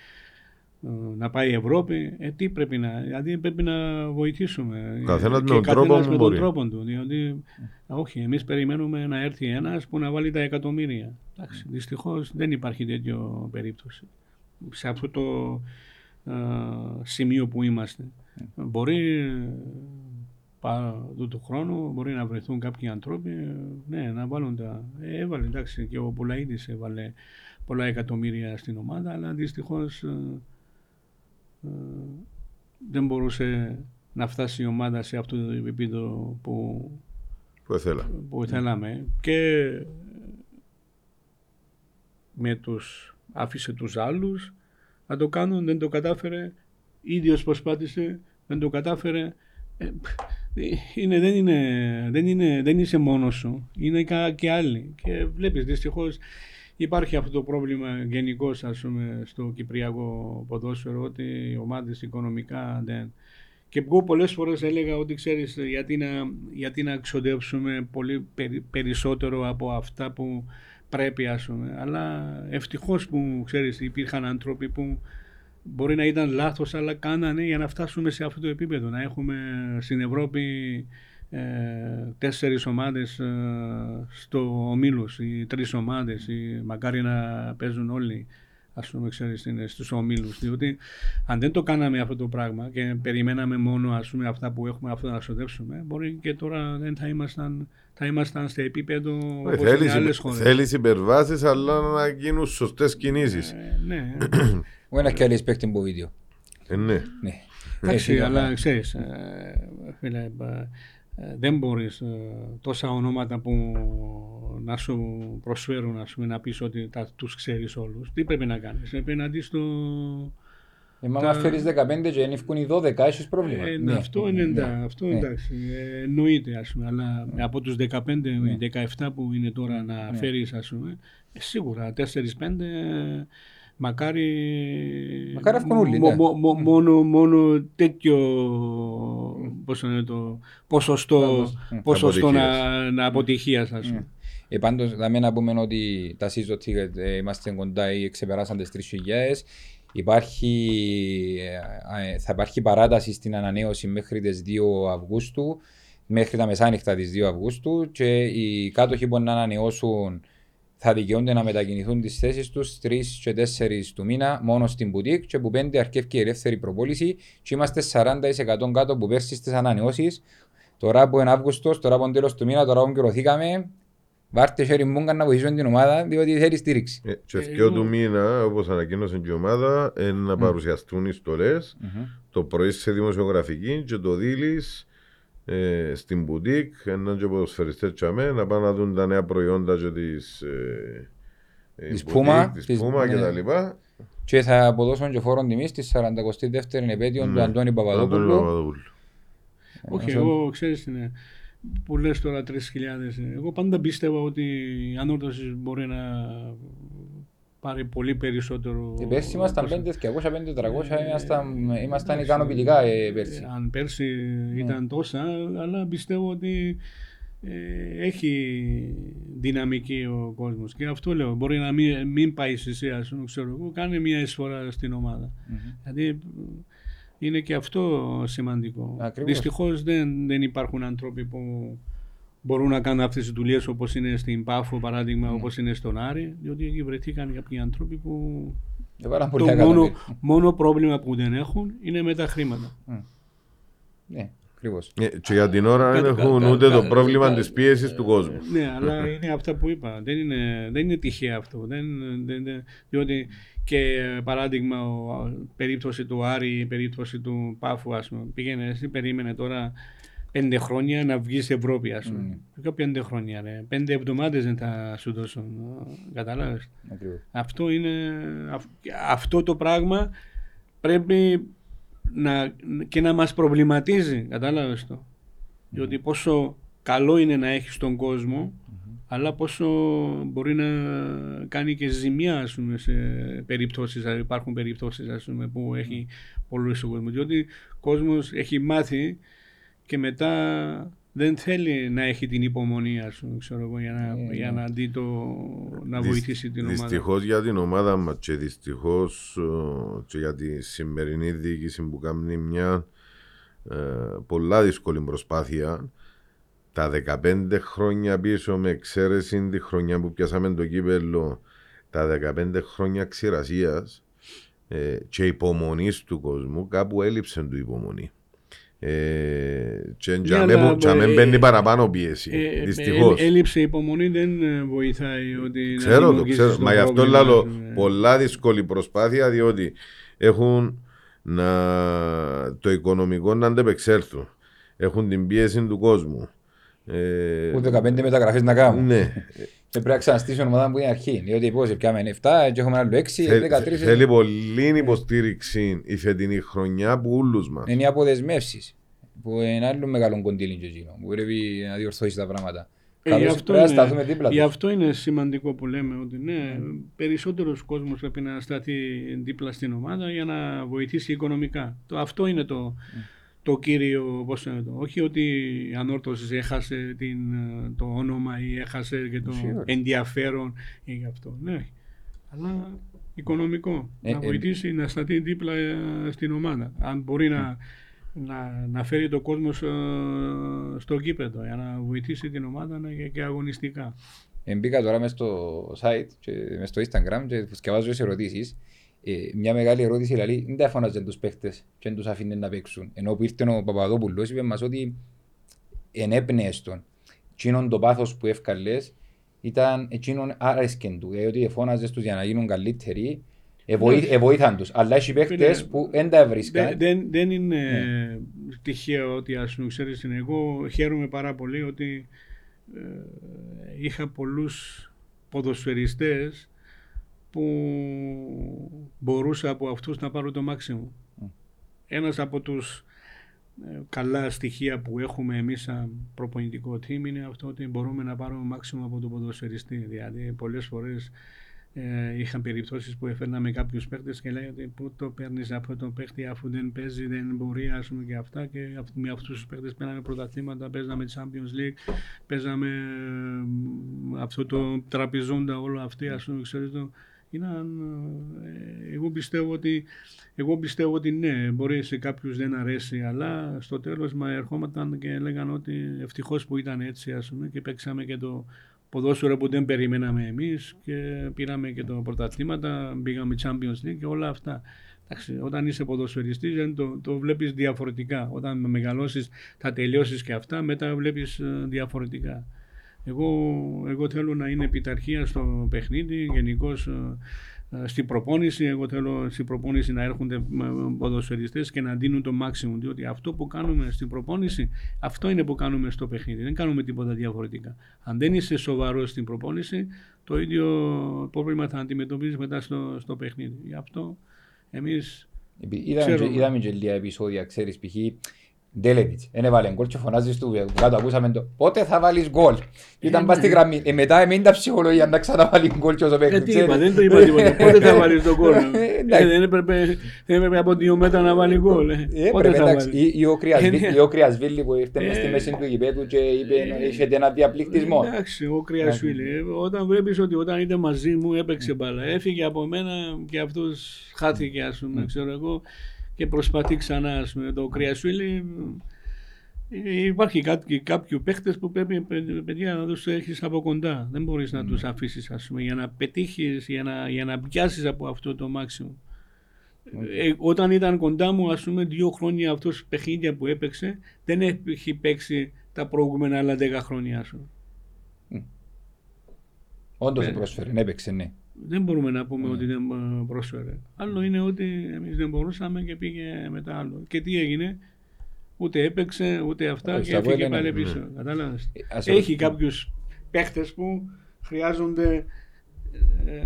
ε, να πάει η Ευρώπη, ε, τι πρέπει να, δηλαδή πρέπει να βοηθήσουμε. Καθένας Ε, με και τον καθένας τρόπο που με τον μπορεί. τρόπο του. Διότι, όχι, εμείς περιμένουμε να έρθει ένας που να βάλει τα εκατομμύρια. Εντάξει, δυστυχώς δεν υπάρχει τέτοιο περίπτωση. Σε αυτό το ε, σημείο που είμαστε. Μπορεί ε, πα- του, του χρόνου μπορεί να βρεθούν κάποιοι άνθρωποι ε, ναι, να βάλουν τα. Ε, έβαλε εντάξει και ο Πουλαίδης έβαλε πολλά εκατομμύρια στην ομάδα, αλλά δυστυχώς ε, ε, δεν μπορούσε να φτάσει η ομάδα σε αυτό το επίπεδο που, Που ήθελα. που θέλαμε και με τους άφησε τους άλλους να το κάνουν, δεν το κατάφερε ίδιος προσπάθησε, δεν το κατάφερε Ε, είναι, δεν, είναι, δεν, είναι, δεν είσαι μόνος σου, είναι κα- και άλλοι. Και βλέπεις δυστυχώς υπάρχει αυτό το πρόβλημα γενικώς ας πούμε στο κυπριακό ποδόσφαιρο ότι οι ομάδες οικονομικά δεν, και εγώ πολλές φορές έλεγα ότι ξέρεις γιατί να, γιατί να ξοδέψουμε πολύ περι- περισσότερο από αυτά που πρέπει ας πούμε. Αλλά ευτυχώς που ξέρεις υπήρχαν άνθρωποι που μπορεί να ήταν λάθος αλλά κάνανε για να φτάσουμε σε αυτό το επίπεδο. Να έχουμε στην Ευρώπη ε, τέσσερις ομάδες ε, στο ομίλους ή τρεις ομάδες ή μακάρι να παίζουν όλοι ας πούμε ξέρεις είναι στους ομίλους διότι αν δεν το κάναμε αυτό το πράγμα και περιμέναμε μόνο ας πούμε αυτά που έχουμε αυτό να ξοδέψουμε μπορεί και τώρα δεν θα ήμασταν, θα ήμασταν σε επίπεδο Ε, όπως είναι Θέλεις, άλλες χώρες. θέλεις υπερβάσεις, αλλά να γίνουν σωστές κινήσεις. Ε, ναι, *clears throat* Ο ένας και άλλος παίχτη από βίντεο. Ε, ναι. Ναι. Εντάξει, Έτσι, αλλά ναι. ξέρεις, ε, φίλε, ε, ε, δεν μπορείς ε, τόσα ονόματα που να σου προσφέρουν, ας πούμε, να πεις ότι τα, τους ξέρεις όλους. Τι πρέπει να κάνεις, πρέπει να δεις το... Ε, μα Τα- άμα φέρεις 15 και δεν ευκούν οι 12, έχεις πρόβλημα. Ε, Ναι. αυτό είναι, Ναι. εντά- αυτό Ναι. εντάξει, ε, εννοείται, ας πούμε, αλλά από τους 15 Ναι. ή 17 που είναι τώρα να φέρεις, ας πούμε, ε, σίγουρα 4-5 ε, Μακάρι, Μακάρι αυκούν όλοι, μο- ναι. μο- μο- μόνο, μόνο τέτοιο πώς είναι το ποσοστό, Mm. ποσοστό να, Αποτυχίας. να αποτυχίας ας πούμε. Ε, πάντως, θα να πούμε ότι τα season ticket ε, είμαστε κοντά ή ξεπεράσαν τις 3.000. Υπάρχει, ε, ε, θα υπάρχει παράταση στην ανανέωση μέχρι τις 2 Αυγούστου, μέχρι τα μεσάνυχτα της 2 Αυγούστου και οι κάτοχοι που να ανανεώσουν θα δικαιούνται να μετακινηθούν τις θέσεις τους 3 και 4 του μήνα μόνο στην μπουτίκ και που 5 αρκεύει η ελεύθερη προπόληση και είμαστε 40% κάτω που πέρσι στις ανανεώσεις. Τώρα που είναι Αύγουστος, τώρα που είναι τέλος του μήνα, τώρα που κυρωθήκαμε, Βάρτε χέρι μούγκα να βοηθήσουν την ομάδα διότι θέλει στήριξη. Ε, Και Ε, δυο εγώ- του μήνα, όπως ανακοίνωσε και η ομάδα, είναι να παρουσιαστούν οι στολές το πρωί σε δημοσιογραφική και το δίλης ε, στην μπουτίκ, έναν και ποδοσφαιριστές τσαμέ, να πάνε να δουν τα νέα προϊόντα και της, ε, ε, Της μπουτίκ, Puma, της της- Puma ναι. και τα λοιπά. Και θα αποδώσουν και φόρον τιμής στη 42η επέτειο του Ναι. Αντώνη Αντώνη Παπαδόπουλου. Παπαδόπουλου. Όχι, όσο- εγώ ξέρεις είναι, που λες τώρα 3.000, ε, εγώ πάντα πίστευα ότι η ανόρθωση μπορεί να πάρει πολύ περισσότερο. Και πέρσι ήμασταν ποσό. 5.200, 5.300, Ε, ήμασταν, ήμασταν εντάξει, ικανοποιητικά ε, πέρσι. Ε, Αν πέρσι ήταν τόσα, αλλά πιστεύω ότι ε, έχει δυναμική ο κόσμος και αυτό λέω, μπορεί να μην, μην πάει σε εσύ, ας πούμε, ξέρω εγώ, κάνει μια εισφορά στην ομάδα. Δηλαδή είναι και αυτό σημαντικό. Ακριβώς. Δυστυχώς δεν, δεν υπάρχουν άνθρωποι που μπορούν να κάνουν αυτές τις δουλειές όπως είναι στην Πάφο παράδειγμα, όπως είναι στον Άρη, διότι εκεί βρεθήκαν κάποιοι άνθρωποι που Έβαλαν πολύ το μόνο, εκατομμύρια. μόνο πρόβλημα που δεν έχουν είναι με τα χρήματα. Ναι. Ακριβώς. Ε, Και για την ώρα δεν Κάτι- έχουν κα- ούτε κα- το κα- πρόβλημα κα- της πίεσης του κόσμου. Ναι, αλλά είναι αυτά που είπα. Δεν είναι, δεν είναι τυχαίο αυτό. Δεν, δεν, δεν- διότι και ε, παράδειγμα, ο, α, περίπτωση του Άρη, η περίπτωση του Πάφου, ας πούμε, πήγαινε, εσύ περίμενε τώρα πέντε χρόνια να βγεις σε Ευρώπη, ας πούμε. Ποιο πέντε χρόνια, ρε. Πέντε εβδομάδες δεν θα σου δώσουν. Κατάλαβες. Ακριβώς. Αυτό είναι, αυ- αυτό το πράγμα πρέπει να, και να μας προβληματίζει, κατάλαβες το. Διότι πόσο καλό είναι να έχεις τον κόσμο, αλλά πόσο μπορεί να κάνει και ζημιά ας πούμε, σε περιπτώσεις, δηλαδή υπάρχουν περιπτώσεις ας πούμε, που έχει πολλούς ο κόσμος. Διότι ο κόσμος έχει μάθει και μετά δεν θέλει να έχει την υπομονή ας πούμε, ξέρω εγώ, για, να, για να δει το, να Δυσ- βοηθήσει την ομάδα. Δυστυχώς για την ομάδα μας και δυστυχώς ε, και για τη σημερινή διοίκηση που κάνει μια ε, πολλά δύσκολη προσπάθεια τα 15 χρόνια πίσω με εξαίρεση τη χρονιά που πιάσαμε το κύπελο τα 15 χρόνια ξηρασίας ε, και υπομονής του κόσμου κάπου έλειψε του υπομονή. Ε, και για αλλά, μέ που- για μέ ε, μπαίνει παραπάνω πίεση. Ε, Δυστυχώς. ε, έλλειψη υπομονή δεν ε, βοηθάει ότι να Ξέρω το, δημιουργήσεις ξέρω. το Μα γι' αυτό πρόβλημα, λέω ας πούμε. πολλά δύσκολη προσπάθεια διότι έχουν να, το οικονομικό να αντεπεξέλθουν. Έχουν την πίεση του κόσμου. Ε, Ούτε 15 μεταγραφές να κάνουν. ναι. *laughs* Και πρέπει να ξαναστήσουν ομάδα που είναι αρχή. Διότι πώς πιάμε 7 και έχουμε άλλο 6, Θέλ- 13. θέλει πολύ υποστήριξη η φετινή χρονιά που όλους μας. Είναι οι αποδεσμεύσεις. Που είναι άλλο μεγάλο κοντήλι και εκείνο. Που πρέπει να διορθώσει τα πράγματα. Ε, Καλώς γι' αυτό πρέπει να είναι- σταθούμε δίπλα Γι' τους. αυτό είναι σημαντικό που λέμε ότι ναι, περισσότερος κόσμος πρέπει να σταθεί δίπλα στην ομάδα για να βοηθήσει οικονομικά. Το, αυτό είναι το, το κύριο, πώς είναι το, όχι ότι η ανόρθωση έχασε την, το όνομα ή έχασε και το Σίγουρα. ενδιαφέρον ή γι' αυτό. Ναι, αλλά οικονομικό. Ε, να ε, βοηθήσει να σταθεί δίπλα ε, στην ομάδα. Αν μπορεί να, να, να φέρει το κόσμος στο, στο κήπεδο για να βοηθήσει την ομάδα να, και, και αγωνιστικά. Ε, Μπήκα τώρα μες στο site και μες στο Instagram και σκευάζω τις ερωτήσεις. Ε, μια μεγάλη ερώτηση δηλαδή, δεν τα φωνάζαν τους παίχτες και δεν τους αφήνε να παίξουν. Ενώ που ήρθε ο Παπαδόπουλος είπε μας ότι ενέπνεες τον. Εκείνον το πάθος που εύκαλες ήταν εκείνον άρεσκεν του. Δηλαδή ότι φώναζες τους για να γίνουν καλύτεροι, εβοή, Ναι. εβοήθαν τους. Αλλά έχει παίχτες Φίλε, που δεν τα έβρισκαν. Δεν, δεν, δεν είναι Ναι. τυχαίο ότι ας πούμε ξέρεις είναι. εγώ χαίρομαι πάρα πολύ ότι ε, είχα πολλούς ποδοσφαιριστές που μπορούσα από αυτούς να πάρω το μάξιμο. Ένας από τους ε, καλά στοιχεία που έχουμε εμείς σαν προπονητικό team είναι αυτό ότι μπορούμε να πάρουμε μάξιμο από τον ποδοσφαιριστή. Δηλαδή πολλές φορές ε, είχαν περιπτώσεις που έφερναμε κάποιους παίχτες και λέει ότι πού το παίρνεις από τον παίχτη αφού δεν παίζει, δεν μπορεί ας πούμε και αυτά και αυ- με αυτούς τους παίχτες παίρναμε πρωταθλήματα, παίζαμε Champions League, παίζαμε ε, αυτό το τραπεζόντα όλο αυτή ας πούμε ξέρεις το είναι, ε, εγώ, πιστεύω ότι, εγώ πιστεύω ότι ναι, μπορεί σε κάποιους δεν αρέσει, αλλά στο τέλος μα ερχόμασταν και λέγανε ότι ευτυχώς που ήταν έτσι ας πούμε και παίξαμε και το ποδόσφαιρο που δεν περιμέναμε εμείς και πήραμε και το πρωταθλήματα, μπήκαμε Champions League και όλα αυτά. Εντάξει, όταν είσαι ποδοσφαιριστής δεν το, το βλέπεις διαφορετικά. Όταν μεγαλώσεις θα τελειώσεις και αυτά, μετά βλέπεις ε, διαφορετικά. Εγώ, εγώ θέλω να είναι επιταρχία στο παιχνίδι, γενικώς στην προπόνηση. Εγώ θέλω στην προπόνηση να έρχονται ποδοσφαιριστές και να δίνουν το maximum. Διότι αυτό που κάνουμε στην προπόνηση, αυτό είναι που κάνουμε στο παιχνίδι. Δεν κάνουμε τίποτα διαφορετικά. Αν δεν είσαι σοβαρός στην προπόνηση, το ίδιο πρόβλημα θα αντιμετωπίζεις μετά στο, στο παιχνίδι. Γι' αυτό εμείς. Είδαμε, και, Ξέρουμε. είδαμε και λίγα επεισόδια, ξέρεις, π.χ. Ντέλεβιτς, δεν έβαλε γκολ και φωνάζεις του κάτω, ακούσαμε το πότε θα βάλεις γκολ; Ήταν πας στη γραμμή, ε, μετά εμένει τα ψυχολογία να ξαναβάλει γκολ και όσο παίχνει. Ε, τι είπα, δεν το είπα τίποτα. *laughs* Πότε θα βάλεις τον γκολ; Ε, εντάξει. Ε, δεν, έπρεπε, δεν έπρεπε από δύο μέτρα να βάλει γκολ. ε. Ε, Πότε πρέπει, θα εντάξει, βάλεις; ή- ή ο Κρυασβίλ- Ε, ναι. ή ο Κρυασβίλη που ήρθε μες στη Ε, μέση του γηπέδου και είπε έχετε ένα διαπληκτισμό. Εντάξει, ο Κρυασβίλη. ε, Όταν βλέπεις ότι όταν ήταν μαζί μου έπαιξε μπάλα, έφυγε από μένα και αυτός χάθηκε, ας πούμε, ξέρω εγώ, και προσπαθεί ξανά. Ας πούμε. Το Κρυασβίλη. ε, Υπάρχει κάτι, κάποιοι παίχτες που πρέπει παι- παιδιά να τους έχεις από κοντά. Δεν μπορείς να τους αφήσεις, ας πούμε, για να πετύχεις, για να, για να πιάσεις από αυτό το μάξιμο. Ε, όταν ήταν κοντά μου, ας πούμε, δύο χρόνια αυτός παιχνίδια που έπαιξε, δεν έχει παίξει τα προηγούμενα άλλα δέκα χρόνια, ας πούμε. Όντως Ναι. πρόσφερε, έπαιξε, ναι. Δεν μπορούμε να πούμε Ναι. ότι δεν ε, πρόσφερε. Άλλο είναι ότι εμείς δεν μπορούσαμε και πήγε μετά άλλο. Και τι έγινε, ούτε έπαιξε, ούτε αυτά Όχι, και στα έφυγε βόλια, πάλι ναι. πίσω. Κατάλαβες; Ε, ας Έχει ρωτήσω- κάποιους παίχτες που χρειάζονται ε,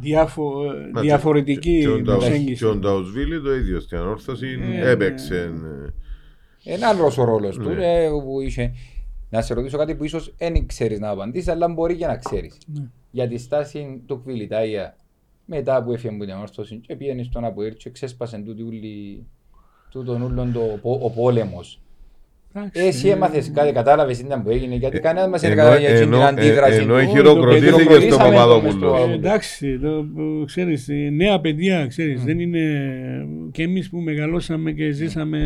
διάφο, ε, Μα, διαφορετική και- και ο Νταου- προσέγγιση. Και ο Νταουσβίλη το ίδιο στην ανόρθωση Ε, έπαιξε. ε, Είναι άλλος ο ρόλος του. Ναι. ε, που είχε. Να σε ρωτήσω κάτι που ίσως δεν ξέρεις να απαντήσεις, αλλά μπορεί και να ξέρεις. Ναι. Για τη στάση του Κβιλιτάια μετά που έφυγε από την όρθωση και πήγαινε στον Αποέλ και ξέσπασε τούτη ούλη, τούτον ούλον το, πο- ο πόλεμος. Εντάξει, Εσύ ε, έμαθες κάτι, κατάλαβες τι ήταν που έγινε, γιατί κανένας μας δεν ενώ- κατάλαβε για την ενώ- αντίδραση. ενώ του. έχει Το χειροκροτήθηκε χειροκροτήσαμε στον το μες Παπαδόπουλο. στο- Ε, εντάξει, το, ε, ξέρεις, ε, νέα παιδιά, ξέρεις, δεν είναι και εμείς που μεγαλώσαμε και ζήσαμε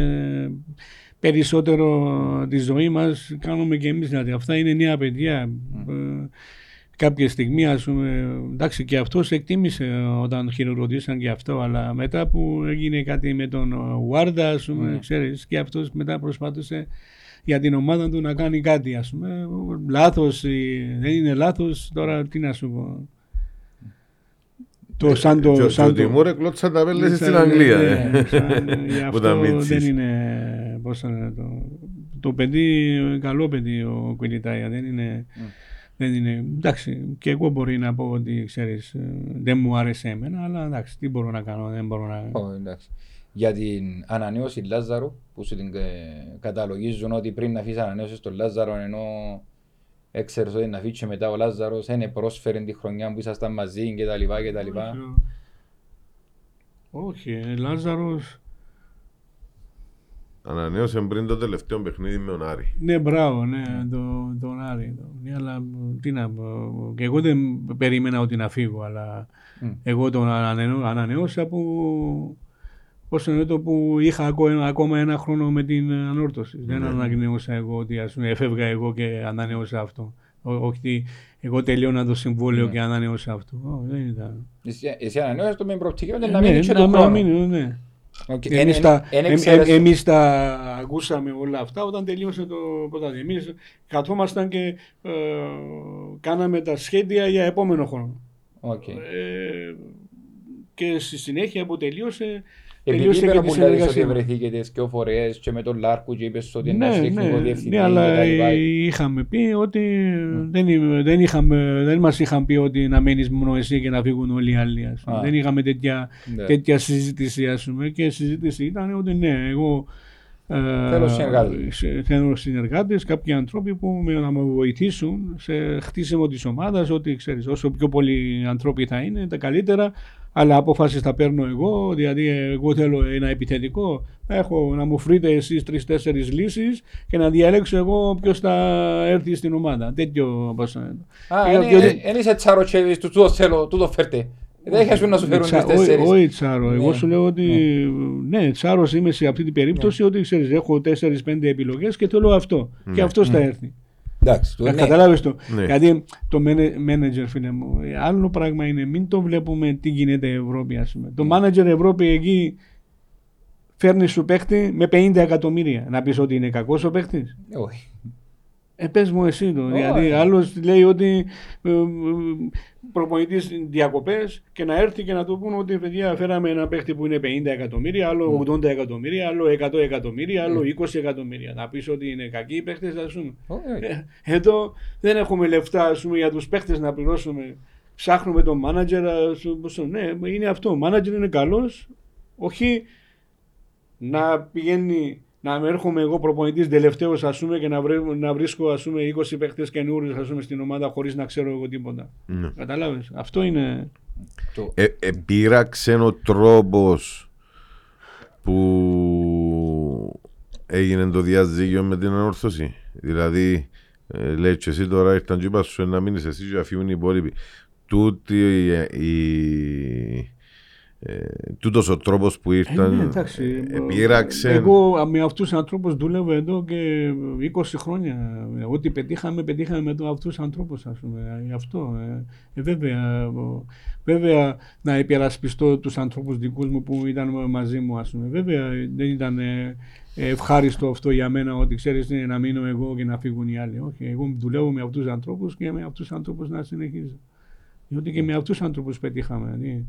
περισσότερο τη ζωή μας, κάνουμε και εμείς δηλαδή. Αυτά είναι νέα παιδιά. Ε, κάποια στιγμή, ας πούμε, εντάξει και αυτός εκτίμησε όταν χειροκροτήσαν και αυτό, αλλά μετά που έγινε κάτι με τον Βάρντα, ας πούμε, Ναι. ξέρεις, και αυτός μετά προσπάθησε για την ομάδα του να κάνει κάτι, ας πούμε. Λάθος, ή δεν είναι λάθος, τώρα τι να σου πω. Το σαν Και ο- το... και ο Σαν το Τιμούρ εκλώτσα τα πέλες στην σαν- Αγγλία. ναι, ε. σαν- γι' Που τα αυτό μίτσις. δεν είναι, πώς θα λένε, το, το παιδί, καλό παιδί ο Κουιλιτάια, δεν είναι, δεν είναι, εντάξει, και εγώ μπορεί να πω ότι, ξέρεις, ε, δεν μου άρεσε εμένα, αλλά εντάξει, τι μπορώ να κάνω, δεν μπορώ να... Ω, εντάξει. Για την ανανέωση Λάζαρου, που σου την ε, καταλογίζουν ότι πριν να αφήσεις ανανέωση στον Λάζαρο, ενώ έξερες ότι να αφήσεις μετά ο Λάζαρος, δεν πρόσφερε τη χρονιά που ήσασταν μαζί κτλ. κτλ. Όχι, ε, Λάζαρος, Ανανέωσε πριν το τελευταίο παιχνίδι με τον Άρη. ναι μπράβο, ναι, το, τον Άρη, το, ναι, αλλά τι να πω, και εγώ δεν περίμενα ότι να φύγω, αλλά Μμ. εγώ τον ανανεώ, ανανεώσα που, πώς είναι το που είχα ακόμα, ακόμα ένα χρόνο με την ανόρθωση. Δεν Ναι. ανανεώσα εγώ ότι ας πούμε έφευγα εγώ και ανανεώσα αυτό. Ό, όχι ότι εγώ τελείωνα το συμβόλαιο Ναι. και ανανεώσα αυτό. Ω, δεν ήταν. Εσύ, εσύ ανανέωσες το με προοπτική ότι Ε, να ναι, μείνει και να- τον να χρόνο. μείνει, ναι. Οκ. Εμείς Εν- τα, εν- εν εμ- εξαίρεσαι- εμ- εμείς τα ακούσαμε όλα αυτά όταν τελείωσε το πρωτάθλημα. Εμείς καθόμασταν και ε, κάναμε τα σχέδια για επόμενο χρόνο. Οκ. Ε, και στη συνέχεια που τελείωσε, Επειδή τελείωσε είπε και ο τη Πουλάρης ότι συνεργασία. βρεθήκετε δύο φορές και με τον Λάρκου και είπες ότι είναι Ναι, ένας ναι, τεχνικός διευθυντής ναι, αλλά κτλ. είχαμε πει ότι δεν, είμαι- δεν, είχαμε, δεν μας είχαν πει ότι να μένεις μόνο εσύ και να φύγουν όλοι οι άλλοι. ας πούμε. Α. Δεν είχαμε τέτοια, Ναι. τέτοια συζήτηση ας πούμε και η συζήτηση ήταν ότι ναι, εγώ ε, Θέλω συνεργάτες. σε- θέλω συνεργάτες, κάποιοι άνθρωποι που με, να με βοηθήσουν σε χτίσιμο της ομάδας, ότι ξέρεις όσο πιο πολλοί άνθρωποι θα είναι τα καλύτερα, αλλά αποφάσεις θα παίρνω εγώ, δηλαδή εγώ θέλω ένα επιθετικό, έχω να μου βρείτε εσείς τρεις-τέσσερις λύσεις και να διαλέξω εγώ ποιος θα έρθει στην ομάδα. Τέτοιο πώς να είναι. Α, Για- εν- διότι- εν- εν είσαι τσαροτσέβης του, τούτο θέλω, τούτο φέρτε. Δεν έχεις να σου φέρουν Τσα- τις τέσσερις. όχι- Όχι Τσάρο, εγώ Ναι. σου λέω ότι ναι, Τσάρος είμαι σε αυτή την περίπτωση ότι ξέρεις έχω 4-5 επιλογές και θέλω αυτό και αυτός θα έρθει. Εντάξει, το Ε, ναι. Καταλάβεις το. Ναι. Γιατί το manager, φίλε μου, ε, άλλο πράγμα είναι μην το βλέπουμε τι γίνεται η Ευρώπη, ας πούμε. Το Ναι. manager Ευρώπη εκεί φέρνεις σου παίχτη με 50 εκατομμύρια. Να πεις ότι είναι κακός ο παίχτης. Όχι. Ε, πες μου εσύ το. Όχι. Δηλαδή, άλλος λέει ότι ε, ε, προπονητής διακοπές και να έρθει και να του πούνε ότι παιδιά φέραμε ένα παίχτη που είναι 50 εκατομμύρια, άλλο 80 εκατομμύρια, άλλο 100 εκατομμύρια, άλλο 20 εκατομμύρια. Να πεις ότι είναι κακοί οι παίχτες, ας πούμε. Όχι, όχι. Ε, Εδώ δεν έχουμε λεφτά ας πούμε, για τους παίχτες να πληρώσουμε. Ψάχνουμε τον μάνατζερ. ας πούμε, Ναι, είναι αυτό. Ο μάνατζερ είναι καλός. Όχι να πηγαίνει να με έρχομαι εγώ προπονητής τελευταίος ας πούμε και να, βρε- να βρίσκω ας πούμε 20 παίχτε καινούριους ας πούμε στην ομάδα χωρίς να ξέρω εγώ τίποτα. Ναι. Κατάλαβες; Αυτό είναι. Το- Ε, επήραξε ο τρόπος που έγινε το διαζύγιο με την ανόρθωση. Δηλαδή, ε, λέει και εσύ τώρα ήρθαν και είπα σου να μείνεις εσύ και να φύγουν οι υπόλοιποι. Τούτη η, η, ε, τούτος ο τρόπος που ήρθαν Ε, ναι, εντάξει. ε, επήραξε. Εγώ με αυτούς τους ανθρώπους δούλευω εδώ και 20 χρόνια. Ό,τι πετύχαμε, πετύχαμε με το- αυτούς τους ανθρώπους, ας πούμε. Γι' αυτό. Ε, ε, βέβαια, ο- βέβαια, να υπερασπιστώ τους ανθρώπους δικούς μου που ήταν μαζί μου, ας πούμε. Βέβαια, δεν ήταν ε, ευχάριστο αυτό για μένα ότι ξέρεις τι, να μείνω εγώ και να φύγουν οι άλλοι. Όχι, εγώ δουλεύω με αυτούς τους ανθρώπους και με αυτούς τους ανθρώπους να συνεχίζω. Διότι και με αυτούς τους ανθρώπους πετύχαμε. δηλαδή.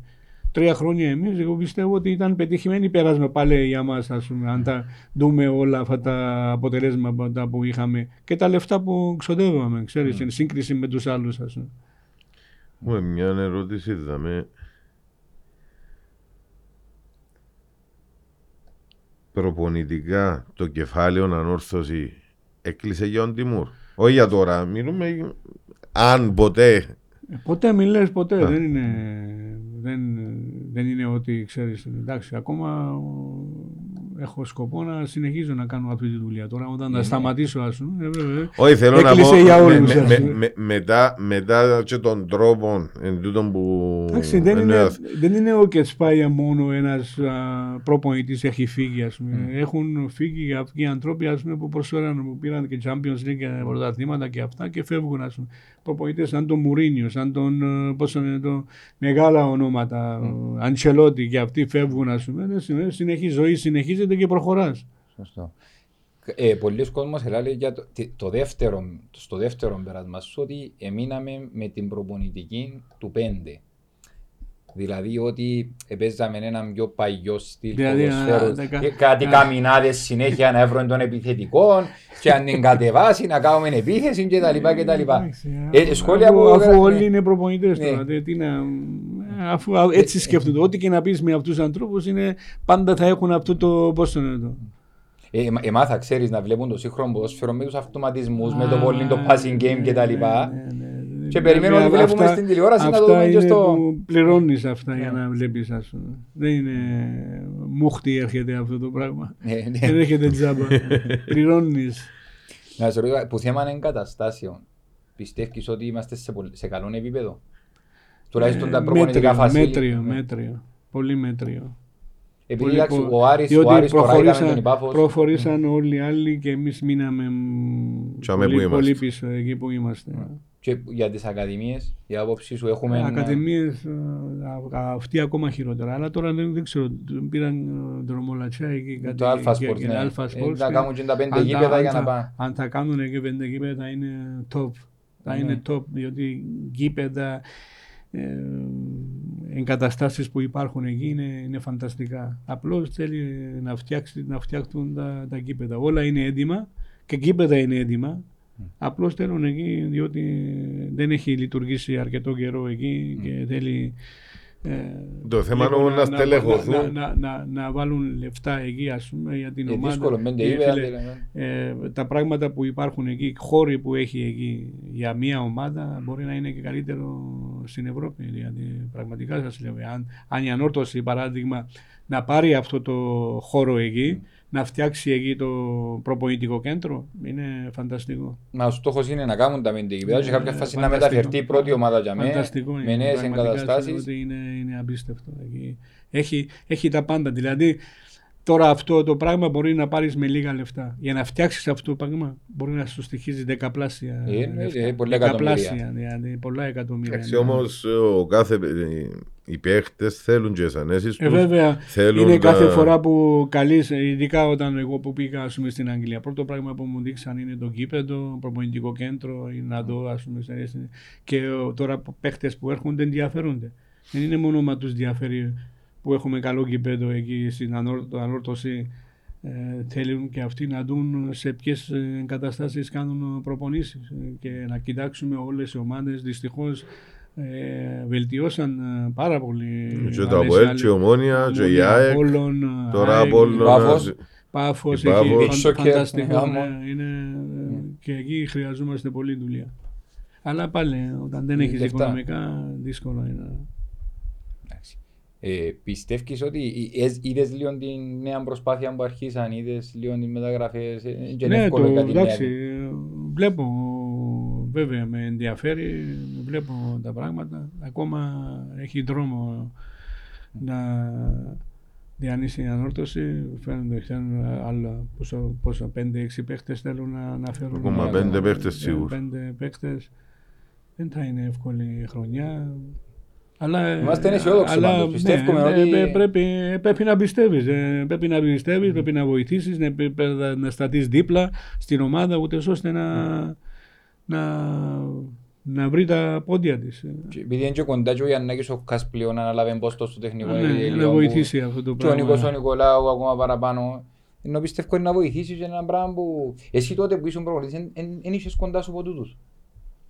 Τρία χρόνια εμείς, εγώ πιστεύω ότι ήταν πετυχημένη πέρασμα πάλι για μας, ας πούμε, αν τα δούμε όλα αυτά τα αποτελέσματα που είχαμε και τα λεφτά που ξοδεύαμε, ξέρεις, εν σύγκριση με τους άλλους, ας πούμε. Έχουμε μια ερώτηση, είδαμε. Προπονητικά το κεφάλαιο ανόρθωση έκλεισε για τον Τιμούρ. Όχι για τώρα, μιλούμε αν ποτέ. Ε, Ποτέ μιλές, ποτέ. Α. Δεν είναι, δεν, δεν είναι ότι ξέρεις. Εντάξει, ακόμα ο, έχω σκοπό να συνεχίζω να κάνω αυτή τη δουλειά. Τώρα όταν θα σταματήσω, ας πούμε, ε, βέβαια, Όχι, θέλω να Έκλεισε πω για με- όλους, με- ας με- πούμε. με- μετά, μετά και τον τρόπο εν τούτον που Εντάξει, δεν, είναι, εννοώ. δεν είναι ο Κετσπάγια μόνο ένας προπονητής έχει φύγει. Ας πούμε. Mm. Έχουν φύγει αυτοί οι άνθρωποι ας πούμε, που προσφέραν, που πήραν και Champions League και πρωταθλήματα και αυτά και φεύγουν. Ας πούμε. Προπονητές σαν τον Μουρίνιο, σαν τον ε, πώς το λένε, το, μεγάλα ονόματα, Mm. Αντσελότη και αυτοί φεύγουν. Ας πούμε. Δεν συνε- συνεχίζει, η ζωή συνεχίζεται και προχωράς. Σωστό. Ε, πολλοί κόσμος λέει για το, τι- το δεύτερο, στο δεύτερο πέρασμα σου ότι εμείναμε με την προπονητική του 5. Δηλαδή ότι παίζαμε έναν πιο παγιό στυλ Δηλαδή, ποδοσφαίρους. α, δεκα- Και κάτι α. καμινάδες συνέχεια να έβρουν τον επιθετικό και αν την κατεβάσει να κάνουμε επίθεση και τα λοιπά και τα λοιπά. Ε, σχόλια αφού, που αφού έγραψε- όλοι είναι προπονητές Ναι. τώρα. δε- τι να- αφού α- έτσι σκέφτονται. Ό,τι και να πεις με αυτούς τους ανθρώπους είναι πάντα θα έχουν αυτό το. Πώ το λένε το. Ε, εμά- εμάθα, ξέρεις, να βλέπουν το σύγχρονο ποδόσφαιρο με τους αυτοματισμούς, με το Α, πολύ το passing game και τα λοιπά. ναι, ναι, ναι. Και περιμένω Βέβαια, ότι βλέπουμε αυτά- στην τηλεόραση να το αυτά δούμε και είναι στο- που πληρώνεις αυτά για Ναι. να βλέπεις ας πούμε. Δεν είναι μούχτη έρχεται αυτό το πράγμα. Ε, ναι. Δεν έρχεται τζάμπα. πληρώνεις. Να σε ρωτήσω, που θέμα εγκαταστάσεων, πιστεύεις ότι είμαστε σε, πολ- σε καλό επίπεδο; Τουλάχιστον τα Ε, προπονητικά μέτριο, φασίλη. μέτριο, μέτριο. Πολύ μέτριο. Επειδή Πολύ εντάξει, πο- ο Άρης, διότι ο Άρης τώρα ήταν με προχωρήσαν- τον Ιπάφος. Προχωρήσαν όλοι οι άλλοι και εμείς μείναμε μ, Τσάμε που πολύ, είμαστε. πολύ πίσω εκεί που είμαστε. Και για τις ακαδημίες, η άποψη σου έχουμε... Ακαδημίες, ε, α- αυτοί ακόμα χειρότερα. Αλλά τώρα δεν, δεν ξέρω, πήραν ε, δρομολατσιά εκεί. κάτι Το Alpha και- Sports, και ναι. Alpha Ε, Sports να και κάνουν και τα πέντε αν γήπεδα αν για να θα- πάνε. Αν θα κάνουν και πέντε γήπεδα θα είναι top. Θα Ναι. είναι top, διότι γήπεδα, ε, εγκαταστάσεις που υπάρχουν εκεί είναι, είναι φανταστικά. Απλώς θέλει να, φτιάξει, να φτιάξουν τα, τα γήπεδα. Όλα είναι έτοιμα και γήπεδα είναι έτοιμα. Απλώς θέλουν εκεί διότι δεν έχει λειτουργήσει αρκετό καιρό εκεί και θέλει ε, Το θέμα λίγο είναι να στελεχωθούν. να, να, να, να βάλουν λεφτά εκεί ας πούμε για την Είναι ομάδα. δύσκολο, πέντε Ε, γήπεδα. φίλε, δηλαδή. ε, τα πράγματα που υπάρχουν εκεί, χώροι που έχει εκεί για μια ομάδα μπορεί να είναι και καλύτερο στην Ευρώπη. Δηλαδή, πραγματικά σας λέω, αν, αν η ανόρθωση παράδειγμα να πάρει αυτό το χώρο εκεί, να φτιάξει εκεί το προπονητικό κέντρο, είναι φανταστικό. Μα ο στόχος είναι να κάνουν τα πέντε γήπεδα και Ναι, κάποια φάση να φανταστικό. μεταφερθεί η πρώτη ομάδα για μένα Φανταστικό με είναι. νέες Πραγματικά σας λέω εγκαταστάσεις. ότι Είναι, είναι απίστευτο. εκεί. Έχει, έχει τα πάντα. Δηλαδή, τώρα αυτό το πράγμα μπορεί να πάρεις με λίγα λεφτά. Για να φτιάξεις αυτό το πράγμα μπορεί να σου στοιχίζει δεκαπλάσια. Ε, εννοείται, λεφτά. ε, πολλά Δεκαπλάσια, δηλαδή, πολλά εκατομμύρια. Εντάξει, ναι. όμως ο κάθε. Οι παίχτες θέλουν και τι ανέσει Ε, τους. βέβαια, θέλουν είναι τα- κάθε φορά που καλείς, ειδικά όταν εγώ που πήγα ας πούμε, στην Αγγλία. Πρώτο πράγμα που μου δείξαν είναι το γήπεδο, προπονητικό κέντρο, ή να δω ας πούμε. σε- σε- Και ο, τώρα παίχτες που έρχονται ενδιαφέρονται. Δεν είναι μόνο μα τους ενδιαφέρει που έχουμε καλό γήπεδο εκεί στην ανόρ- ανόρθωση. Ε, θέλουν και αυτοί να δουν σε ποιες εγκαταστάσεις κάνουν προπονήσεις και να κοιτάξουμε όλες οι ομάδες. Δυστυχώς ε, βελτιώσαν ε, πάρα πολύ. Και το άλλες- Αποέλ, άλλες- και η Ομόνια, και η Ομόνια, ΑΕΚ. Απόλλων, Τώρα ΑΕΚ, Απόλλων. Πάφος. Πάφος, η έχει Πάφος. φαν- Beach soccer, φανταστικό. ναι, ναι, είναι, ε, και εκεί χρειαζόμαστε πολλή δουλειά. Αλλά πάλι, όταν δεν έχεις Λεφτά. οικονομικά, δύσκολο είναι. Εντάξει. Ε, πιστεύεις ότι ε, ε, είδες λίγο την νέα προσπάθεια που αρχίσαν, είδες λίγο τις μεταγραφές, ε, και είναι Ναι, εύκολο το, κάτι εντάξει, νέα. βλέπω, βέβαια με ενδιαφέρει, βλέπω τα πράγματα. Ακόμα έχει δρόμο να διανύσει η ανόρθωση. Φαίνονται θέλουν άλλα πόσο, πόσο 5-6 παίχτες θέλουν να, να φέρουν. Ακόμα να- πέντε παίχτες ε, σίγουρα. Πέντε παίχτες. Δεν θα είναι εύκολη χρονιά. Αλλά, Είμαστε αισιόδοξοι αλλά, πάντως. Πιστεύουμε ναι, ότι- ε, πρέπει, πρέπει να πιστεύεις. ε, πρέπει να πιστεύεις, πρέπει να βοηθήσεις, να, πρέπει να, να σταθείς δίπλα στην ομάδα ούτως ώστε να, να, να βρει τα πόδια της. ε. Και Επειδή είναι και κοντά και ο Γιαννάκης ο Κας πλέον αναλάβει πόστο στο τεχνικό Ναι, επιτελείο να που- βοηθήσει αυτό το και ο Νίκος ο πράγμα. Νικολάου ακόμα παραπάνω. Ενώ πιστεύω είναι να βοηθήσεις και ένα πράγμα που... Εσύ τότε που ήσουν προπονητής, δεν είχες κοντά σου από τούτους.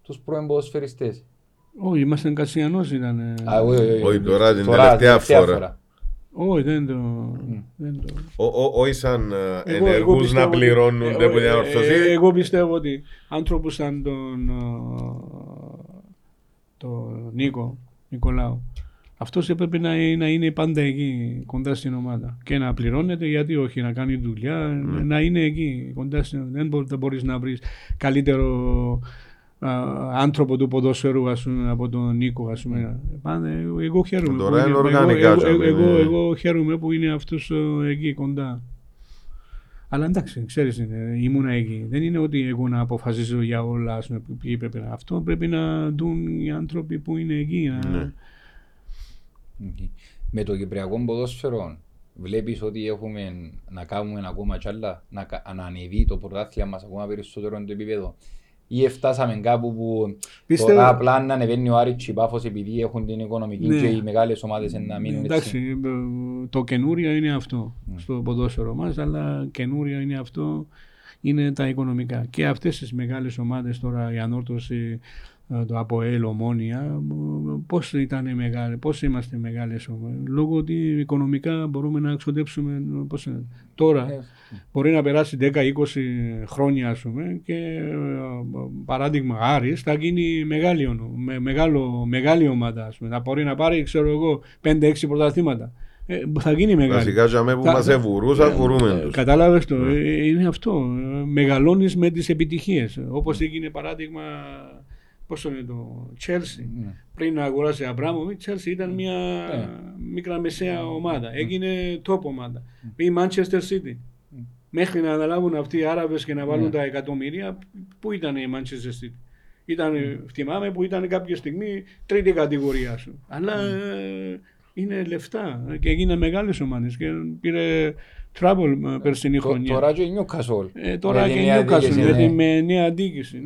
Τους πρώην ποδοσφαιριστές. Όχι, είμαστε Κασιανός ήταν. ε. Α, όχι, όχι, Όχι, τώρα την τελευταία φορά. Όχι, δεν το... δεν το- Ό- ό- Όχι σαν ε, Εγώ- εγώ ενεργούς πιστεύω να ότι- πληρώνονται ε, που την ε, ανορθωσή. ε, Εγώ πιστεύω ότι άνθρωπος σαν τον ε, τον Νίκο, Νικολάου, αυτός έπρεπε να, ε- να είναι πάντα εκεί, κοντά στην ομάδα. Και να πληρώνεται, γιατί όχι, να κάνει δουλειά, Ναι. να είναι εκεί, κοντά στην Δεν, μπο, δεν μπορείς να βρεις καλύτερο α, άνθρωπο του ποδόσφαιρου ας πούμε, από τον Νίκο. Ας πούμε. Πάντα, εγώ χαίρομαι. Τώρα που είναι εγώ- οργανικά, εγώ, τζάμε, εγώ, ναι. εγώ χαίρομαι που είναι αυτός ε, εκεί κοντά. Αλλά εντάξει, ξέρεις, είναι, ήμουνα εκεί. Δεν είναι ότι εγώ να αποφασίζω για όλα, ας πούμε, ποιοι πρέπει να... Αυτό πρέπει να δουν οι άνθρωποι που είναι εκεί. να- Ναι. Οκ. Με το κυπριακό ποδόσφαιρο βλέπεις ότι έχουμε να κάνουμε ακόμα κι άλλα, να, κα- να ανεβεί το πρωτάθλημα μας ακόμα περισσότερο το επίπεδο; Ή φτάσαμε κάπου που Πιστεύω- τώρα απλά να ανεβαίνει ο Άρης και η Πάφος επειδή έχουν την οικονομική Ναι. και οι μεγάλες ομάδες να μείνουν Εντάξει, έτσι. ε, το καινούριο είναι αυτό Ναι. στο ποδόσφαιρο μας, αλλά καινούριο είναι αυτό, είναι τα οικονομικά. Και αυτές τις μεγάλες ομάδες τώρα, η Ανόρθωση, ε, το ΑΠΟΕΛ, Ομόνια, ε, πώς ήταν μεγάλε, πώς είμαστε μεγάλες ομάδες. Λόγω ότι οικονομικά μπορούμε να ξοδέψουμε, ε, πώς είναι. Τώρα Ε, μπορεί να περάσει 10-20 χρόνια ας πούμε και ε, παράδειγμα Άρης θα γίνει μεγάλη, ονο- με, μεγάλο, μεγάλη ομάδα ας πούμε. Θα μπορεί να πάρει ξέρω εγώ 5-6 πρωταθλήματα. Ε, θα γίνει μεγάλη. Βασικά για που Θα- μας θα- εβουρούσαν, βουρούμε Ε, τους. Κατάλαβες το. Ε, είναι αυτό. Ε, Μεγαλώνεις με τις επιτυχίες. Όπως έγινε παράδειγμα πόσο είναι το Chelsea. ναι. Πριν να αγοράσει Αμπράμο, η Chelsea ήταν μια Ναι. μικρά μεσαία ομάδα. Έγινε top ομάδα. Η Manchester City. Μέχρι να αναλάβουν αυτοί οι Άραβες και να βάλουν Ναι. τα εκατομμύρια, πού ήταν η Manchester City; Ήταν, θυμάμαι που ήταν κάποια στιγμή τρίτη κατηγορία σου. Αλλά ε, είναι λεφτά και έγιναν μεγάλες ομάδες και πήρε trouble ε, περσινή Το- χρονιά. Τώρα και η Newcastle. Ε, τώρα με και τη η νέα Newcastle διοίκηση, με, τη- ναι. με νέα αντίκηση.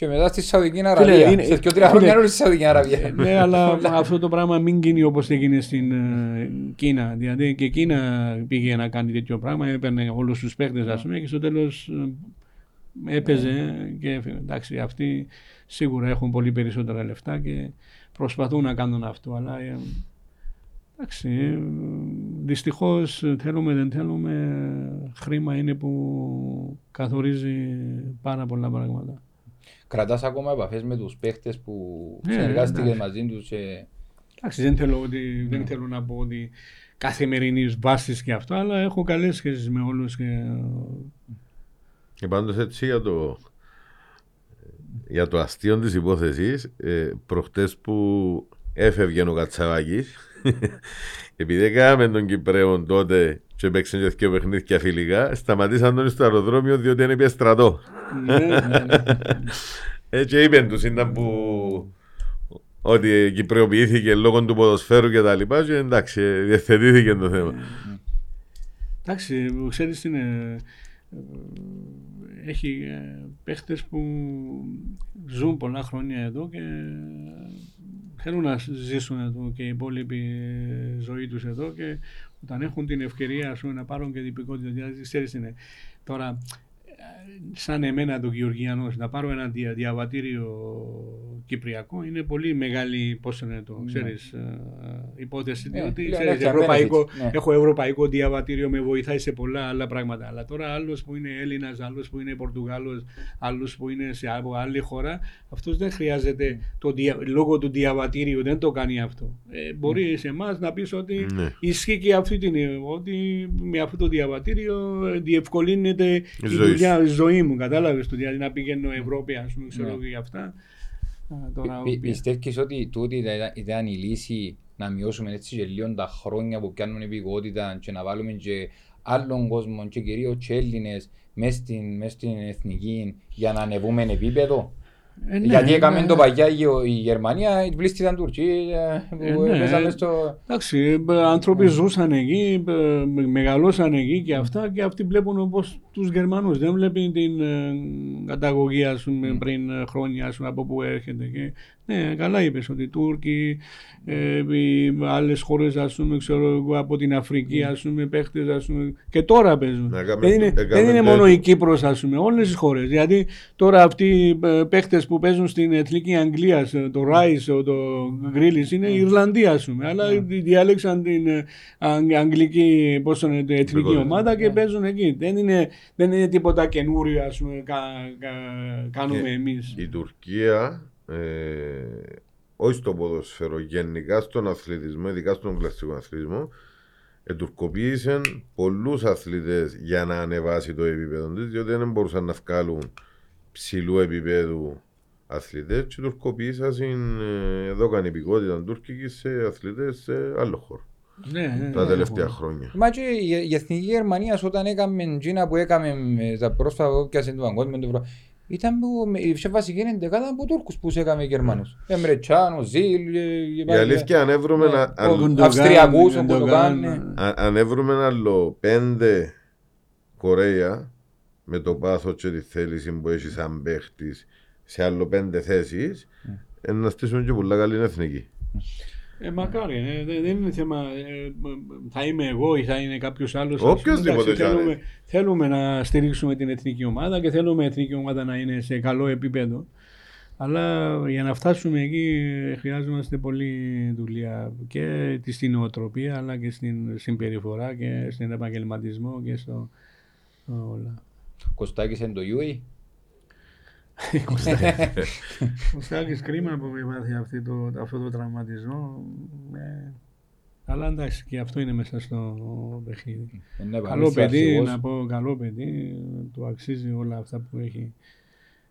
Ναι. Ναι. Και μετά στη Σαουδική Αραβία. είναι- Σε δύο-τρία φίλε, χρόνια όλοι στη Σαουδική Αραβία. ναι, αλλά αυτό το πράγμα μην γίνει όπως έγινε στην ε, Κίνα. Δηλαδή και η Κίνα πήγε να κάνει τέτοιο πράγμα, έπαιρνε όλους τους παίχτες, ας πούμε, και στο τέλος έπαιζε. Και έφυγε. εντάξει, αυτοί σίγουρα έχουν πολύ περισσότερα λεφτά και προσπαθούν να κάνουν αυτό. Αλλά ε, εντάξει, ε, δυστυχώς θέλουμε δεν θέλουμε, χρήμα είναι που καθορίζει πάρα πολλά πράγματα. Κρατάς ακόμα επαφές με τους παίχτες που Ναι, συνεργάστηκες εντάξει. μαζί τους και... Εντάξει, δεν θέλω, ότι, δεν θέλω να πω ότι καθημερινής βάσης και αυτό, αλλά έχω καλές σχέσεις με όλους. Και... Και πάντως έτσι για το, για το αστείο της υπόθεσης, ε, προχτές που έφευγε ο Κατσαβάκης, *laughs* επειδή έκαναμε τον Κυπρέον τότε και παίξαν και δύο παιχνίδια φιλικά, σταματήσαν τον στο αεροδρόμιο διότι είναι πια στρατό. ναι, ναι, ναι. Ε, και είπεν τους ήταν που ότι κυπρεοποιήθηκε λόγω του ποδοσφαίρου και τα λοιπά και εντάξει, ε, διευθετήθηκε το θέμα. Εντάξει, ξέρεις τι είναι. ε, Έχει ε, παίχτες που ζουν πολλά χρόνια εδώ και θέλουν να ζήσουν εδώ και η υπόλοιπη ζωή τους εδώ και όταν έχουν την ευκαιρία ας πούμε, να πάρουν και τυπικότητα, δηλαδή ξέρεις τι είναι. Τώρα, ε, σαν εμένα το Γεωργιανός, να πάρω ένα δια, διαβατήριο κυπριακό είναι πολύ μεγάλη, πώς είναι το, ξέρεις, ε, υπόθεση, Ναι, διότι πλέον ξέρεις, έχει ευρωπαϊκό, benefits, ναι. έχω ευρωπαϊκό διαβατήριο, με βοηθάει σε πολλά άλλα πράγματα. Αλλά τώρα άλλος που είναι Έλληνας, άλλος που είναι Πορτογάλος, άλλος που είναι σε από άλλη χώρα, αυτός δεν χρειάζεται το δια, λόγω του διαβατήριου, δεν το κάνει αυτό. Ε, μπορεί σε εμάς να πεις ότι Ναι. ισχύει και αυτή την ότι με αυτό το διαβατήριο ε, διευκολύνεται η, ζωής δουλειά, η ζωή μου. Κατάλαβες το δηλαδή να πηγαίνω Ευρώπη, ας πούμε, ξέρω Ναι. εγώ για αυτά. Α, τώρα, Πι- Πιστεύεις ότι τούτη ήταν- ήταν η λύση να μειώσουμε έτσι και λίγο τα χρόνια που πιάνουν επικότητα και να βάλουμε και άλλων κόσμων και κυρίως και Έλληνες μέσα στην, μες στην εθνική για να ανεβούμε επίπεδο; Ε, ναι, Γιατί έκαμε ναι. το παγιά η η Γερμανία, πλήστηκαν Τουρκία, Ε, που ναι. έπαιζαν μες στο... Εντάξει, ε, άνθρωποι ζούσαν εκεί, ε, μεγαλώσαν εκεί και αυτά και αυτοί βλέπουν όπως τους Γερμανούς. Δεν βλέπουν την ε, καταγωγή ας πούμε, πριν ε, χρόνια ας πούμε, από που έρχεται. Και, ναι, καλά είπες ότι οι Τούρκοι, ε, οι άλλες χώρες ας πούμε, ξέρω εγώ, από την Αφρική ας πούμε, παίχτες ας πούμε, και τώρα παίζουν. Να κάνουμε- δεν είναι, έκαμε δεν είναι το μόνο έτο. η Κύπρος ας πούμε, όλες οι χώρες. Γιατί τώρα αυτοί οι ε, παίχτες που παίζουν στην Εθνική Αγγλία, το Ράις, το Γκρίλις, είναι η Ιρλανδία ας πούμε. Αλλά διάλεξαν την ε, αγ- αγγλική πώς το λένε, εθνική Εθνικό, ομάδα και ναι. παίζουν εκεί. Δεν είναι, δεν είναι τίποτα καινούριο ας πούμε κα- κα- κάνουμε Και εμείς. Η Τουρκία, ε, όχι στο ποδοσφαίρο, γενικά στον αθλητισμό, ειδικά στον πλαστικό αθλητισμό, ετουρκοποίησε πολλούς αθλητές για να ανεβάσει το επίπεδο της, διότι δεν μπορούσαν να βγάλουν ψηλού επίπεδου αθλητές. Και τουρκοποίησαν ε, εδώ κάνει υπηκότητα τουρκική σε αθλητές σε άλλο χώρο Ναι, ναι, τα ναι. τελευταία χρόνια. Μα και η, η Εθνική Γερμανίας όταν έκαμε τζίνα που έκαμε με τα πρόσφατα που έπιασε το παγκόσμιο το ευρώ, ήταν που, με- η πιο βασική είναι δεκάδα από Τούρκους που έκαμε οι Γερμανούς. Εμρε Τσάν, ο Ζιλ, Η αλήθεια, αν έβρουμε, Ναι. να- αν- Ο Γκουντογάν, Αυστριακούς, ο Γκουντογάν, Γκουντογάν, ναι. Α- αν έβρουμε άλλο πέντε Κορέα με το πάθος και τη θέληση που έχει σαν παίχτης σε άλλο πέντε θέσεις, Ναι. να στήσουμε και πολλά καλή εθνική. Ε, μακάρι, ε, δεν, δεν είναι θέμα. ε, θα είμαι εγώ ή θα είναι κάποιος άλλος. Οποιοςδήποτε κι αν θέλουμε, είναι. θέλουμε να στηρίξουμε την εθνική ομάδα και θέλουμε η εθνική ομάδα να είναι σε καλό επίπεδο. Αλλά για να φτάσουμε εκεί ε, χρειάζομαστε πολλή δουλειά και τη- στην νοοτροπία αλλά και στην συμπεριφορά και στον επαγγελματισμό και στο όλα. Κωστάκης είναι το Ιούι. Ο Στάκης κρίμα που υπάρχει αυτή το, αυτό το τραυματισμό. Ε, αλλά εντάξει και αυτό είναι μέσα στο παιχνίδι. Είναι Καλό επανέλθει παιδί, αρχηγός. να πω καλό παιδί, του αξίζει όλα αυτά που έχει,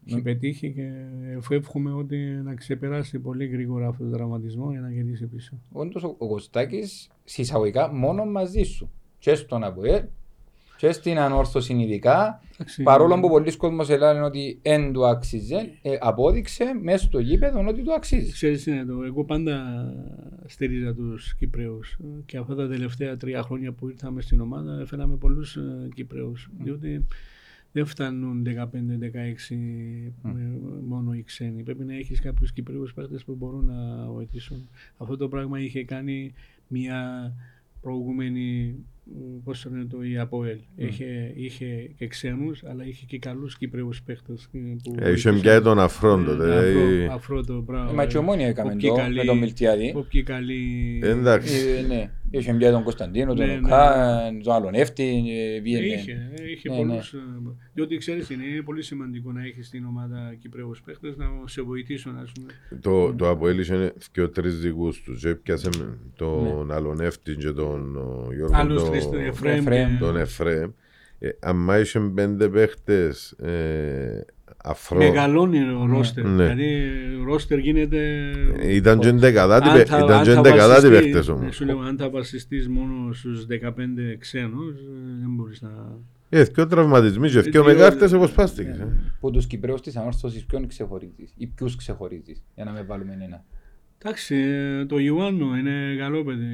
έχει Ναι. πετύχει και εύχομαι ότι να ξεπεράσει πολύ γρήγορα αυτό το τραυματισμό για να γυρίσει πίσω. Όντως ο, ο Κωστάκης συσσαγωγικά μόνο μαζί σου. Και στον ΑΠΟΕΛ και στην ανόρθωση ειδικά. Εντάξει, Παρόλο που πολλοί κόσμος λένε ότι δεν του άξιζε, ε, απόδειξε μέσα στο γήπεδο ότι του αξίζει. Ξέρεις τι είναι το, εγώ πάντα στηρίζα τους Κυπρέους και αυτά τα τελευταία τρία χρόνια που ήρθαμε στην ομάδα έφεραμε πολλούς ε, Κυπρέους διότι δεν φτάνουν 15-16 ε, μόνο οι ξένοι. Πρέπει να έχεις κάποιους Κυπρέους παίχτες που μπορούν να βοηθήσουν. Αυτό το πράγμα είχε κάνει μια προηγούμενη ε, πώς το λένε το η ΑΠΟΕΛ. Είχε, είχε και ξένους αλλά είχε και καλούς Κυπρέους παίχτες. ε, που Ε, Είχε βοήθησαν. πια τον αφρόν τότε. Ε, αφρό- δηλαδή, αφρό το πράγμα. Ε, Μα και ομόνια έκαμε Όποιοι το καλοί- με τον Μιλτιάδη. όποιοι καλοί... Εντάξει. Ε, ναι. Είχε πια τον Κωνσταντίνο, τον Ναι, ναι. Οκάν, τον Αλονεύτη. ε, πήγαινε. Είχε, είχε Ναι, πολλούς, ε, διότι ξέρεις είναι, είναι πολύ σημαντικό να έχεις την ομάδα Κυπρέους παίχτες να σε βοηθήσουν ας πούμε. Το, το Αποέλ είχε και ο τρεις δικούς τους. Και έπιασε με τον Αλονεύτη και τον ο, Γιώργο Άλλους τον- τρεις, τον Εφραίμ Εφραίμ, και- τον Εφραίμ. Ε, Αν είχε πέντε παίχτες ε, αφρό, Μεγαλώνει ο ρόστερ, Ναι. δηλαδή ο ρόστερ γίνεται... ε, ήταν και δεκαδάτη Αν παί- θα- ήταν αν και θα δεκαδάτη βασιστεί- παίχτες ναι, όμως. Σου λέω, αν θα βασιστείς μόνο στους 15 ξένους, ε, δεν μπορείς να... Ε, και ο τραυματισμοί και και ο δύο- Μεγάρτες όπως πάστηκες. Ναι. ε. Που τους Κυπρέους της ανόρθωσης ποιον ξεχωρίζεις ή ποιους ξεχωρίζεις για να με βάλουμε ένα. Εντάξει, ε, το Ιωάννου είναι καλό παιδί.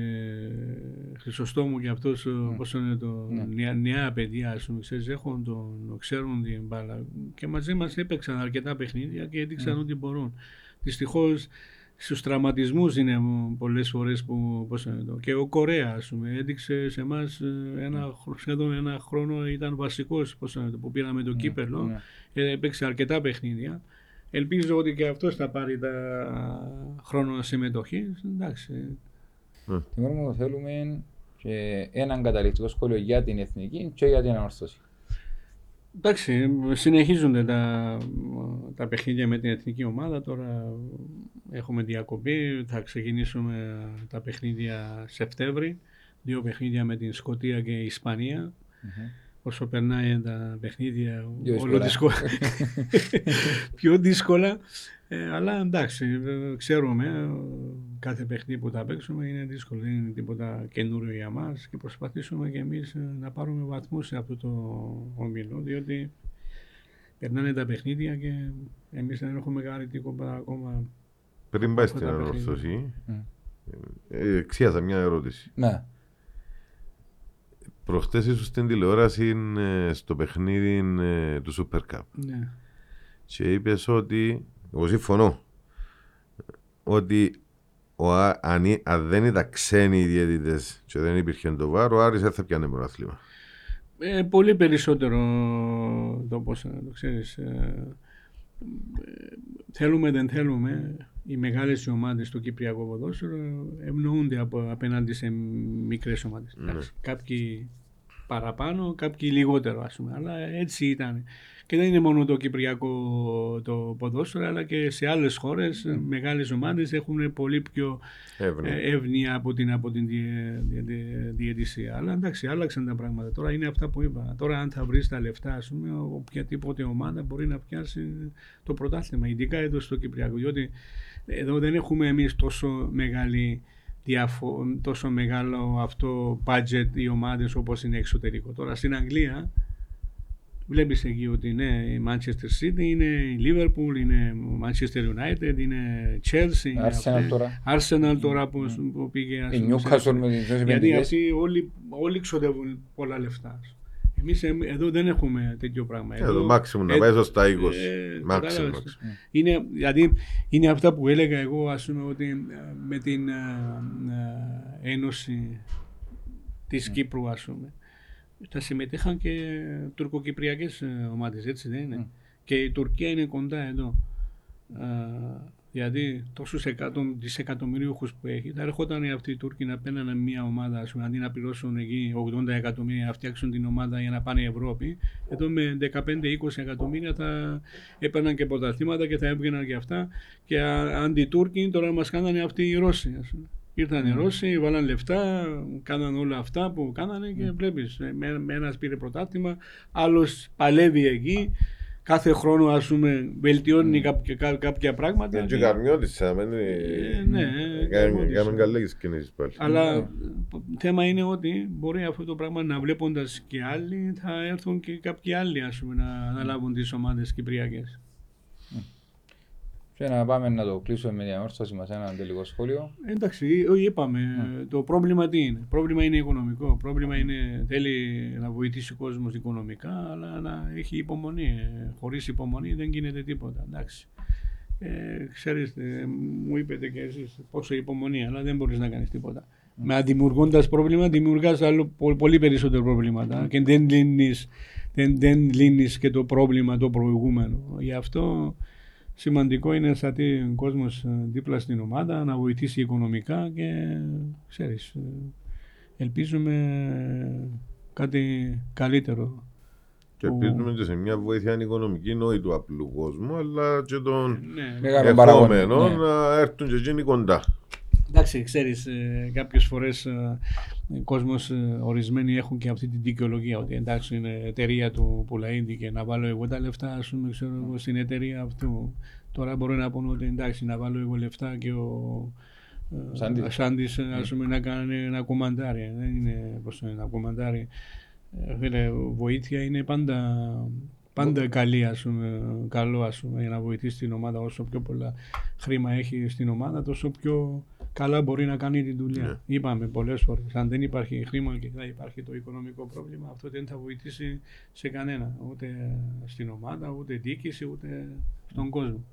Χρυσοστόμου και αυτός, mm. πώς είναι το Ναι. νέα, νέα παιδιά, ας πούμε, ξέρεις, έχουν τον, ξέρουν την μπάλα. Και μαζί μας έπαιξαν αρκετά παιχνίδια και έδειξαν ότι μπορούν. Δυστυχώς στους τραυματισμούς είναι πολλές φορές που, πώς είναι το, και ο Κορέα, ας πούμε, έδειξε σε εμάς ένα, χρο- σχεδόν ένα χρόνο ήταν βασικός, πώς είναι το, που πήραμε το κύπελο. ναι. Ε, έπαιξε αρκετά παιχνίδια. Ελπίζω ότι και αυτός θα πάρει τα χρόνο συμμετοχή. Εντάξει. Θυμάμαι μου θέλουμε και έναν καταληκτικό σχόλιο για την εθνική και για την ανόρθωση. Εντάξει, συνεχίζονται τα, τα παιχνίδια με την εθνική ομάδα. Τώρα έχουμε διακοπή. Θα ξεκινήσουμε τα παιχνίδια Σεπτέμβρη. Δύο παιχνίδια με την Σκωτία και η Ισπανία. Όσο περνάει τα παιχνίδια, Πιο όλο δύσκολα. δύσκολα. *laughs* πιο δύσκολα. Ε, αλλά εντάξει, ε, ξέρουμε ε, κάθε παιχνίδι που θα παίξουμε είναι δύσκολο, δεν είναι τίποτα καινούριο για μας και προσπαθήσουμε και εμείς να πάρουμε βαθμούς σε αυτό το ομιλό, διότι περνάνε τα παιχνίδια και εμείς δεν έχουμε κάνει τίποτα ακόμα. Πριν πάει στην ανόρθωση, εξίασα μια ερώτηση. Ναι. Προχτές ήσουν στην τηλεόραση στο παιχνίδι του Super Cup. Ναι. Και είπες ότι εγώ συμφωνώ ότι ο, αν, αν δεν ήταν ξένοι οι διαιτητές και δεν υπήρχε το βάρο, ο Άρης δεν θα πιάνε πρωτάθλημα. Ε, πολύ περισσότερο το πώς να το ξέρεις. Ε, ε, θέλουμε δεν θέλουμε οι μεγάλες ομάδες στο Κυπριακό ποδόσφαιρο ευνοούνται από, απέναντι σε μικρές ομάδες. Ναι. Κάποιοι παραπάνω, κάποιοι λιγότερο ας πούμε, αλλά έτσι ήταν. Και δεν είναι μόνο το κυπριακό το ποδόσφαιρο, αλλά και σε άλλες χώρες mm. μεγάλες ομάδες έχουν πολύ πιο εύνοια από την, από την διαιτησία. Αλλά εντάξει, άλλαξαν τα πράγματα. Τώρα είναι αυτά που είπα. Τώρα αν θα βρεις τα λεφτά, ας πούμε, οποιαδήποτε ομάδα μπορεί να πιάσει το πρωτάθλημα, ειδικά εδώ στο Κυπριακό. Διότι εδώ δεν έχουμε εμείς τόσο μεγάλη τόσο μεγάλο αυτό budget οι ομάδες όπως είναι εξωτερικό. Τώρα στην Αγγλία Βλέπεις εκεί ότι είναι η Manchester City, είναι η Liverpool, είναι η Manchester United, είναι η Chelsea, Arsenal τώρα, Arsenal τώρα που, mm. που πήγε. Η Newcastle με τις Γιατί αυτοί όλοι, όλοι ξοδεύουν πολλά λεφτά. Εμείς εδώ δεν έχουμε τέτοιο πράγμα. Εδώ, εδώ maximum, να πάει στα 20. Ε, maximum. Είναι, δηλαδή, είναι αυτά που έλεγα εγώ, ας πούμε, ότι ε, με την ε, ε, Ένωση της Κύπρου, ας πούμε, θα συμμετείχαν και τουρκοκυπριακές ε, ομάδες, έτσι δεν είναι; Και η Τουρκία είναι κοντά εδώ. Γιατί τόσους δισεκατομμυρίουχους που έχει, θα έρχονταν αυτοί οι Τούρκοι να παίρνουν μια ομάδα, ας πούμε, αντί να πληρώσουν εκεί 80 εκατομμύρια, να φτιάξουν την ομάδα για να πάνε Ευρώπη. Εδώ με 15-20 εκατομμύρια θα έπαιρναν και πρωταθλήματα και θα έβγαιναν και αυτά. Και αντί Τούρκοι τώρα μας κάνανε αυτοί οι Ρώσοι, ας πούμε. Ήρθαν οι Ρώσοι, βάλαν λεφτά, κάναν όλα αυτά που κάνανε και βλέπεις. Με, με ένας πήρε πρωτάθλημα, άλλος παλεύει εκεί. Κάθε χρόνο, ας πούμε, βελτιώνει κάποια, κάποια πράγματα. Και καρμιώτης, Ναι, κάνουν καλές κινήσεις πάλι. Αλλά θέμα είναι ότι μπορεί αυτό το πράγμα να βλέποντας και άλλοι, θα έρθουν και κάποιοι άλλοι ας πούμε, να αναλάβουν τις ομάδες κυπριακές. Και να πάμε να το κλείσουμε με διαμόρφωση μας ένα τελικό σχόλιο. Εντάξει, είπαμε. Mm. Το πρόβλημα τι είναι; Το πρόβλημα είναι οικονομικό. Το πρόβλημα είναι θέλει να βοηθήσει ο κόσμος οικονομικά, αλλά να έχει υπομονή. Χωρίς υπομονή δεν γίνεται τίποτα. Εντάξει. Ε, ξέρετε, μου είπετε και εσείς πόσο υπομονή, αλλά δεν μπορείς να κάνεις τίποτα. Mm. Με δημιουργώντας πρόβλημα, δημιουργάς πολύ περισσότερα προβλήματα mm. και δεν λύνεις δεν, δεν λύνεις και το πρόβλημα το προηγούμενο. Γι' αυτό σημαντικό είναι να σταθεί ο κόσμος ε, δίπλα στην ομάδα, να βοηθήσει οικονομικά και ξέρεις, ε, ελπίζουμε κάτι καλύτερο. Και ελπίζουμε και σε μια βοήθεια οικονομική νόη του απλού κόσμου, αλλά και των ναι. ερχόμενων ναι. να έρθουν και εκείνοι κοντά. Εντάξει, ξέρεις, ε, κάποιες φορές ε, ο κόσμος, ε, ορισμένοι έχουν και αυτή την δικαιολογία ότι εντάξει είναι εταιρεία του Πουλαίδη και να βάλω εγώ τα λεφτά, ας πούμε, ξέρω εγώ, στην εταιρεία αυτού. Τώρα μπορεί να πούνε ότι εντάξει, να βάλω εγώ λεφτά και ο Σάντις, ας πούμε, να κάνει ένα κομμαντάρι. Δεν είναι πώ είναι ένα κομμαντάρι. βοήθεια είναι πάντα Πάντα καλή, ας πούμε, καλό ας πούμε, για να βοηθήσει την ομάδα όσο πιο πολλά χρήμα έχει στην ομάδα, τόσο πιο καλά μπορεί να κάνει τη δουλειά. Ναι. Είπαμε πολλές φορές. Αν δεν υπάρχει χρήμα και θα υπάρχει το οικονομικό πρόβλημα, αυτό δεν θα βοηθήσει σε κανένα. Ούτε στην ομάδα, ούτε διοίκηση, ούτε στον κόσμο.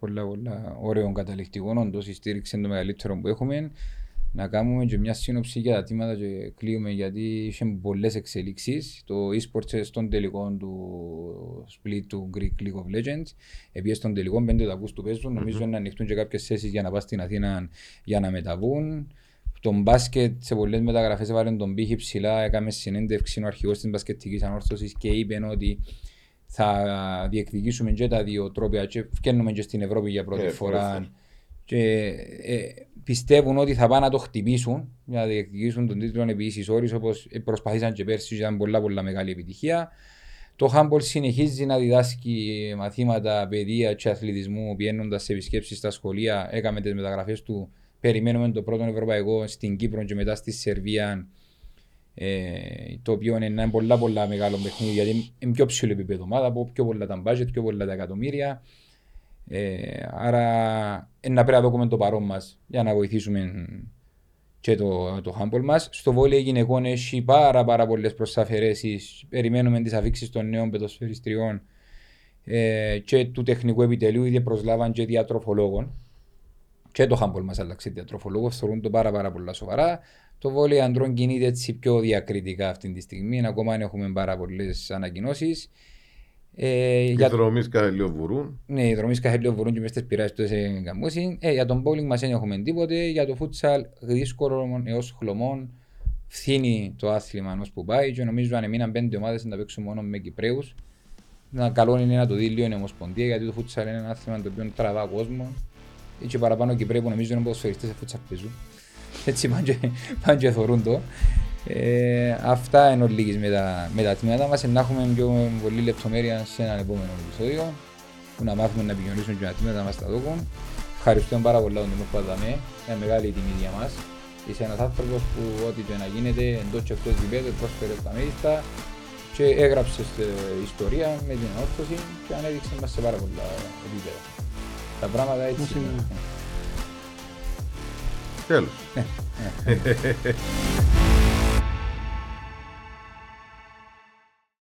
Πολλά, πολλά ωραίο καταληκτικό. Όντως η στήριξη είναι το μεγαλύτερο που έχουμε να κάνουμε και μια σύνοψη για τα τίματα και κλείουμε γιατί είχε πολλές εξελίξεις. Το e-sports στον τελικό του split του Greek League of Legends. Επίση στον τελικό 5 ταβού του παίζουν. Νομίζω να ανοιχτούν και κάποιες θέσεις για να πας στην Αθήνα για να μεταβούν. Τον μπάσκετ σε πολλές μεταγραφές έβαλε τον πύχη ψηλά. Έκαμε συνέντευξη ο αρχηγός της μπασκετικής ανόρθωσης και είπε ότι θα διεκδικήσουμε και τα δύο τρόπια και φτιάχνουμε και στην Ευρώπη για πρώτη ε, φορά. Και, ε, πιστεύουν ότι θα πάνε να το χτυπήσουν για να διεκδικήσουν τον τίτλο επί ίσης όρης όπως προσπαθήσαν και πέρσι ήταν πολλά πολλά μεγάλη επιτυχία. Το Χάμπολ συνεχίζει να διδάσκει μαθήματα παιδεία και αθλητισμού πηγαίνοντα σε επισκέψεις στα σχολεία. Έκαμε τις μεταγραφές του. Περιμένουμε το πρώτο ευρωπαϊκό στην Κύπρο και μετά στη Σερβία. Ε, το οποίο είναι ένα πολλά, πολλά μεγάλο παιχνίδι γιατί είναι πιο ψηλό επίπεδο ομάδα, από πιο πολλά τα budget, πιο πολλά τα εκατομμύρια. Ε, άρα ε, να πρέπει να δούμε το παρόν μας για να βοηθήσουμε και το, το handball μας. Στο βόλιο γυναικών έχει πάρα, πάρα πολλές προσαφαιρέσεις. Περιμένουμε τις αφήξεις των νέων πεδοσφαιριστριών ε, και του τεχνικού επιτελείου. Ήδη προσλάβαν και διατροφολόγων. Και το handball μας άλλαξε διατροφολόγο. Θεωρούν το πάρα, πάρα πολλά σοβαρά. Το βόλιο αντρών κινείται έτσι πιο διακριτικά αυτή τη στιγμή. Ακόμα έχουμε πάρα πολλές ανακοινώσεις. Ε, οι για... δρομείς βουρούν. Ναι, οι δρομείς βουρούν και μες στις πειράς του σε καμπούση. Ε, για τον bowling μας δεν έχουμε τίποτε. Για το futsal δύσκολο έως χλωμών φθήνει το άθλημα ως που πάει και νομίζω αν μείναν πέντε ομάδες να παίξουν μόνο με Κυπρέους. Να καλό είναι να το δει λίγο η Ομοσπονδία γιατί το futsal είναι ένα άθλημα το οποίο τραβά κόσμο. Έτσι παραπάνω Κυπρέοι που νομίζω είναι ποδοσφαιριστές σε futsal παίζουν. Έτσι πάνε και θωρούν το. Ε, αυτά είναι λίγες με τα, με τα τμήματα μας. Να έχουμε πιο πολύ λεπτομέρεια σε ένα επόμενο επεισόδιο που να μάθουμε να επικοινωνήσουμε και τα τμήματα μας τα δόκουν. Ευχαριστούμε πάρα πολύ τον Τιμό Παδαμέ, είναι μεγάλη τιμή για μας. Είσαι ένας άνθρωπος που ό,τι και να γίνεται εντός και εκτός γηπέδου πρόσφερε τα μέγιστα και έγραψες ιστορία με την αόρθωση και ανέδειξε μας σε πάρα πολλά επίπεδα. Τα πράγματα έτσι είναι. Τέλος. *laughs*